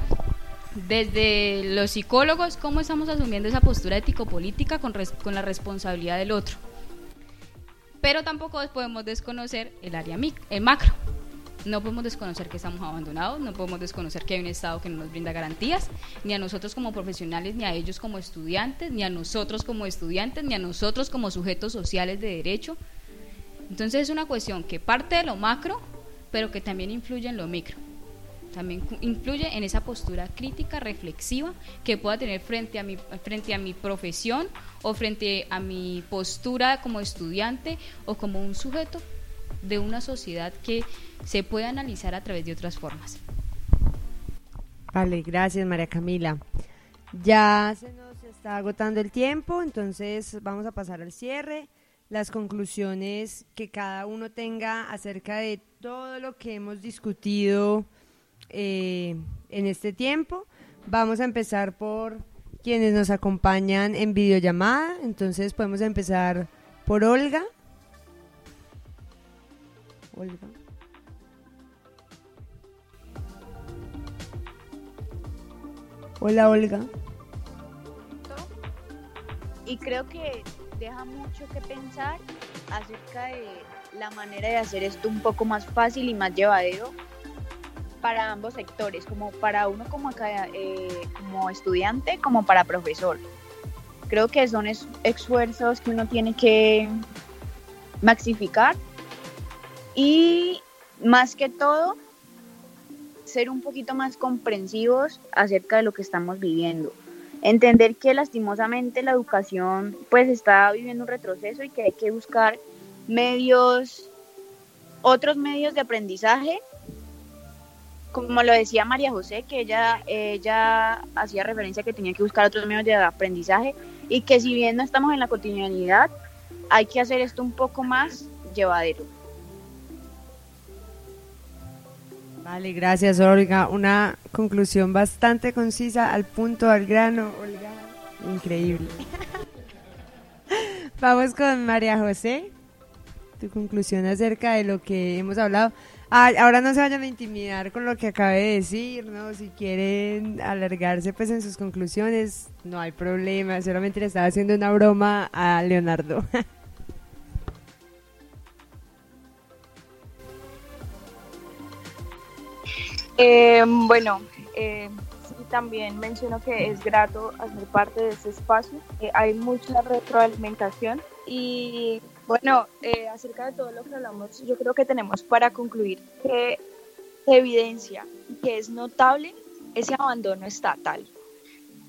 desde los psicólogos, ¿cómo estamos asumiendo esa postura ético-política con, con la responsabilidad del otro? Pero tampoco podemos desconocer el área mic- el macro, No podemos desconocer que estamos abandonados, no podemos desconocer que hay un Estado que no nos brinda garantías, ni a nosotros como profesionales, ni a ellos como estudiantes, ni a nosotros como estudiantes, ni a nosotros como sujetos sociales de derecho. Entonces es una cuestión que parte de lo macro, pero que también influye en lo micro. También influye en esa postura crítica, reflexiva que pueda tener frente a mi, frente a mi profesión o frente a mi postura como estudiante o como un sujeto de una sociedad que se puede analizar a través de otras formas. Vale, gracias María Camila. Ya se nos está agotando el tiempo, entonces vamos a pasar al cierre. Las conclusiones que cada uno tenga acerca de todo lo que hemos discutido eh, en este tiempo. Vamos a empezar por quienes nos acompañan en videollamada, entonces podemos empezar por Olga. Olga. Hola Olga. Y creo que deja mucho que pensar acerca de la manera de hacer esto un poco más fácil y más llevadero para ambos sectores, como para uno como, eh, como estudiante, como para profesor. Creo que son esfuerzos que uno tiene que maxificar y más que todo ser un poquito más comprensivos acerca de lo que estamos viviendo. Entender que lastimosamente la educación pues está viviendo un retroceso y que hay que buscar medios, otros medios de aprendizaje como lo decía María José, que ella, ella hacía referencia que tenía que buscar otros medios de aprendizaje y que si bien no estamos en la cotidianidad, hay que hacer esto un poco más llevadero. Vale, gracias Olga. Una conclusión bastante concisa, al punto, al grano, Olga. Increíble. Vamos con María José. Tu conclusión acerca de lo que hemos hablado ahora no se vayan a intimidar con lo que acabé de decir, ¿no? Si quieren alargarse pues en sus conclusiones, no hay problema, solamente le estaba haciendo una broma a Leonardo. Eh, bueno, eh, también menciono que es grato hacer parte de este espacio. Hay mucha retroalimentación y bueno, eh, acerca de todo lo que hablamos, yo creo que tenemos para concluir que evidencia que es notable ese abandono estatal,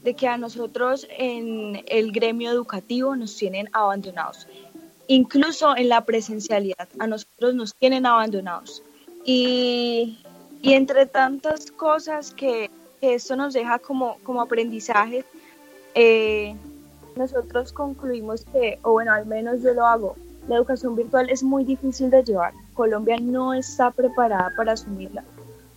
de que a nosotros en el gremio educativo nos tienen abandonados, incluso en la presencialidad, a nosotros nos tienen abandonados. Y, entre tantas cosas que, esto nos deja como, como aprendizaje, eh, nosotros concluimos que, o bueno, al menos yo lo hago, la educación virtual es muy difícil de llevar. Colombia no está preparada para asumirla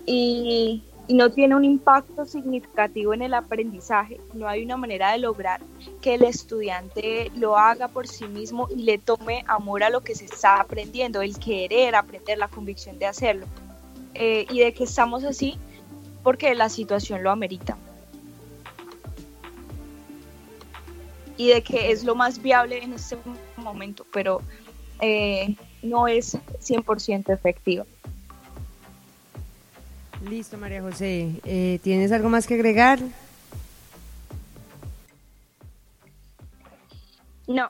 y, no tiene un impacto significativo en el aprendizaje. No hay una manera de lograr que el estudiante lo haga por sí mismo y le tome amor a lo que se está aprendiendo, el querer aprender, la convicción de hacerlo. Eh, y de que estamos así porque la situación lo amerita. Y de que es lo más viable en este momento, pero eh, no es 100% efectivo. Listo, María José. Eh, ¿Tienes algo más que agregar? No.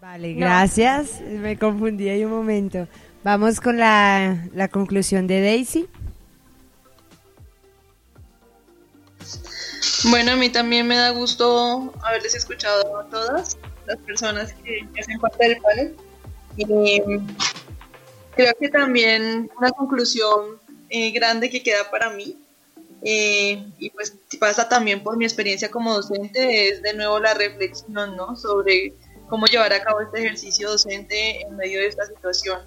Vale, gracias. Me confundí ahí un momento. Vamos con la, la conclusión de Daisy. Bueno, a mí también me da gusto haberles escuchado a todas las personas que, hacen parte del panel. Y creo que también una conclusión eh, grande que queda para mí, eh, y pues pasa también por mi experiencia como docente, es de nuevo la reflexión ¿no? sobre cómo llevar a cabo este ejercicio docente en medio de esta situación.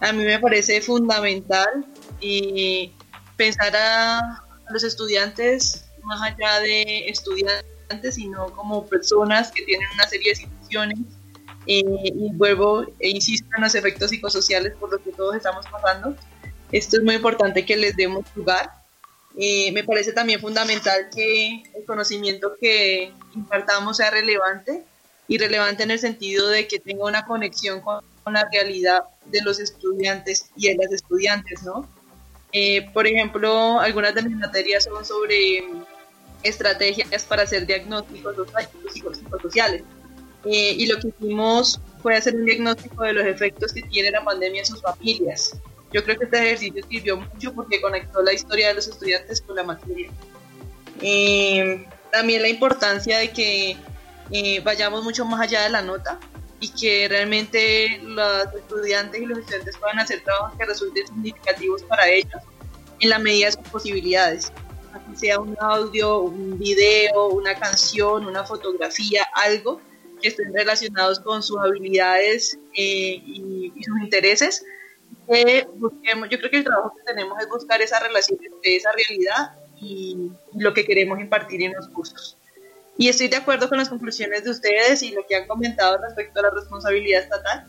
A mí me parece fundamental y pensar a los estudiantes más allá de estudiantes, sino como personas que tienen una serie de situaciones. Eh, y vuelvo e insisto en los efectos psicosociales por los que todos estamos pasando. Esto es muy importante que les demos lugar. Eh, me parece también fundamental que el conocimiento que impartamos sea relevante y relevante en el sentido de que tenga una conexión con, con la realidad de los estudiantes y de las estudiantes, ¿no? Eh, por ejemplo, algunas de mis materias son sobre estrategias para hacer diagnósticos psicosociales. Eh, y lo que hicimos fue hacer un diagnóstico de los efectos que tiene la pandemia en sus familias. Yo creo que este ejercicio sirvió mucho porque conectó la historia de los estudiantes con la materia. Eh, también la importancia de que eh, vayamos mucho más allá de la nota y que realmente los estudiantes y los estudiantes puedan hacer trabajos que resulten significativos para ellos en la medida de sus posibilidades. Así sea un audio, un video, una canción, una fotografía, algo que estén relacionados con sus habilidades eh, y, sus intereses. busquemos, yo creo que el trabajo que tenemos es buscar esa relación entre esa realidad y, lo que queremos impartir en los cursos. Y estoy de acuerdo con las conclusiones de ustedes y lo que han comentado respecto a la responsabilidad estatal.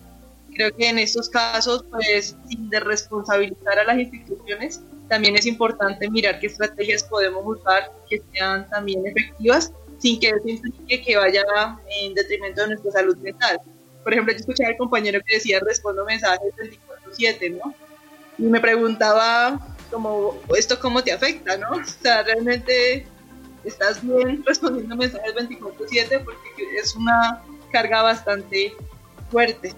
Creo que en estos casos, pues, sin de responsabilizar a las instituciones, también es importante mirar qué estrategias podemos usar que sean también efectivas sin que eso implique que vaya en detrimento de nuestra salud mental. Por ejemplo, yo escuché al compañero que decía respondo mensajes 24/7, ¿no? Y me preguntaba como, ¿esto cómo te afecta, no? O sea, realmente estás bien respondiendo mensajes 24/7 porque es una carga bastante fuerte.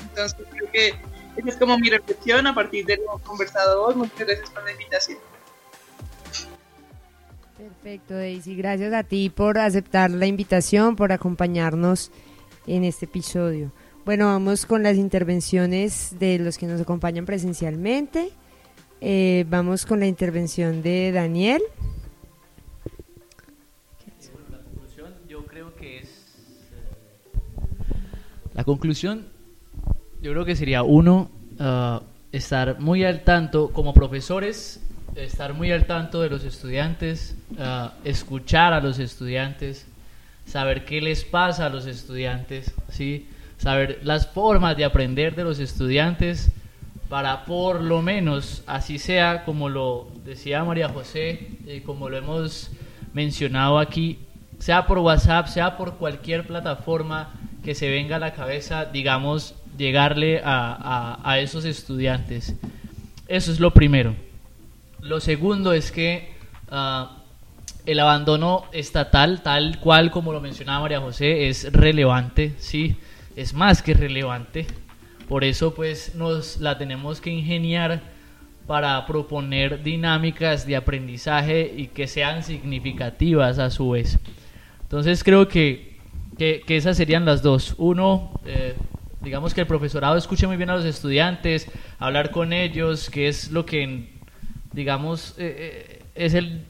Entonces creo que esa es como mi reflexión a partir de lo conversado hoy. Muchas gracias por la invitación. Perfecto, Daisy. Gracias a ti por aceptar la invitación, por acompañarnos en este episodio. Bueno, vamos con las intervenciones de los que nos acompañan presencialmente. Eh, vamos con la intervención de Daniel. La conclusión, yo creo que es. Eh, la conclusión, yo creo que sería uno, uh, estar muy al tanto como profesores estar muy al tanto de los estudiantes, escuchar a los estudiantes, saber qué les pasa a los estudiantes, ¿sí? saber las formas de aprender de los estudiantes para por lo menos, así sea como lo decía María José, y como lo hemos mencionado aquí, sea por WhatsApp, sea por cualquier plataforma que se venga a la cabeza, digamos, llegarle a, a esos estudiantes. Eso es lo primero. Lo segundo es que ah, el abandono estatal, tal cual como lo mencionaba María José, es relevante, sí, es más que relevante. Por eso pues nos la tenemos que ingeniar para proponer dinámicas de aprendizaje y que sean significativas a su vez. Entonces creo que, que, esas serían las dos. Uno, eh, digamos que el profesorado escuche muy bien a los estudiantes, hablar con ellos, que es lo que digamos, eh, eh, es el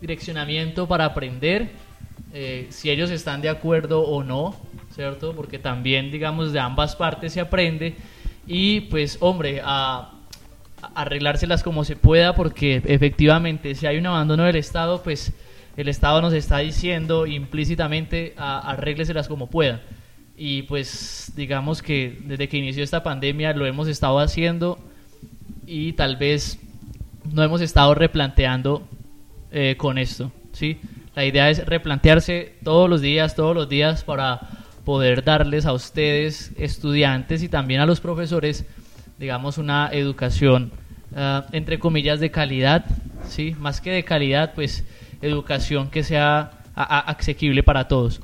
direccionamiento para aprender, eh, si ellos están de acuerdo o no, ¿cierto? Porque también, digamos, de ambas partes se aprende y pues, hombre, a, arreglárselas como se pueda, porque efectivamente si hay un abandono del Estado, pues el Estado nos está diciendo implícitamente a, arrégleselas como pueda. Y pues digamos que desde que inició esta pandemia lo hemos estado haciendo y tal vez no hemos estado replanteando eh, con esto, ¿sí? La idea es replantearse todos los días, todos los días para poder darles a ustedes, estudiantes y también a los profesores, digamos, una educación, ah, entre comillas, de calidad, ¿sí? Más que de calidad, pues educación que sea asequible para todos.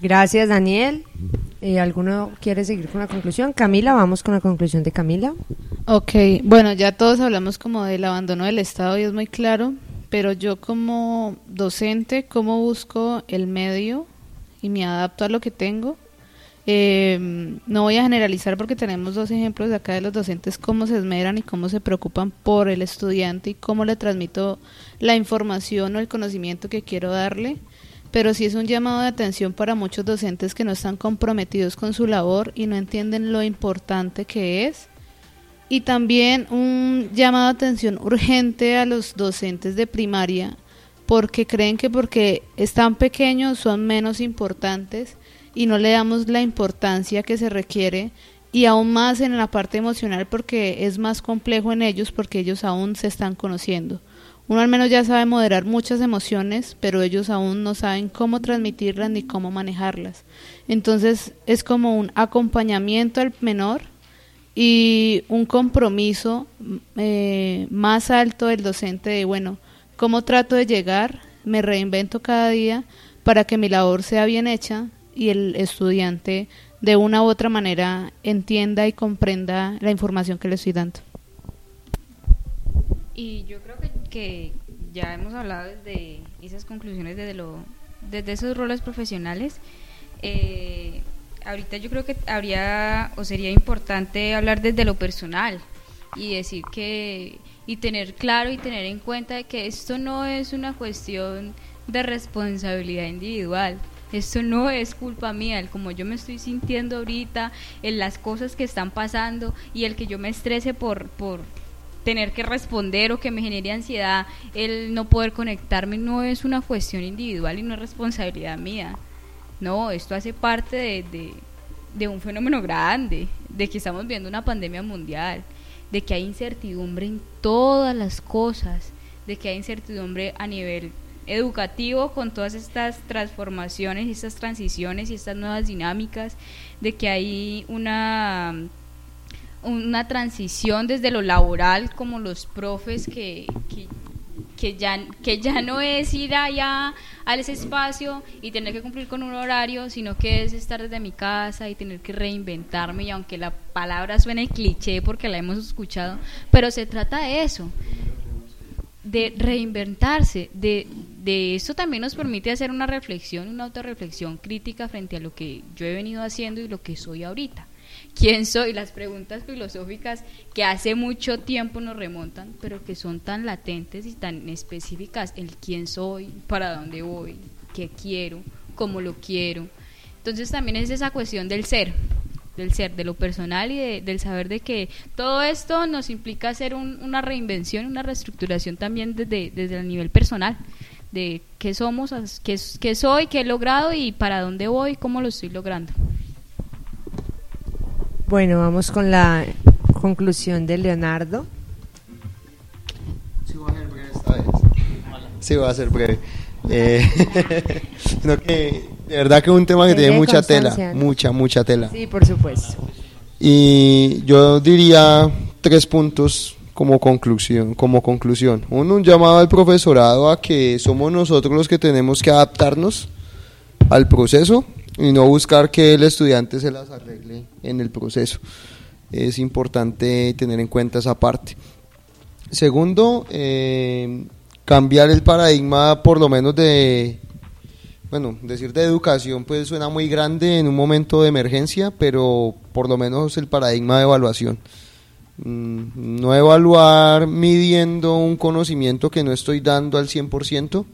Gracias, Daniel. Eh, ¿Alguno quiere seguir con la conclusión? Camila, vamos con la conclusión de Camila. Ok, bueno, ya todos hablamos como del abandono del Estado y es muy claro, pero yo como docente, ¿cómo busco el medio y me adapto a lo que tengo? Eh, no voy a generalizar porque tenemos dos ejemplos de acá de los docentes, cómo se esmeran y cómo se preocupan por el estudiante y cómo le transmito la información o el conocimiento que quiero darle pero sí es un llamado de atención para muchos docentes que no están comprometidos con su labor y no entienden lo importante que es y también un llamado de atención urgente a los docentes de primaria porque creen que porque están pequeños son menos importantes y no le damos la importancia que se requiere y aún más en la parte emocional porque es más complejo en ellos porque ellos aún se están conociendo. Uno al menos ya sabe moderar muchas emociones, pero ellos aún no saben cómo transmitirlas ni cómo manejarlas. Entonces es como un acompañamiento al menor y un compromiso eh, más alto del docente de, bueno, ¿cómo trato de llegar? Me reinvento cada día para que mi labor sea bien hecha y el estudiante de una u otra manera entienda y comprenda la información que le estoy dando. Y yo creo que, que ya hemos hablado de esas conclusiones desde, lo, desde esos roles profesionales. Eh, ahorita yo creo que habría o sería importante hablar desde lo personal y decir que y tener claro y tener en cuenta que esto no es una cuestión de responsabilidad individual. Esto no es culpa mía, el como yo me estoy sintiendo ahorita, en las cosas que están pasando y el que yo me estrese por, por tener que responder o que me genere ansiedad, el no poder conectarme, no es una cuestión individual y no es responsabilidad mía. No, esto hace parte de, de, un fenómeno grande, de que estamos viendo una pandemia mundial, de que hay incertidumbre en todas las cosas, de que hay incertidumbre a nivel educativo con todas estas transformaciones, estas transiciones y estas nuevas dinámicas, de que hay una una transición desde lo laboral como los profes que, que ya, que ya no es ir allá a ese espacio y tener que cumplir con un horario, sino que es estar desde mi casa y tener que reinventarme, y aunque la palabra suene cliché porque la hemos escuchado, pero se trata de eso, de reinventarse, de, de eso también nos permite hacer una reflexión, una autorreflexión crítica frente a lo que yo he venido haciendo y lo que soy ahorita quién soy, las preguntas filosóficas que hace mucho tiempo nos remontan, pero que son tan latentes y tan específicas, el quién soy, para dónde voy, qué quiero, cómo lo quiero. Entonces también es esa cuestión del ser, del ser, de lo personal y del saber de que todo esto nos implica hacer una reinvención, una reestructuración también desde, desde el nivel personal, de qué somos, qué, qué soy, qué he logrado y para dónde voy, cómo lo estoy logrando. Bueno, vamos con la conclusión de Leonardo. Sí, va a ser breve esta vez. Sí, va a ser breve. Eh, que de verdad que es un tema que tiene mucha tela, mucha, mucha tela. Sí, por supuesto. Y yo diría tres puntos como conclusión, como conclusión. Uno, un llamado al profesorado a que somos nosotros los que tenemos que adaptarnos al proceso y no buscar que el estudiante se las arregle en el proceso. Es importante tener en cuenta esa parte. Segundo, eh, cambiar el paradigma por lo menos de, bueno, decir de educación pues suena muy grande en un momento de emergencia, pero por lo menos el paradigma de evaluación. Mm, no evaluar midiendo un conocimiento que no estoy dando al 100%,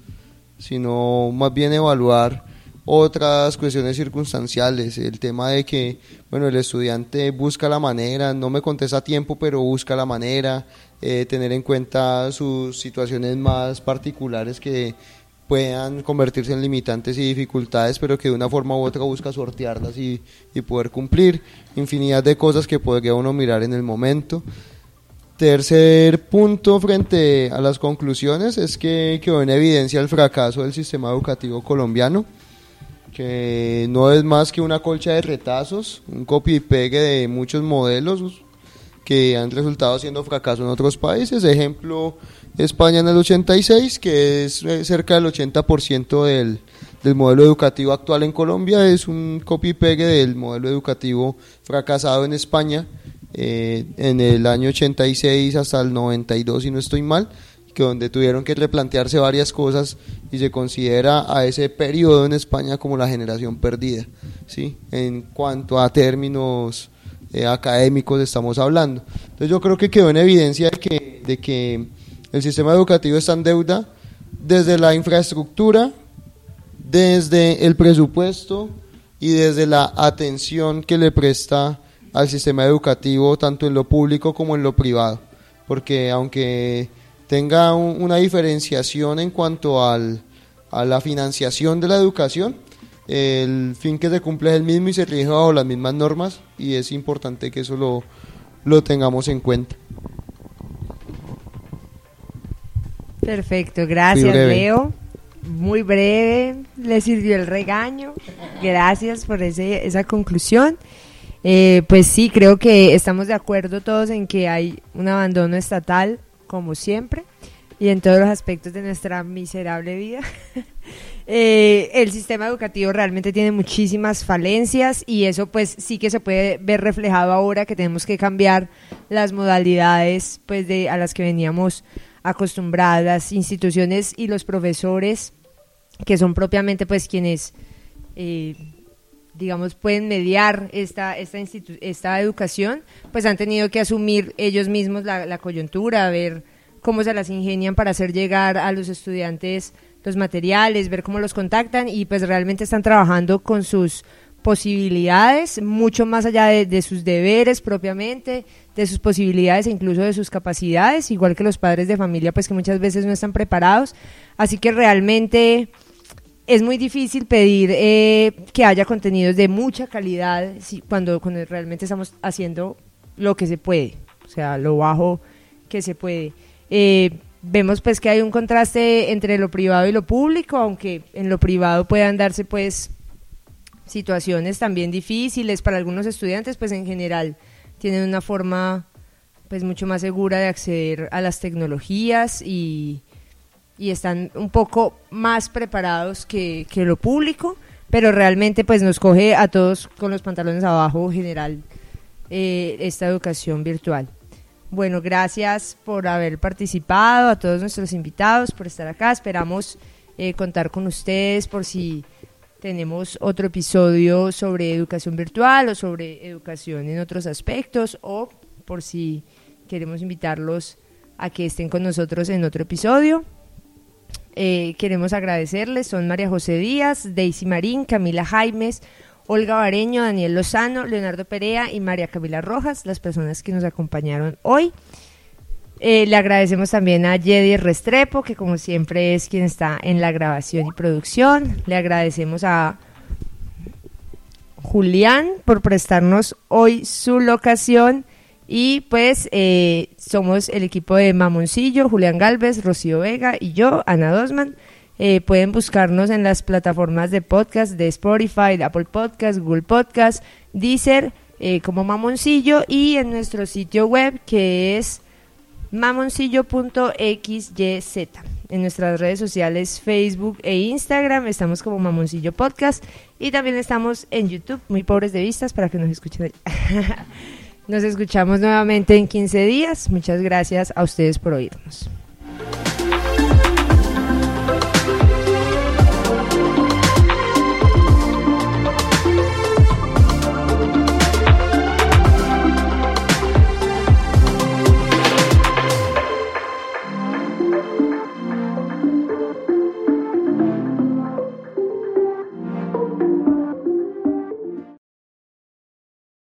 sino más bien evaluar otras cuestiones circunstanciales, el tema de que, bueno, el estudiante busca la manera, no me contesta a tiempo, pero busca la manera, eh, tener en cuenta sus situaciones más particulares que puedan convertirse en limitantes y dificultades, pero que de una forma u otra busca sortearlas y, poder cumplir, infinidad de cosas que podría uno mirar en el momento. Tercer punto frente a las conclusiones es que quedó en evidencia el fracaso del sistema educativo colombiano que no es más que una colcha de retazos, un copy y pegue de muchos modelos que han resultado siendo fracaso en otros países. Ejemplo, España en el 86, que es cerca del 80% del, del modelo educativo actual en Colombia, es un copy y pegue del modelo educativo fracasado en España eh, en el año 86 hasta el 92, si no estoy mal que donde tuvieron que replantearse varias cosas y se considera a ese periodo en España como la generación perdida, ¿sí? En cuanto a términos eh, académicos estamos hablando. Entonces yo creo que quedó en evidencia de que, de que el sistema educativo está en deuda desde la infraestructura, desde el presupuesto y desde la atención que le presta al sistema educativo tanto en lo público como en lo privado. Porque aunque tenga una diferenciación en cuanto al, a la financiación de la educación. El fin que se cumple es el mismo y se rige bajo las mismas normas y es importante que eso lo, lo tengamos en cuenta. Perfecto, gracias Leo. Muy breve, le sirvió el regaño. Gracias por ese, esa conclusión. Eh, pues sí, creo que estamos de acuerdo todos en que hay un abandono estatal, como siempre, y en todos los aspectos de nuestra miserable vida. Eh, el sistema educativo realmente tiene muchísimas falencias y eso pues sí que se puede ver reflejado ahora que tenemos que cambiar las modalidades pues de a las que veníamos acostumbradas, las instituciones y los profesores que son propiamente pues quienes eh, digamos, pueden mediar esta, esta, esta educación, pues han tenido que asumir ellos mismos la, coyuntura, ver cómo se las ingenian para hacer llegar a los estudiantes los materiales, ver cómo los contactan y pues realmente están trabajando con sus posibilidades, mucho más allá de, de, sus deberes propiamente, de sus posibilidades e incluso de sus capacidades, igual que los padres de familia, pues que muchas veces no están preparados. Así que realmente es muy difícil pedir eh, que haya contenidos de mucha calidad cuando, cuando realmente estamos haciendo lo que se puede, o sea, lo bajo que se puede. Eh, vemos pues que hay un contraste entre lo privado y lo público, aunque en lo privado puedan darse pues situaciones también difíciles para algunos estudiantes, pues en general tienen una forma pues mucho más segura de acceder a las tecnologías y, y están un poco más preparados que, lo público, pero realmente pues nos coge a todos con los pantalones abajo general eh, esta educación virtual. Bueno, gracias por haber participado, a todos nuestros invitados por estar acá. Esperamos eh, contar con ustedes por si tenemos otro episodio sobre educación virtual o sobre educación en otros aspectos o por si queremos invitarlos a que estén con nosotros en otro episodio. Eh, queremos agradecerles, son María José Díaz, Daisy Marín, Camila Jaimes, Olga Bareño, Daniel Lozano, Leonardo Perea y María Camila Rojas, las personas que nos acompañaron hoy. Eh, le agradecemos también a Jedi Restrepo, que como siempre es quien está en la grabación y producción. Le agradecemos a Julián por prestarnos hoy su locación y pues eh, somos el equipo de Mamoncillo, Julián Galvez, Rocío Vega y yo, Ana Dosman. Eh, pueden buscarnos en las plataformas de podcast de Spotify, Apple Podcast, Google Podcast, Deezer, eh, como Mamoncillo y en nuestro sitio web que es mamoncillo.xyz. En nuestras redes sociales Facebook e Instagram estamos como Mamoncillo Podcast y también estamos en YouTube, muy pobres de vistas para que nos escuchen. Nos escuchamos nuevamente en 15 días. Muchas gracias a ustedes por oírnos.